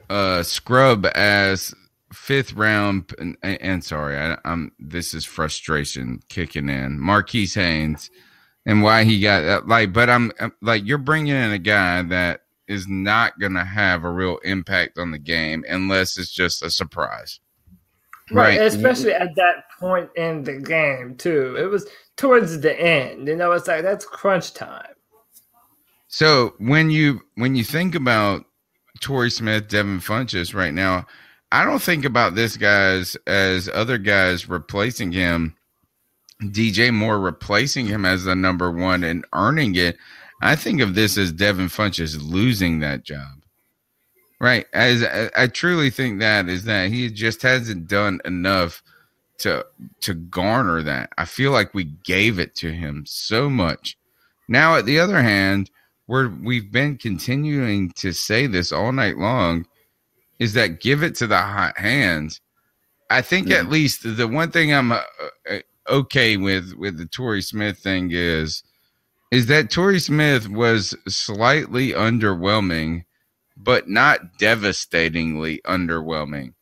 Speaker 1: uh, Scrub as fifth round. And, and sorry, I, I'm this is frustration kicking in. Marquis Haynes and why he got that. Like, but I'm- like, you're bringing in a guy that is not going to have a real impact on the game unless it's just a surprise.
Speaker 3: Right, especially at that point in the game too. It was towards the end. You know, it's like that's crunch time.
Speaker 1: So when you when you think about Torrey Smith, Devin Funchess right now, I don't think about this guys as other guys replacing him. DJ Moore replacing him as the number one and earning it. I think of this as Devin Funchess losing that job. Right. As I, I truly think that is that he just hasn't done enough to to garner that. I feel like we gave it to him so much. Now, at the other hand, we're we've been continuing to say this all night long, is that give it to the hot hands. I think at least the one thing I'm uh, uh, okay with with the Torrey Smith thing is is that Torrey Smith was slightly underwhelming, but not devastatingly underwhelming.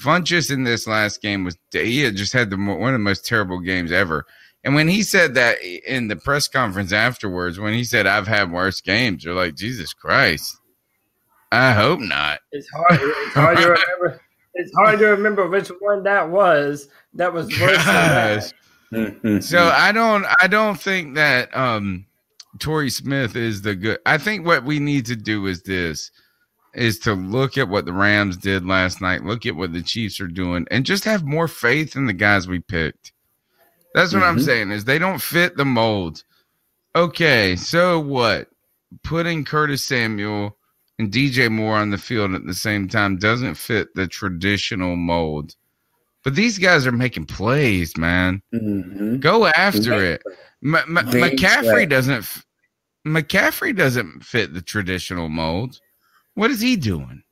Speaker 1: Funchess in this last game was he had just had the one of the most terrible games ever. And when he said that in the press conference afterwards, when he said, I've had worse games, you're like, Jesus Christ. I hope not.
Speaker 3: It's hard. It's hard to remember. It's hard to remember which one that was. That was worse
Speaker 1: Gosh.
Speaker 3: than that.
Speaker 1: So I don't I don't think that um Torrey Smith is the good I think what we need to do is this is to look at what the Rams did last night, look at what the Chiefs are doing, and just have more faith in the guys we picked. That's what I'm
Speaker 26: Mhm.
Speaker 1: saying, is they don't fit the mold. Okay, so what? Putting Curtis Samuel and DJ Moore on the field at the same time doesn't fit the traditional mold. But these guys are making plays, man. Go after it. M- M- McCaffrey
Speaker 2: play.
Speaker 1: doesn't. F- McCaffrey doesn't fit the traditional mold. What is he doing?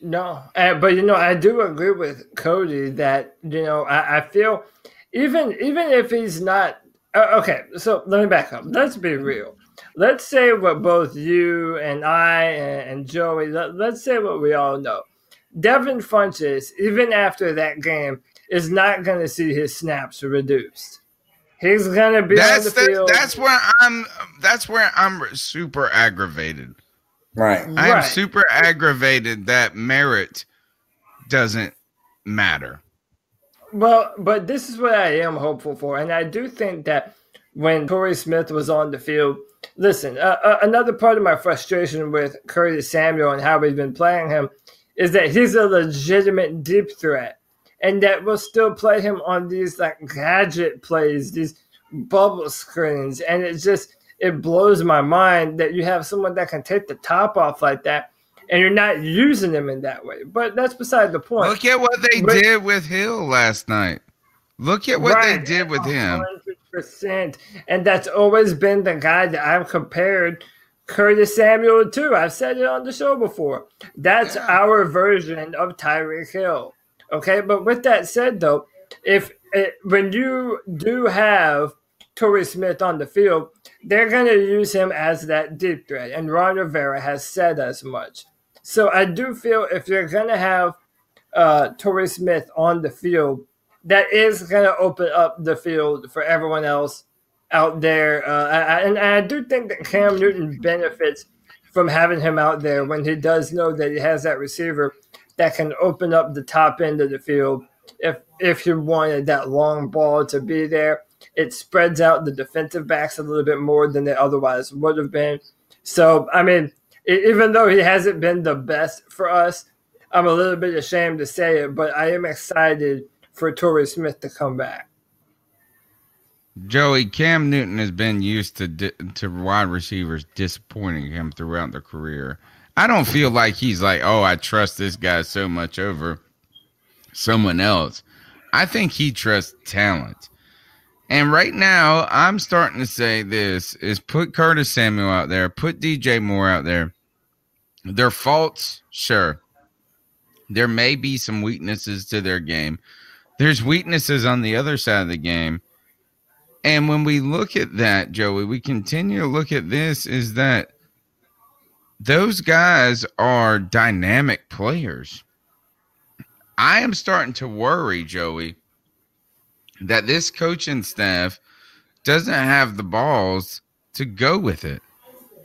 Speaker 3: No, uh, but you know, I do agree with Cody that you know I, I feel even even if he's not uh, okay. So let me back up. Let's be real. Let's say what both you and I and, and Joey. Let, let's say what we all know. Devin Funchess, even after that game, is not going to see his snaps reduced. He's going to be
Speaker 1: That's
Speaker 3: on the
Speaker 1: the,
Speaker 3: field.
Speaker 1: that's where I'm. That's where I'm super aggravated.
Speaker 2: Right.
Speaker 1: I'm
Speaker 3: Right.
Speaker 1: super aggravated that merit doesn't matter.
Speaker 3: Well, but this is what I am hopeful for, and I do think that when Torrey Smith was on the field, listen, uh, uh, another part of my frustration with Curtis Samuel and how we've been playing him is that he's a legitimate deep threat, and that we'll still play him on these like gadget plays, these bubble screens, and it just it blows my mind that you have someone that can take the top off like that. And you're not using them in that way, but that's beside the point.
Speaker 1: Look at what they
Speaker 3: But-
Speaker 1: did with Hill last night. Look at what they did with oh, him.
Speaker 3: percent, and that's always been the guy that I've compared Curtis Samuel to. I've said it on the show before. That's our version of Tyreek Hill. Okay, but with that said, though, if it, when you do have Torrey Smith on the field, they're going to use him as that deep threat, and Ron Rivera has said as much. So I do feel if you're going to have uh, Torrey Smith on the field, that is going to open up the field for everyone else out there. Uh, I- and I do think that Cam Newton benefits from having him out there when he does know that he has that receiver that can open up the top end of the field. If if he wanted that long ball to be there, it spreads out the defensive backs a little bit more than they otherwise would have been. So I mean, even though he hasn't been the best for us, I'm a little bit ashamed to say it, but I am excited for Torrey Smith to come back.
Speaker 1: Joey Cam Newton has been used to di- to wide receivers disappointing him throughout their career. I don't feel like he's like, oh, I trust this guy so much over someone else. I think he trusts talent. And right now, I'm starting to say this is put Curtis Samuel out there, put DJ Moore out there. Their faults, sure. There may be some weaknesses to their game. There's weaknesses on the other side of the game. And when we look at that, Joey, we continue to look at this is that those guys are dynamic players. I am starting to worry, Joey, that this coaching staff doesn't have the balls to go with it.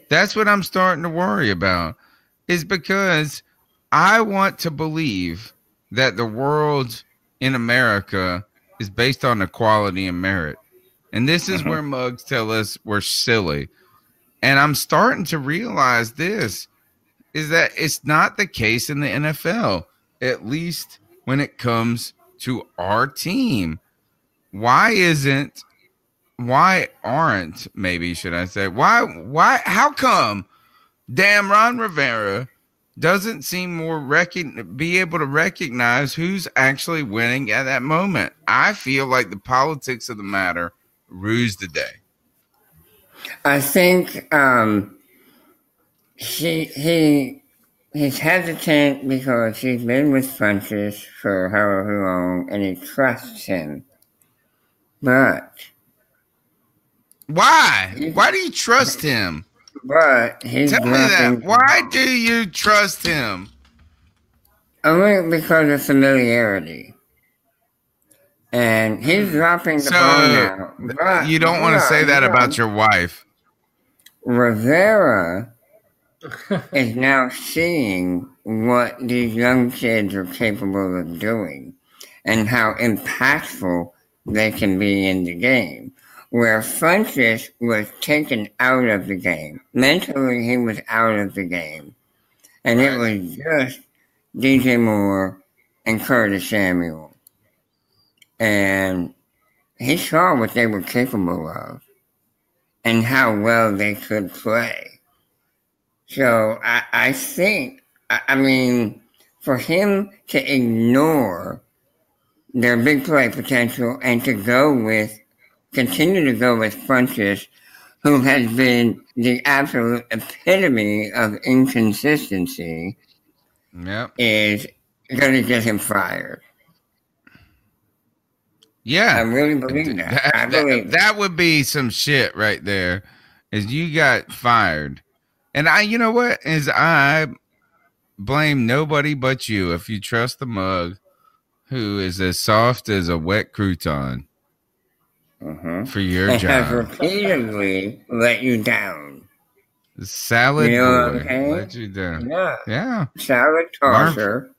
Speaker 1: That's what I'm starting to worry about, is because I want to believe that the world in America is based on equality and merit. And this is mm-hmm. where mugs tell us we're silly. And I'm starting to realize this is that it's not the case in the NFL, at least when it comes to our team. Why isn't why aren't maybe should I say why why how come damn Ron Rivera doesn't seem more recon be able to recognize who's actually winning at that moment? I feel like the politics of the matter rues the day.
Speaker 2: I think um, he he he's hesitant because he's been with Francis for however long, and he trusts him. But
Speaker 1: Why? Why do you trust him?
Speaker 2: but he's
Speaker 1: Tell me that. Why do you trust him?
Speaker 2: only because of familiarity. And he's mm. dropping the
Speaker 1: So
Speaker 2: ball now. But,
Speaker 1: you don't want to say that about your wife.
Speaker 2: Rivera is now seeing what these young kids are capable of doing and how impactful they can be in the game. Where Francis was taken out of the game. Mentally, he was out of the game. And it was just DJ Moore and Curtis Samuel. And he saw what they were capable of and how well they could play. So I, I think, I, I mean, for him to ignore their big play potential and to go with, continue to go with Funchess, who has been the absolute epitome of inconsistency,
Speaker 1: Yep.
Speaker 2: is going to get him fired.
Speaker 1: Yeah.
Speaker 2: I really believe that.
Speaker 1: That,
Speaker 2: I
Speaker 1: that-
Speaker 2: believe
Speaker 1: that would be some shit right there. Is you got fired. And I you know what? Is I blame nobody but you if you trust the mug who is as soft as a wet crouton mm-hmm. for your
Speaker 2: has
Speaker 1: job.
Speaker 2: repeatedly let you down.
Speaker 1: Salad
Speaker 2: You know
Speaker 1: boy let you down.
Speaker 2: Yeah.
Speaker 1: Yeah.
Speaker 2: Salad tosser.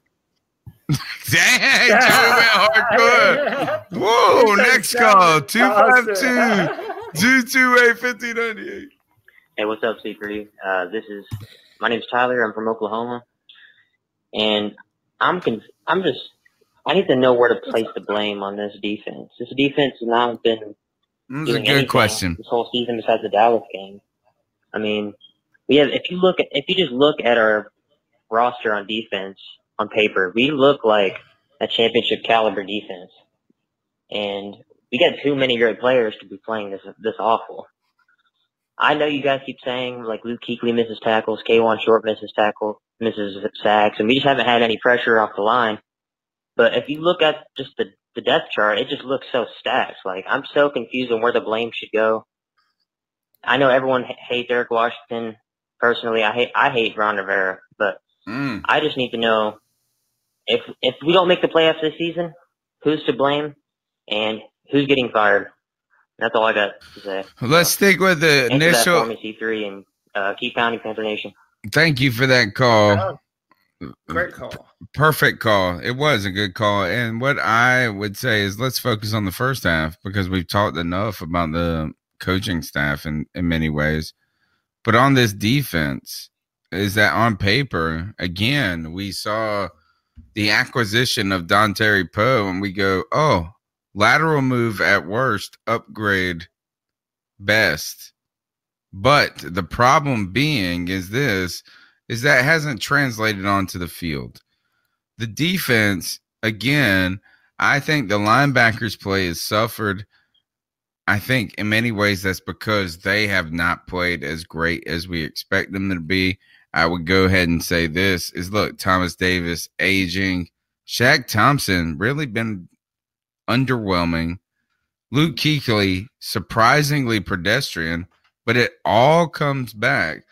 Speaker 1: Dang, Joey went hardcore. Whoa, next call. 252-228-5098.
Speaker 26: Hey, what's up, C3? Uh, this is my name's Tyler. I'm from Oklahoma, and I'm con- I'm just I need to know where to place the blame on this defense. This defense has not been
Speaker 1: That's a good question.
Speaker 26: this whole season besides the Dallas game. I mean, we have if you look at if you just look at our roster on defense on paper, we look like a championship caliber defense, and we got too many great players to be playing this this awful. I know you guys keep saying like Luke Kuechly misses tackles, Kawann Short misses tackles, misses sacks, and we just haven't had any pressure off the line. But if you look at just the, the depth chart, it just looks so stacked. Like I'm so confused on where the blame should go. I know everyone h- hates Eric Washington. Personally, I hate I hate Ron Rivera, but
Speaker 1: Mm.
Speaker 26: I just need to know if if we don't make the playoffs this season, who's to blame and who's getting fired. That's all I got to say.
Speaker 1: Let's stick with the initial
Speaker 26: for me, C3, and uh, keep pounding Panther Nation.
Speaker 1: Thank you for that call.
Speaker 3: Great call.
Speaker 1: Perfect call. It was a good call. And what I would say is let's focus on the first half because we've talked enough about the coaching staff in, in many ways. But on this defense, is that on paper, again, we saw the acquisition of Dontari Poe and we go, oh, lateral move at worst, upgrade best. But the problem being is this is that hasn't translated onto the field. The defense, again, I think the linebackers play has suffered. I think in many ways that's because they have not played as great as we expect them to be. I would go ahead and say this is look, Thomas Davis aging, Shaq Thompson really been underwhelming. Luke Kuechly surprisingly pedestrian, but it all comes back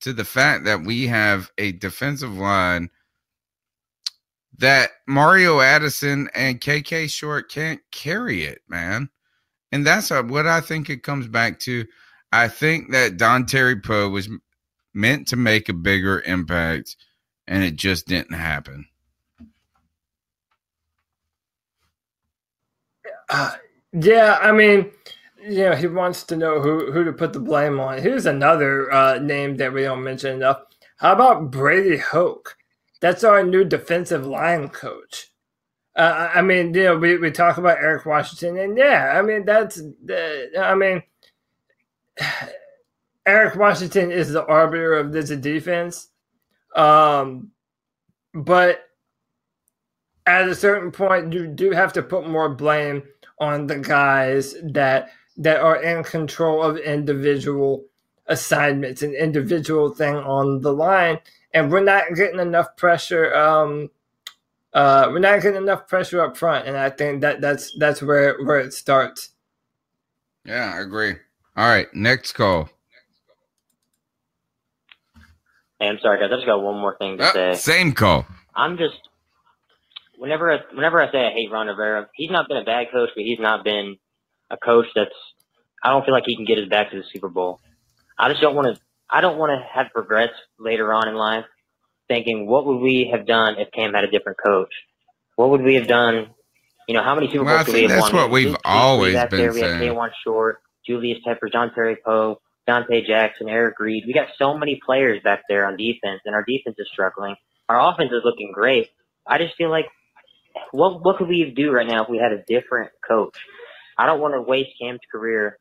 Speaker 1: to the fact that we have a defensive line that Mario Addison and KK Short can't carry it, man. And that's uh, what I think it comes back to. I think that Dontari Poe was meant to make a bigger impact, and it just didn't happen.
Speaker 3: Uh, yeah, I mean, you know, he wants to know who, who to put the blame on. Here's another uh, name that we don't mention enough. How about Brady Hoke? That's our new defensive line coach. Uh, I mean, you know, we, we talk about Eric Washington, and yeah, I mean, that's, uh, I mean, Eric Washington is the arbiter of this defense. Um, but at a certain point, you do have to put more blame on the guys that that are in control of individual assignments and individual thing on the line, and we're not getting enough pressure. Um, uh, we're not getting enough pressure up front, and I think that that's that's where where it starts.
Speaker 1: Yeah, I agree. All right, next call.
Speaker 26: Hey, I'm sorry, guys. I just got one more thing to
Speaker 1: Uh,
Speaker 26: say.
Speaker 1: same call.
Speaker 26: I'm just whenever I, whenever I say I hate Ron Rivera, he's not been a bad coach, but he's not been a coach that's. I don't feel like he can get us back to the Super Bowl. I just don't want to. I don't want to have regrets later on in life, thinking what would we have done if Cam had a different coach? What would we have done? You know, how many Super
Speaker 1: Well,
Speaker 26: Bowls could we have
Speaker 1: that's what we've always been
Speaker 26: there. We had
Speaker 1: saying.
Speaker 26: Short, Julius Pepper, Dontari Poe, Donte Jackson, Eric Reid. We got so many players back there on defense, and our defense is struggling. Our offense is looking great. I just feel like what what could we do right now if we had a different coach? I don't want to waste Cam's career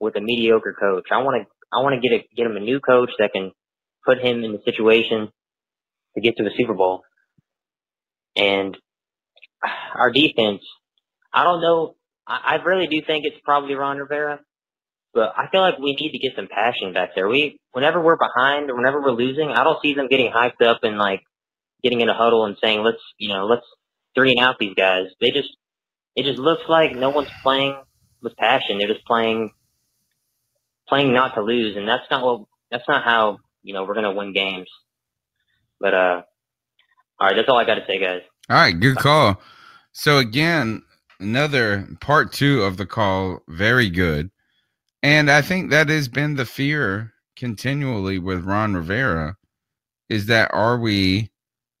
Speaker 26: with a mediocre coach. I want to I want to get a get him a new coach that can put him in the situation to get to a Super Bowl. And our defense, I don't know. I, I really do think it's probably Ron Rivera, but I feel like we need to get some passion back there. We whenever we're behind or whenever we're losing, I don't see them getting hyped up and like getting in a huddle and saying let's you know let's three and out these guys. They just it just looks like no one's playing with passion. They're just playing playing not to lose, and that's not what that's not how you know we're gonna win games. But uh, all right, that's all I got to say, guys.
Speaker 1: All right, good call. So again, another part two of the call, very good. And I think that has been the fear continually with Ron Rivera is that are we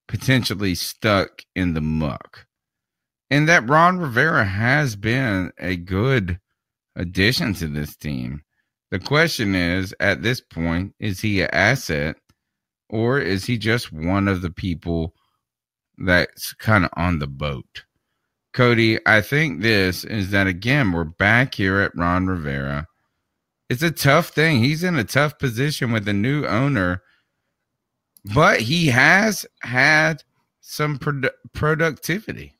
Speaker 1: potentially stuck in the muck? And that Ron Rivera has been a good addition to this team. The question is at this point, is he an asset or is he just one of the people that's kind of on the boat? Cody, I think this is that again, we're back here at Ron Rivera. It's a tough thing. He's in a tough position with a new owner, but he has had some produ- productivity.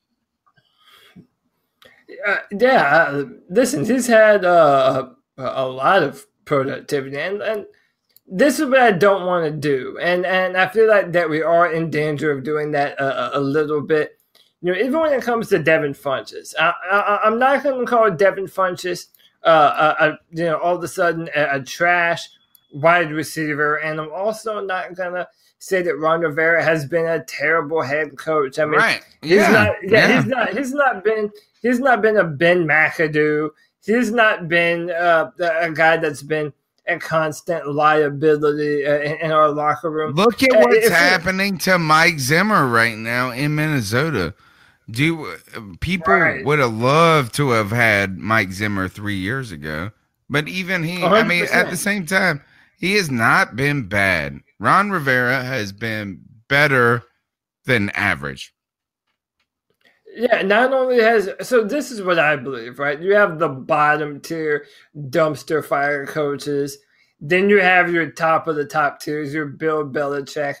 Speaker 3: Uh, yeah, uh, listen, he's had uh, a lot of productivity, and, and this is what I don't want to do, and and I feel like that we are in danger of doing that a, a- a little bit. You know, even when it comes to Devin Funchess, I, I, I'm not going to call Devin Funchess, uh, a, a, you know, all of a sudden a, a trash wide receiver, and I'm also not to say that Ron Rivera has been a terrible head coach. I mean,
Speaker 1: Right.
Speaker 3: he's not, yeah,
Speaker 1: Yeah.
Speaker 3: he's not, he's not been, he's not been a Ben McAdoo. He's not been uh, a guy that's been a constant liability uh, in, in our locker room.
Speaker 1: Look at
Speaker 3: Uh,
Speaker 1: what's
Speaker 3: it-
Speaker 1: happening to Mike Zimmer right now in Minnesota. Do people
Speaker 3: Right.
Speaker 1: would have loved to have had Mike Zimmer three years ago, but even he, I mean, at the same time, he has not been bad. Ron Rivera has been better than average.
Speaker 3: Yeah, not only has so this is what I believe, right? You have the bottom tier dumpster fire coaches, then you have your top of the top tiers, your Bill Belichick,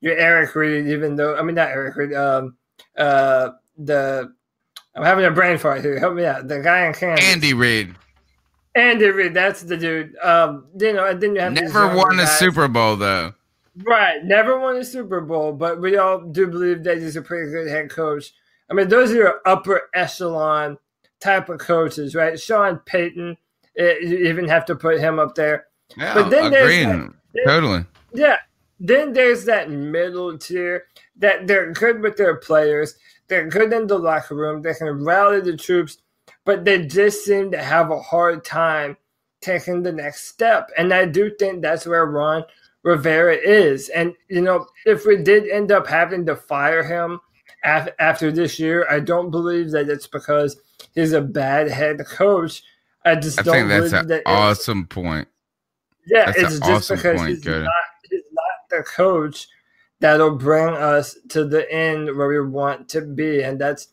Speaker 3: your Eric Reed, even though I mean not Eric Reed, um uh the I'm having a brain fart here. Help me out. The guy in Kansas.
Speaker 1: Andy Reid
Speaker 3: Andy Reid, that's the dude. Um, you know, and then you have
Speaker 1: never won a. Super Bowl though.
Speaker 3: Right, never won a Super Bowl, but we all do believe that he's a pretty good head coach. I mean, those are your upper echelon type of coaches, right? Sean Payton, eh, you even have to put him up there.
Speaker 1: Yeah,
Speaker 3: but then there's
Speaker 1: agreeing.
Speaker 3: that-
Speaker 1: Totally.
Speaker 3: yeah. Then there's that middle tier that they're good with their players. They're good in the locker room. They can rally the troops, but they just seem to have a hard time taking the next step. And I do think that's where Ron Rivera is. And, you know, if we did end up having to fire him af- after this year, I don't believe that it's because he's a bad head coach. I just
Speaker 1: I
Speaker 3: don't
Speaker 1: think that's an
Speaker 3: that
Speaker 1: awesome point.
Speaker 3: yeah,
Speaker 1: That's
Speaker 3: it's just
Speaker 1: awesome
Speaker 3: because
Speaker 1: point,
Speaker 3: he's not he's not the coach that'll bring us to the end where we want to be, and that's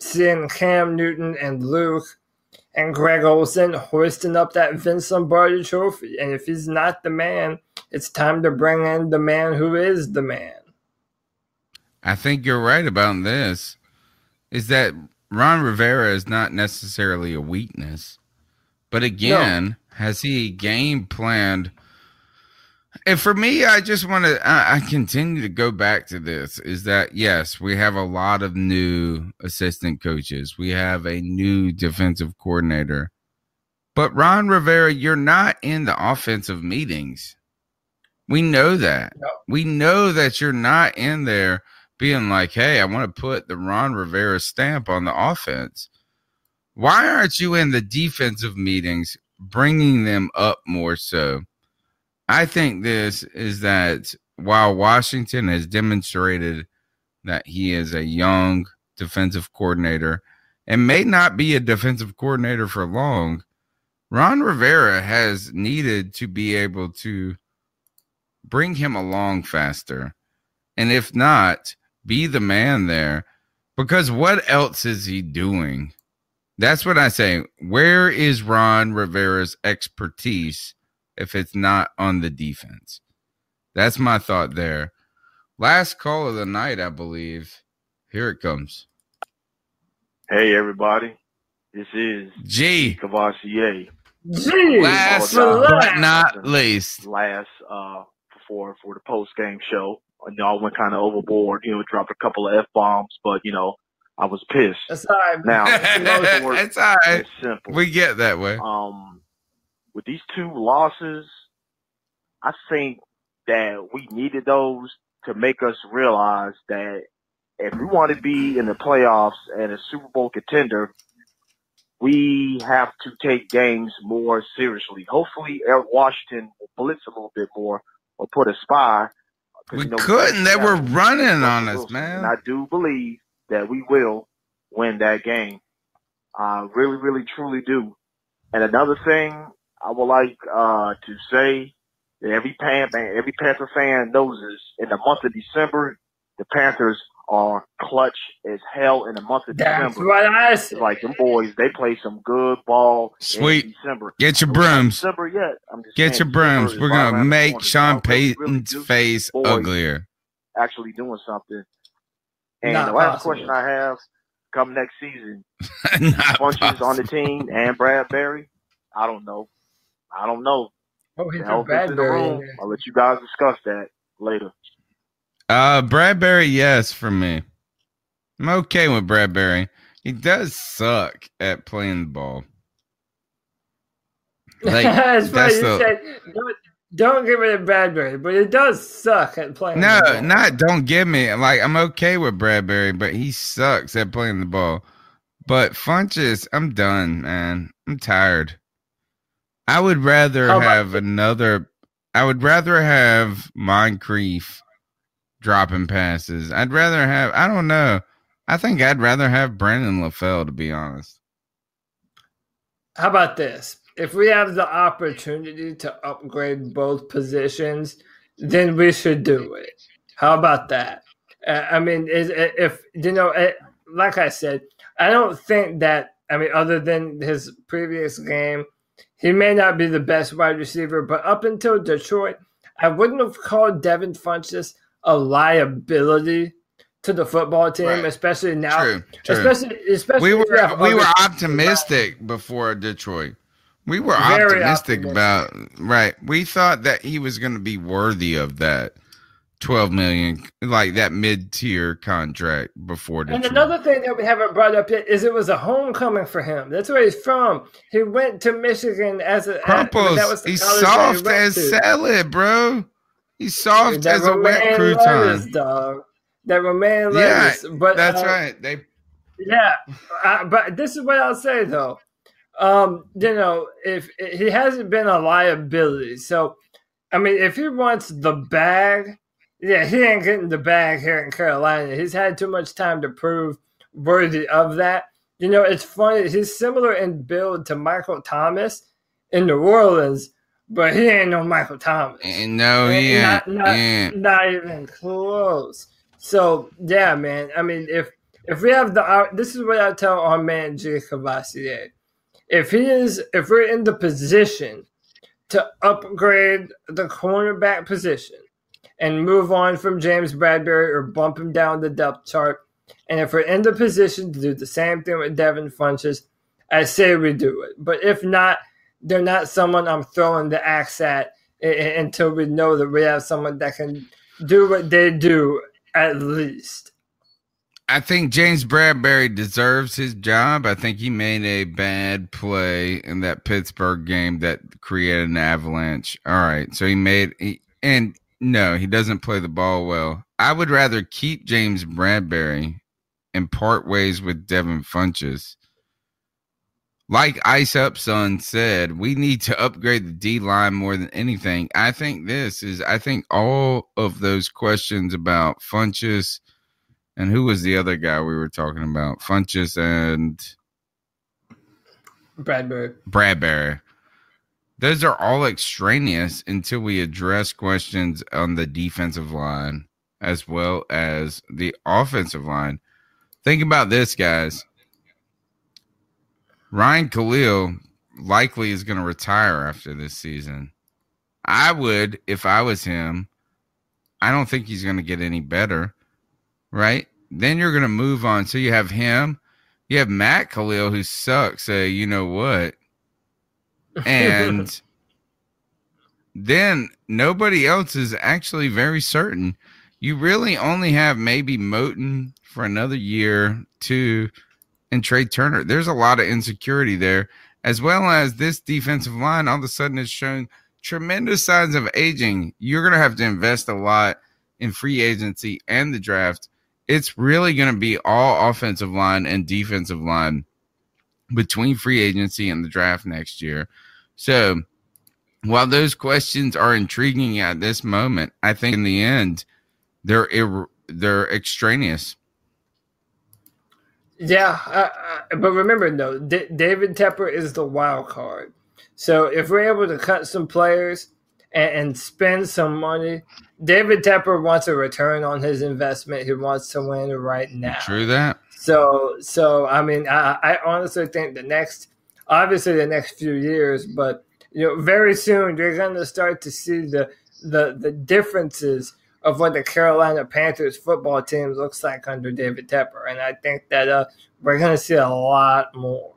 Speaker 3: seeing Cam Newton and Luke and Greg Olsen hoisting up that Vince Lombardi trophy. And if he's not the man, it's time to bring in the man who is the man.
Speaker 1: I think you're right about this. Is that Ron Rivera is not necessarily a weakness, but again, has he game planned? And for me, I just want to. I, I continue to go back to this. Is that yes, we have a lot of new assistant coaches. We have a new defensive coordinator, but Ron Rivera, you're not in the offensive meetings. We know that. We know that you're not in there being like, "Hey, I want to put the Ron Rivera stamp on the offense." Why aren't you in the defensive meetings bringing them up more so? I think this is that while Washington has demonstrated that he is a young defensive coordinator and may not be a defensive coordinator for long, Ron Rivera has needed to be able to bring him along faster. And if not, be the man there. Because what else is he doing? That's what I say. Where is Ron Rivera's expertise if it's not on the defense? That's my thought there. Last call of the night, I believe. Here it comes.
Speaker 27: Hey everybody, this is
Speaker 1: G
Speaker 27: Cavassier.
Speaker 3: Gee,
Speaker 1: Last
Speaker 27: Apologize
Speaker 1: but not least.
Speaker 27: last uh for for the post game show. And y'all went kind of overboard. You know, dropped a couple of f bombs, but you know, I was pissed.
Speaker 3: That's all right.
Speaker 27: Now,
Speaker 1: it's all right.
Speaker 27: It's simple.
Speaker 1: We get that way.
Speaker 27: Um, with these two losses, I think that we needed those to make us realize that if we want to be in the playoffs and a Super Bowl contender, we have to take games more seriously. Hopefully, Washington will blitz a little bit more or put a spy.
Speaker 1: We
Speaker 27: you know,
Speaker 1: couldn't. They were running on us, man.
Speaker 27: And I do believe that we will win that game. I really, really, truly do. And another thing I would like uh, to say that every Pan every Panther fan knows this. in the month of December, the Panthers are clutch as hell in the month of
Speaker 3: That's
Speaker 27: December.
Speaker 3: what I
Speaker 27: It's like them boys, they play some good ball
Speaker 1: Sweet.
Speaker 27: in December.
Speaker 1: Get your
Speaker 27: We're not in
Speaker 1: brooms.
Speaker 27: December yet. I'm just
Speaker 1: Get
Speaker 27: saying
Speaker 1: your brooms.
Speaker 27: December
Speaker 1: We're gonna
Speaker 27: around
Speaker 1: make. Sean
Speaker 27: Y'all really, really
Speaker 1: Payton's face uglier.
Speaker 27: actually doing something. And
Speaker 1: Not
Speaker 27: the last
Speaker 1: possible.
Speaker 27: question I have, come next season,
Speaker 1: Not
Speaker 27: Funchess on the team and Brad Bradberry, I don't know. I don't know.
Speaker 3: Oh, he's a
Speaker 27: elephant's in the
Speaker 3: Bradberry
Speaker 27: room.
Speaker 3: there.
Speaker 27: I'll let you guys discuss that later.
Speaker 1: Uh, Bradberry, yes, for me. I'm okay with Bradberry. He does suck at playing the ball. Like
Speaker 3: That's
Speaker 1: that's
Speaker 3: You
Speaker 1: the
Speaker 3: said don't, don't get rid of Bradberry, but it does suck at playing.
Speaker 1: no,
Speaker 3: the ball.
Speaker 1: not don't give me like I'm okay with Bradberry, but he sucks at playing the ball. But Funchess, I'm done, man. I'm tired. I would rather
Speaker 3: How about-
Speaker 1: have another. I would rather have Moncrief dropping passes. I'd rather have. I don't know. I think I'd rather have Brandon LaFell, to be honest.
Speaker 3: How about this? If we have the opportunity to upgrade both positions, then we should do it. How about that? Uh, I mean, is, if you know, eh, like I said, I don't think that. I mean, other than his previous game, he may not be the best wide receiver, but up until Detroit, I wouldn't have called Devin Funchess a liability to the football team,
Speaker 1: Right.
Speaker 3: especially now.
Speaker 1: True, true.
Speaker 3: Especially, especially
Speaker 1: we
Speaker 3: if you have
Speaker 1: were we were optimistic before Detroit. We were optimistic
Speaker 3: optimistic.
Speaker 1: about right. We thought that he was going to be worthy of that twelve million, like that mid tier contract before
Speaker 3: And another thing that we haven't brought up yet is it was a homecoming for him. That's where he's from. He went to Michigan as a
Speaker 1: Crumples,
Speaker 3: that was
Speaker 1: he's
Speaker 3: that he
Speaker 1: soft as
Speaker 3: to.
Speaker 1: salad, bro. He's soft
Speaker 3: That
Speaker 1: as a wet
Speaker 3: romaine lettuce,
Speaker 1: crouton.
Speaker 3: dog. That romaine
Speaker 1: Yeah,
Speaker 3: lettuce. But
Speaker 1: that's
Speaker 3: uh,
Speaker 1: right. They
Speaker 3: Yeah, uh, but this is what I'll say though. Um, you know, if he hasn't been a liability, so I mean, if he wants the bag, yeah, he ain't getting the bag here in Carolina. He's had too much time to prove worthy of that. You know, it's funny. He's similar in build to Michael Thomas in New Orleans, but he ain't no Michael Thomas.
Speaker 1: And no, he
Speaker 3: not,
Speaker 1: ain't.
Speaker 3: not,
Speaker 1: ain't.
Speaker 3: not even close. So yeah, man. I mean, if if we have the, uh, this is what I tell our man Jay Cavassier. If he is, if we're in the position to upgrade the cornerback position and move on from James Bradberry or bump him down the depth chart, and if we're in the position to do the same thing with Devin Funchess, I say we do it. But if not, they're not someone I'm throwing the axe at i- i- until we know that we have someone that can do what they do at least.
Speaker 1: I think James Bradberry deserves his job. I think he made a bad play in that Pittsburgh game that created an avalanche. All right, so he made he, and No, he doesn't play the ball well. I would rather keep James Bradberry and part ways with Devin Funchess. Like Ice Up Son said, we need to upgrade the D line more than anything. I think this is, I think all of those questions about Funchess and who was the other guy we were talking about? Funchess and
Speaker 3: Bradberry.
Speaker 1: Bradberry. Those are all extraneous until we address questions on the defensive line as well as the offensive line. Think about this, guys. Ryan Kalil likely is going to retire after this season. I would, if I was him, I don't think he's going to get any better, right? Then you're going to move on. So you have him, you have Matt Kalil, who sucks. Say, you know what? And then nobody else is actually very certain. You really only have maybe Moton for another year, two, and Trai Turner. There's a lot of insecurity there, as well as this defensive line all of a sudden has shown tremendous signs of aging. You're going to have to invest a lot in free agency and the draft. It's really going to be all offensive line and defensive line between free agency and the draft next year. So, while those questions are intriguing at this moment, I think in the end they're ir- they're extraneous.
Speaker 3: Yeah, but remember though, D- David Tepper is the wild card. So if we're able to cut some players and, and spend some money, David Tepper wants a return on his investment. He wants to win right now.
Speaker 1: True that.
Speaker 3: So, so I mean, I, I honestly think the next, obviously the next few years, but you know, very soon you're going to start to see the the the differences of what the Carolina Panthers football team looks like under David Tepper, and I think that uh, we're going to see a lot more.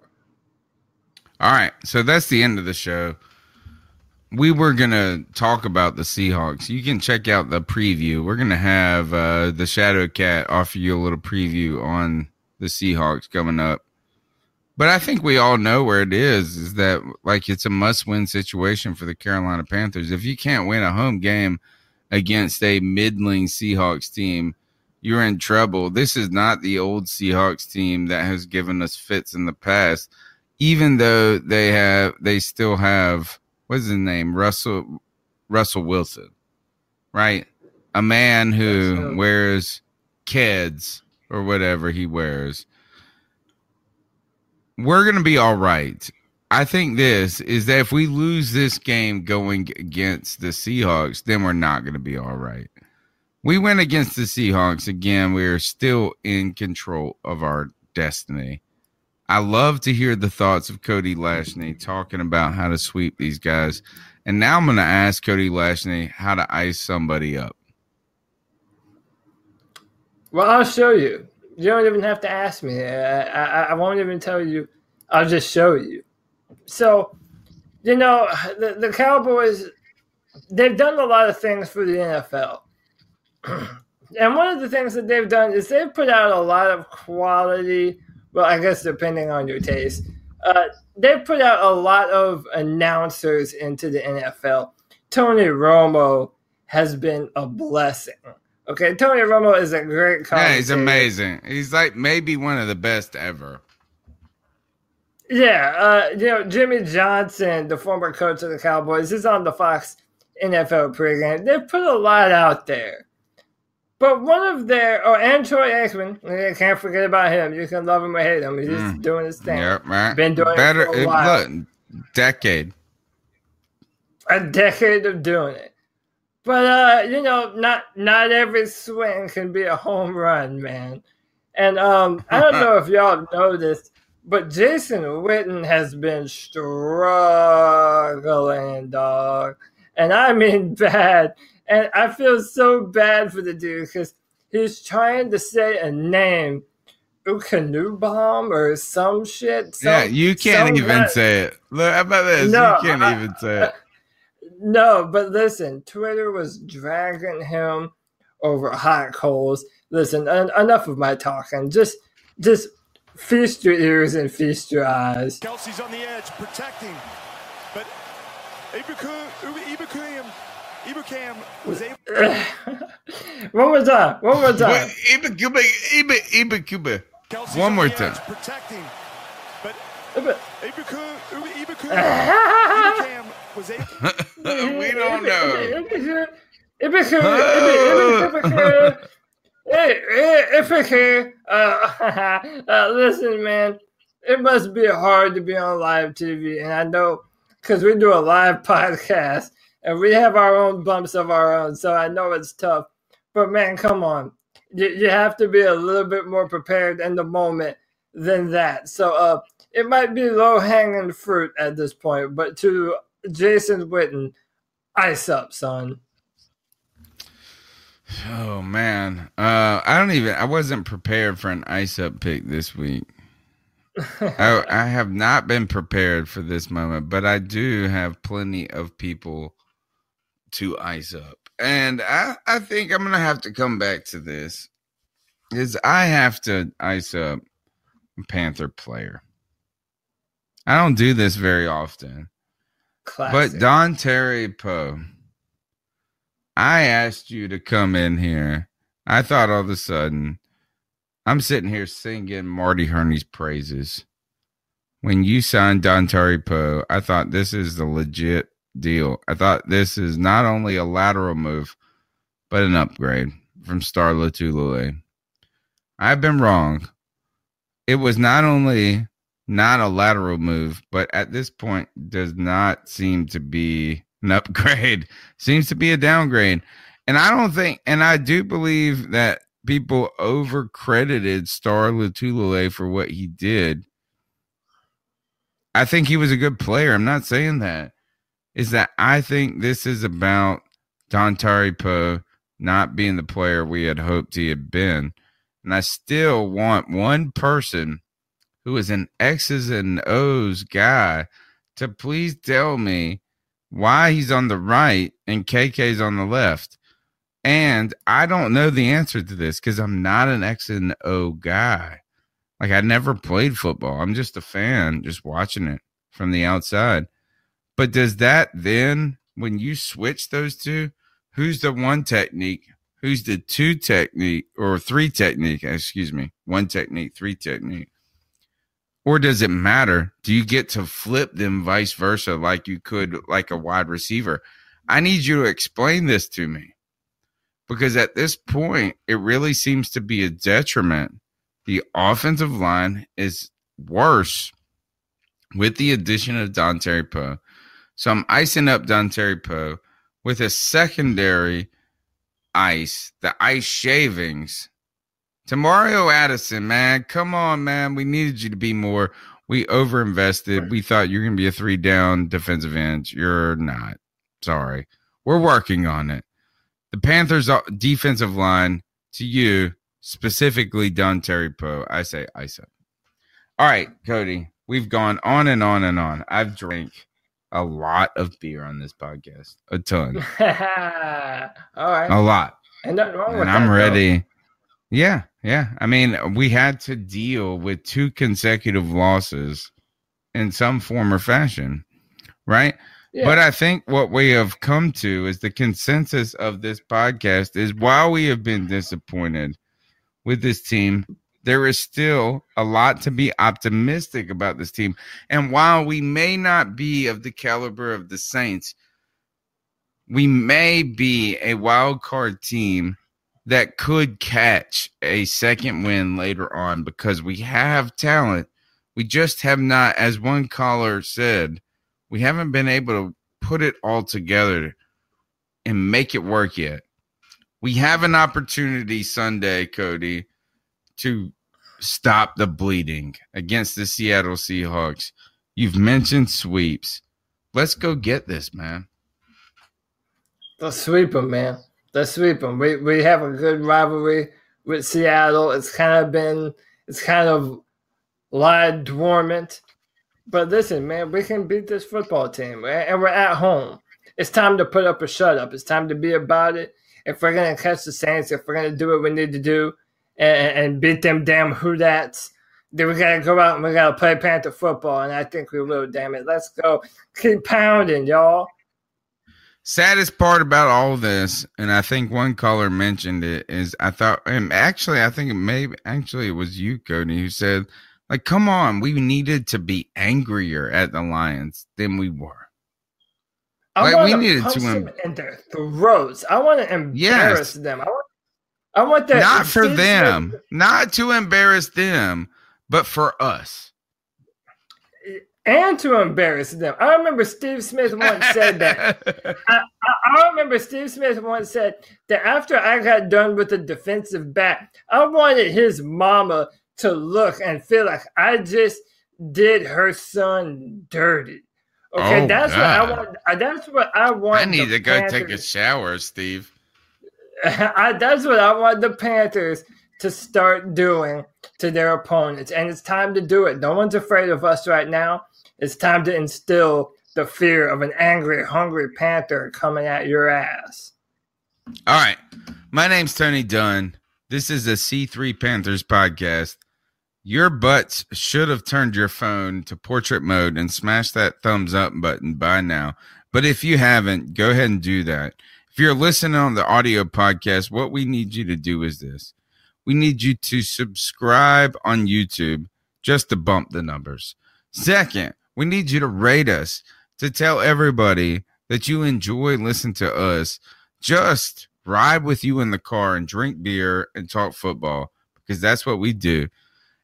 Speaker 1: All right, so that's the end of the show. We were gonna talk about the Seahawks. You can check out the preview. We're gonna have uh, the Shadow Cat offer you a little preview on the Seahawks coming up. But I think we all know where it is. Is that like it's a must-win situation for the Carolina Panthers? If you can't win a home game against a middling Seahawks team, you're in trouble. This is not the old Seahawks team that has given us fits in the past. Even though they have, they still have what's his name, Russell Russell Wilson, right? A man who wears kids or whatever he wears. We're gonna be all right. I think this is that if we lose this game going against the Seahawks, then we're not going to be all right. We went against the Seahawks again. We're still in control of our destiny. I love to hear the thoughts of Cody Lashney talking about how to sweep these guys. And now I'm going to ask Cody Lashney how to ice somebody up.
Speaker 3: Well, I'll show you. You don't even have to ask me. I, I, I won't even tell you. I'll just show you. So, you know, the, the Cowboys, they've done a lot of things for the NFL. and one of the things that they've done is they've put out a lot of quality, well, I guess depending on your taste, uh, they've put out a lot of announcers into the NFL. Tony Romo has been a blessing. Okay, Tony Romo is a great coach.
Speaker 1: Yeah, he's amazing. He's like maybe one of the best ever.
Speaker 3: Yeah, uh, you know, Jimmy Johnson, the former coach of the Cowboys, is on the Fox NFL pregame. They've put a lot out there. But one of their, oh, and Troy Aikman, I can't forget about him. You can love him or hate him. He's just doing his thing.
Speaker 1: Yep, right.
Speaker 3: Been doing
Speaker 1: Better,
Speaker 3: it for a while.
Speaker 1: look, decade.
Speaker 3: a decade of doing it. But uh, you know, not not every swing can be a home run, man. And um, I don't know if y'all noticed, but Jason Witten has been struggling, dog, and I mean bad. And I feel so bad for the dude because he's trying to say a name, Ukanubom or some shit. Some,
Speaker 1: yeah, you can't even
Speaker 3: guy-
Speaker 1: say it. Look, how about this?
Speaker 3: No,
Speaker 1: you can't
Speaker 3: I-
Speaker 1: even say it.
Speaker 3: No, but listen, Twitter was dragging him over hot coals. Listen, en- enough of my talking. Just, just feast your ears and feast your eyes.
Speaker 28: Kelce's on the edge, protecting. But Ibuku- Ibukuim, Ibukam was able.
Speaker 3: one more time. One more time.
Speaker 1: Wait, Iba Cuba, Iba, Iba Cuba.
Speaker 28: Kelce's
Speaker 1: One
Speaker 28: on
Speaker 1: more
Speaker 28: the
Speaker 1: time.
Speaker 28: edge Protecting. But
Speaker 3: Ibu-
Speaker 28: Ibuku, Ibuku, Ibukam was able.
Speaker 1: we don't know.
Speaker 3: Hey, if I can, uh, uh, listen, man, it must be hard to be on live TV, and I know because we do a live podcast and we have our own bumps of our own, so I know it's tough. But man, come on, you, you have to be a little bit more prepared in the moment than that. So, uh, it might be low hanging fruit at this point, but to Jason Witten, ice up, son.
Speaker 1: Oh man, uh, I don't even. I wasn't prepared for an ice up pick this week. I, I have not been prepared for this moment, but I do have plenty of people to ice up, and I I think I'm gonna have to come back to this. Is I have to ice up Panther player. I don't do this very often,
Speaker 3: Classic.
Speaker 1: but Dontari Poe. I asked you to come in here. I thought all of a sudden I'm sitting here singing Marty Hurney's praises. When you signed Dontari Poe, I thought this is the legit deal. I thought this is not only a lateral move, but an upgrade from Star Lotulelei. I've been wrong. It was not only not a lateral move, but at this point does not seem to be an upgrade. Seems to be a downgrade. And I don't think, and I do believe that people over credited Star Lotulelei for what he did. I think he was a good player. I'm not saying that. Is that I think this is about Don Poe not being the player we had hoped he had been. And I still want one person who is an X's and O's guy to please tell me why he's on the right and KK's on the left. And I don't know the answer to this because I'm not an X and O guy. Like I never played football. I'm just a fan, just watching it from the outside. But does that then, when you switch those two, who's the one technique? Who's the two technique or three technique? Excuse me, one technique, three technique. Or does it matter? Do you get to flip them vice versa like you could like a wide receiver? I need you to explain this to me. Because at this point, it really seems to be a detriment. The offensive line is worse with the addition of Dontari Poe. So I'm icing up Dontari Poe with a secondary ice, the ice shavings to Mario Addison, man. Come on, man. We needed you to be more. We overinvested. We thought you're going to be a three down defensive end. You're not. Sorry. We're working on it. The Panthers' defensive line to you, specifically Dontari Poe, I say up. All right, Cody. We've gone on and on and on. I've drank a lot of beer on this podcast, a ton,
Speaker 3: All right.
Speaker 1: a lot,
Speaker 3: And nothing wrong with
Speaker 1: and
Speaker 3: that.
Speaker 1: I'm
Speaker 3: though.
Speaker 1: Yeah, yeah. I mean, we had to deal with two consecutive losses in some form or fashion, right?
Speaker 3: Yeah.
Speaker 1: But I think what we have come to is the consensus of this podcast is while we have been disappointed with this team, there is still a lot to be optimistic about this team. And while we may not be of the caliber of the Saints, we may be a wild card team that could catch a second win later on because we have talent. We just have not, as one caller said, we haven't been able to put it all together and make it work yet. We have an opportunity Sunday, Cody, to stop the bleeding against the Seattle Seahawks. You've mentioned sweeps. Let's go get this, man.
Speaker 3: Let's sweep them, man. Let's sweep them. We we have a good rivalry with Seattle. It's kind of been it's kind of lied dormant. But listen, man, we can beat this football team, and we're at home. It's time to put up a shut up. It's time to be about it. If we're gonna catch the Saints, if we're gonna do what we need to do and, and beat them damn Hoodats, then we gotta go out and we gotta play Panther football. And I think we will. Damn it, let's go. Keep pounding, y'all.
Speaker 1: Saddest part about all this, and I think one caller mentioned it, is I thought, and actually, I think it may actually it was you, Cody, who said, like, come on, we needed to be angrier at the Lions than we were.
Speaker 3: I
Speaker 1: Like, we needed to
Speaker 3: them
Speaker 1: em-
Speaker 3: in their throats. I want to embarrass
Speaker 1: Yes.
Speaker 3: them. I want, I want that.
Speaker 1: Not for them, not to embarrass them, but for us.
Speaker 3: And to embarrass them. I remember Steve Smith once said that. I, I, I remember Steve Smith once said that after I got done with the defensive back, I wanted his mama to look and feel like I just did her son dirty. Okay,
Speaker 1: Oh,
Speaker 3: that's what I want. uh, That's what I want.
Speaker 1: I need to go take a shower, Steve.
Speaker 3: I, that's what I want the Panthers to start doing to their opponents. And it's time to do it. No one's afraid of us right now. It's time to instill the fear of an angry, hungry Panther coming at your ass.
Speaker 1: All right. My name's Tony Dunn. This is a C3 Panthers podcast. Your butts should have turned your phone to portrait mode and smashed that thumbs up button by now. But if you haven't, go ahead and do that. If you're listening on the audio podcast, what we need you to do is this we need you to subscribe on YouTube just to bump the numbers. Second, we need you to rate us to tell everybody that you enjoy listening to us. Just ride with you in the car and drink beer and talk football because that's what we do.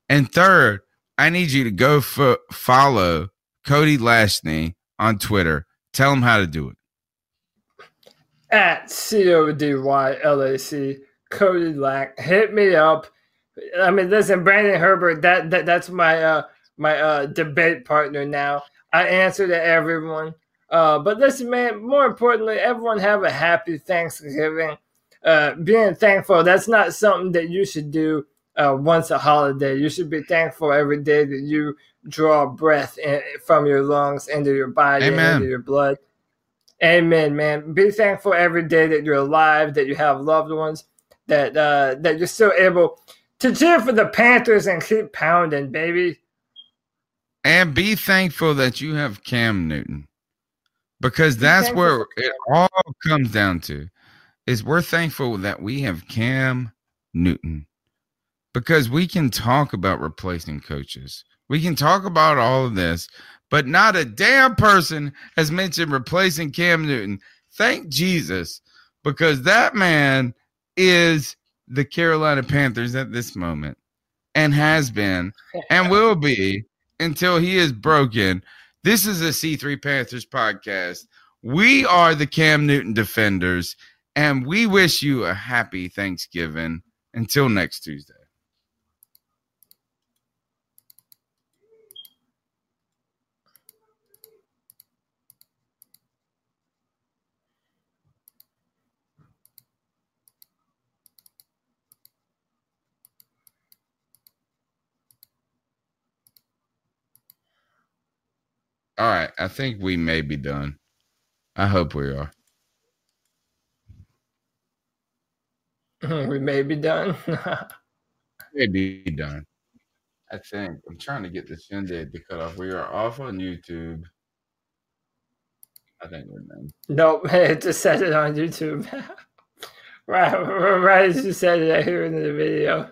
Speaker 1: And third, I need you to go fo- follow Cody Lashney on Twitter. Tell him how to do it.
Speaker 3: At C O D Y L A C, Cody Lack. Hit me up. I mean, listen, Brandon Herbert, that, that that's my uh my uh debate partner now. I answer to everyone. Uh, but listen, man, more importantly, everyone have a happy Thanksgiving. Uh, being thankful, that's not something that you should do uh, once a holiday. You should be thankful every day that you draw breath in, from your lungs into your body,
Speaker 1: Amen.
Speaker 3: into your blood. Amen, man. Be thankful every day that you're alive, that you have loved ones, that uh, that you're still able to cheer for the Panthers and keep pounding, baby.
Speaker 1: And be thankful that you have Cam Newton because that's where it all comes down to is we're thankful that we have Cam Newton because we can talk about replacing coaches. We can talk about all of this, but not a damn person has mentioned replacing Cam Newton. Thank Jesus because that man is the Carolina Panthers at this moment and has been and will be until he is broken. This is a C3 Panthers podcast. We are the Cam Newton defenders, and we wish you a happy Thanksgiving. Until next Tuesday. All right. I think we may be done. I hope we are.
Speaker 3: we may be done.
Speaker 1: May be done. I think. I'm trying to get the shindig to cut off. We are off on YouTube. I think we're done.
Speaker 3: nope, it just said it on YouTube. right, right as you said it, I hear it in the video.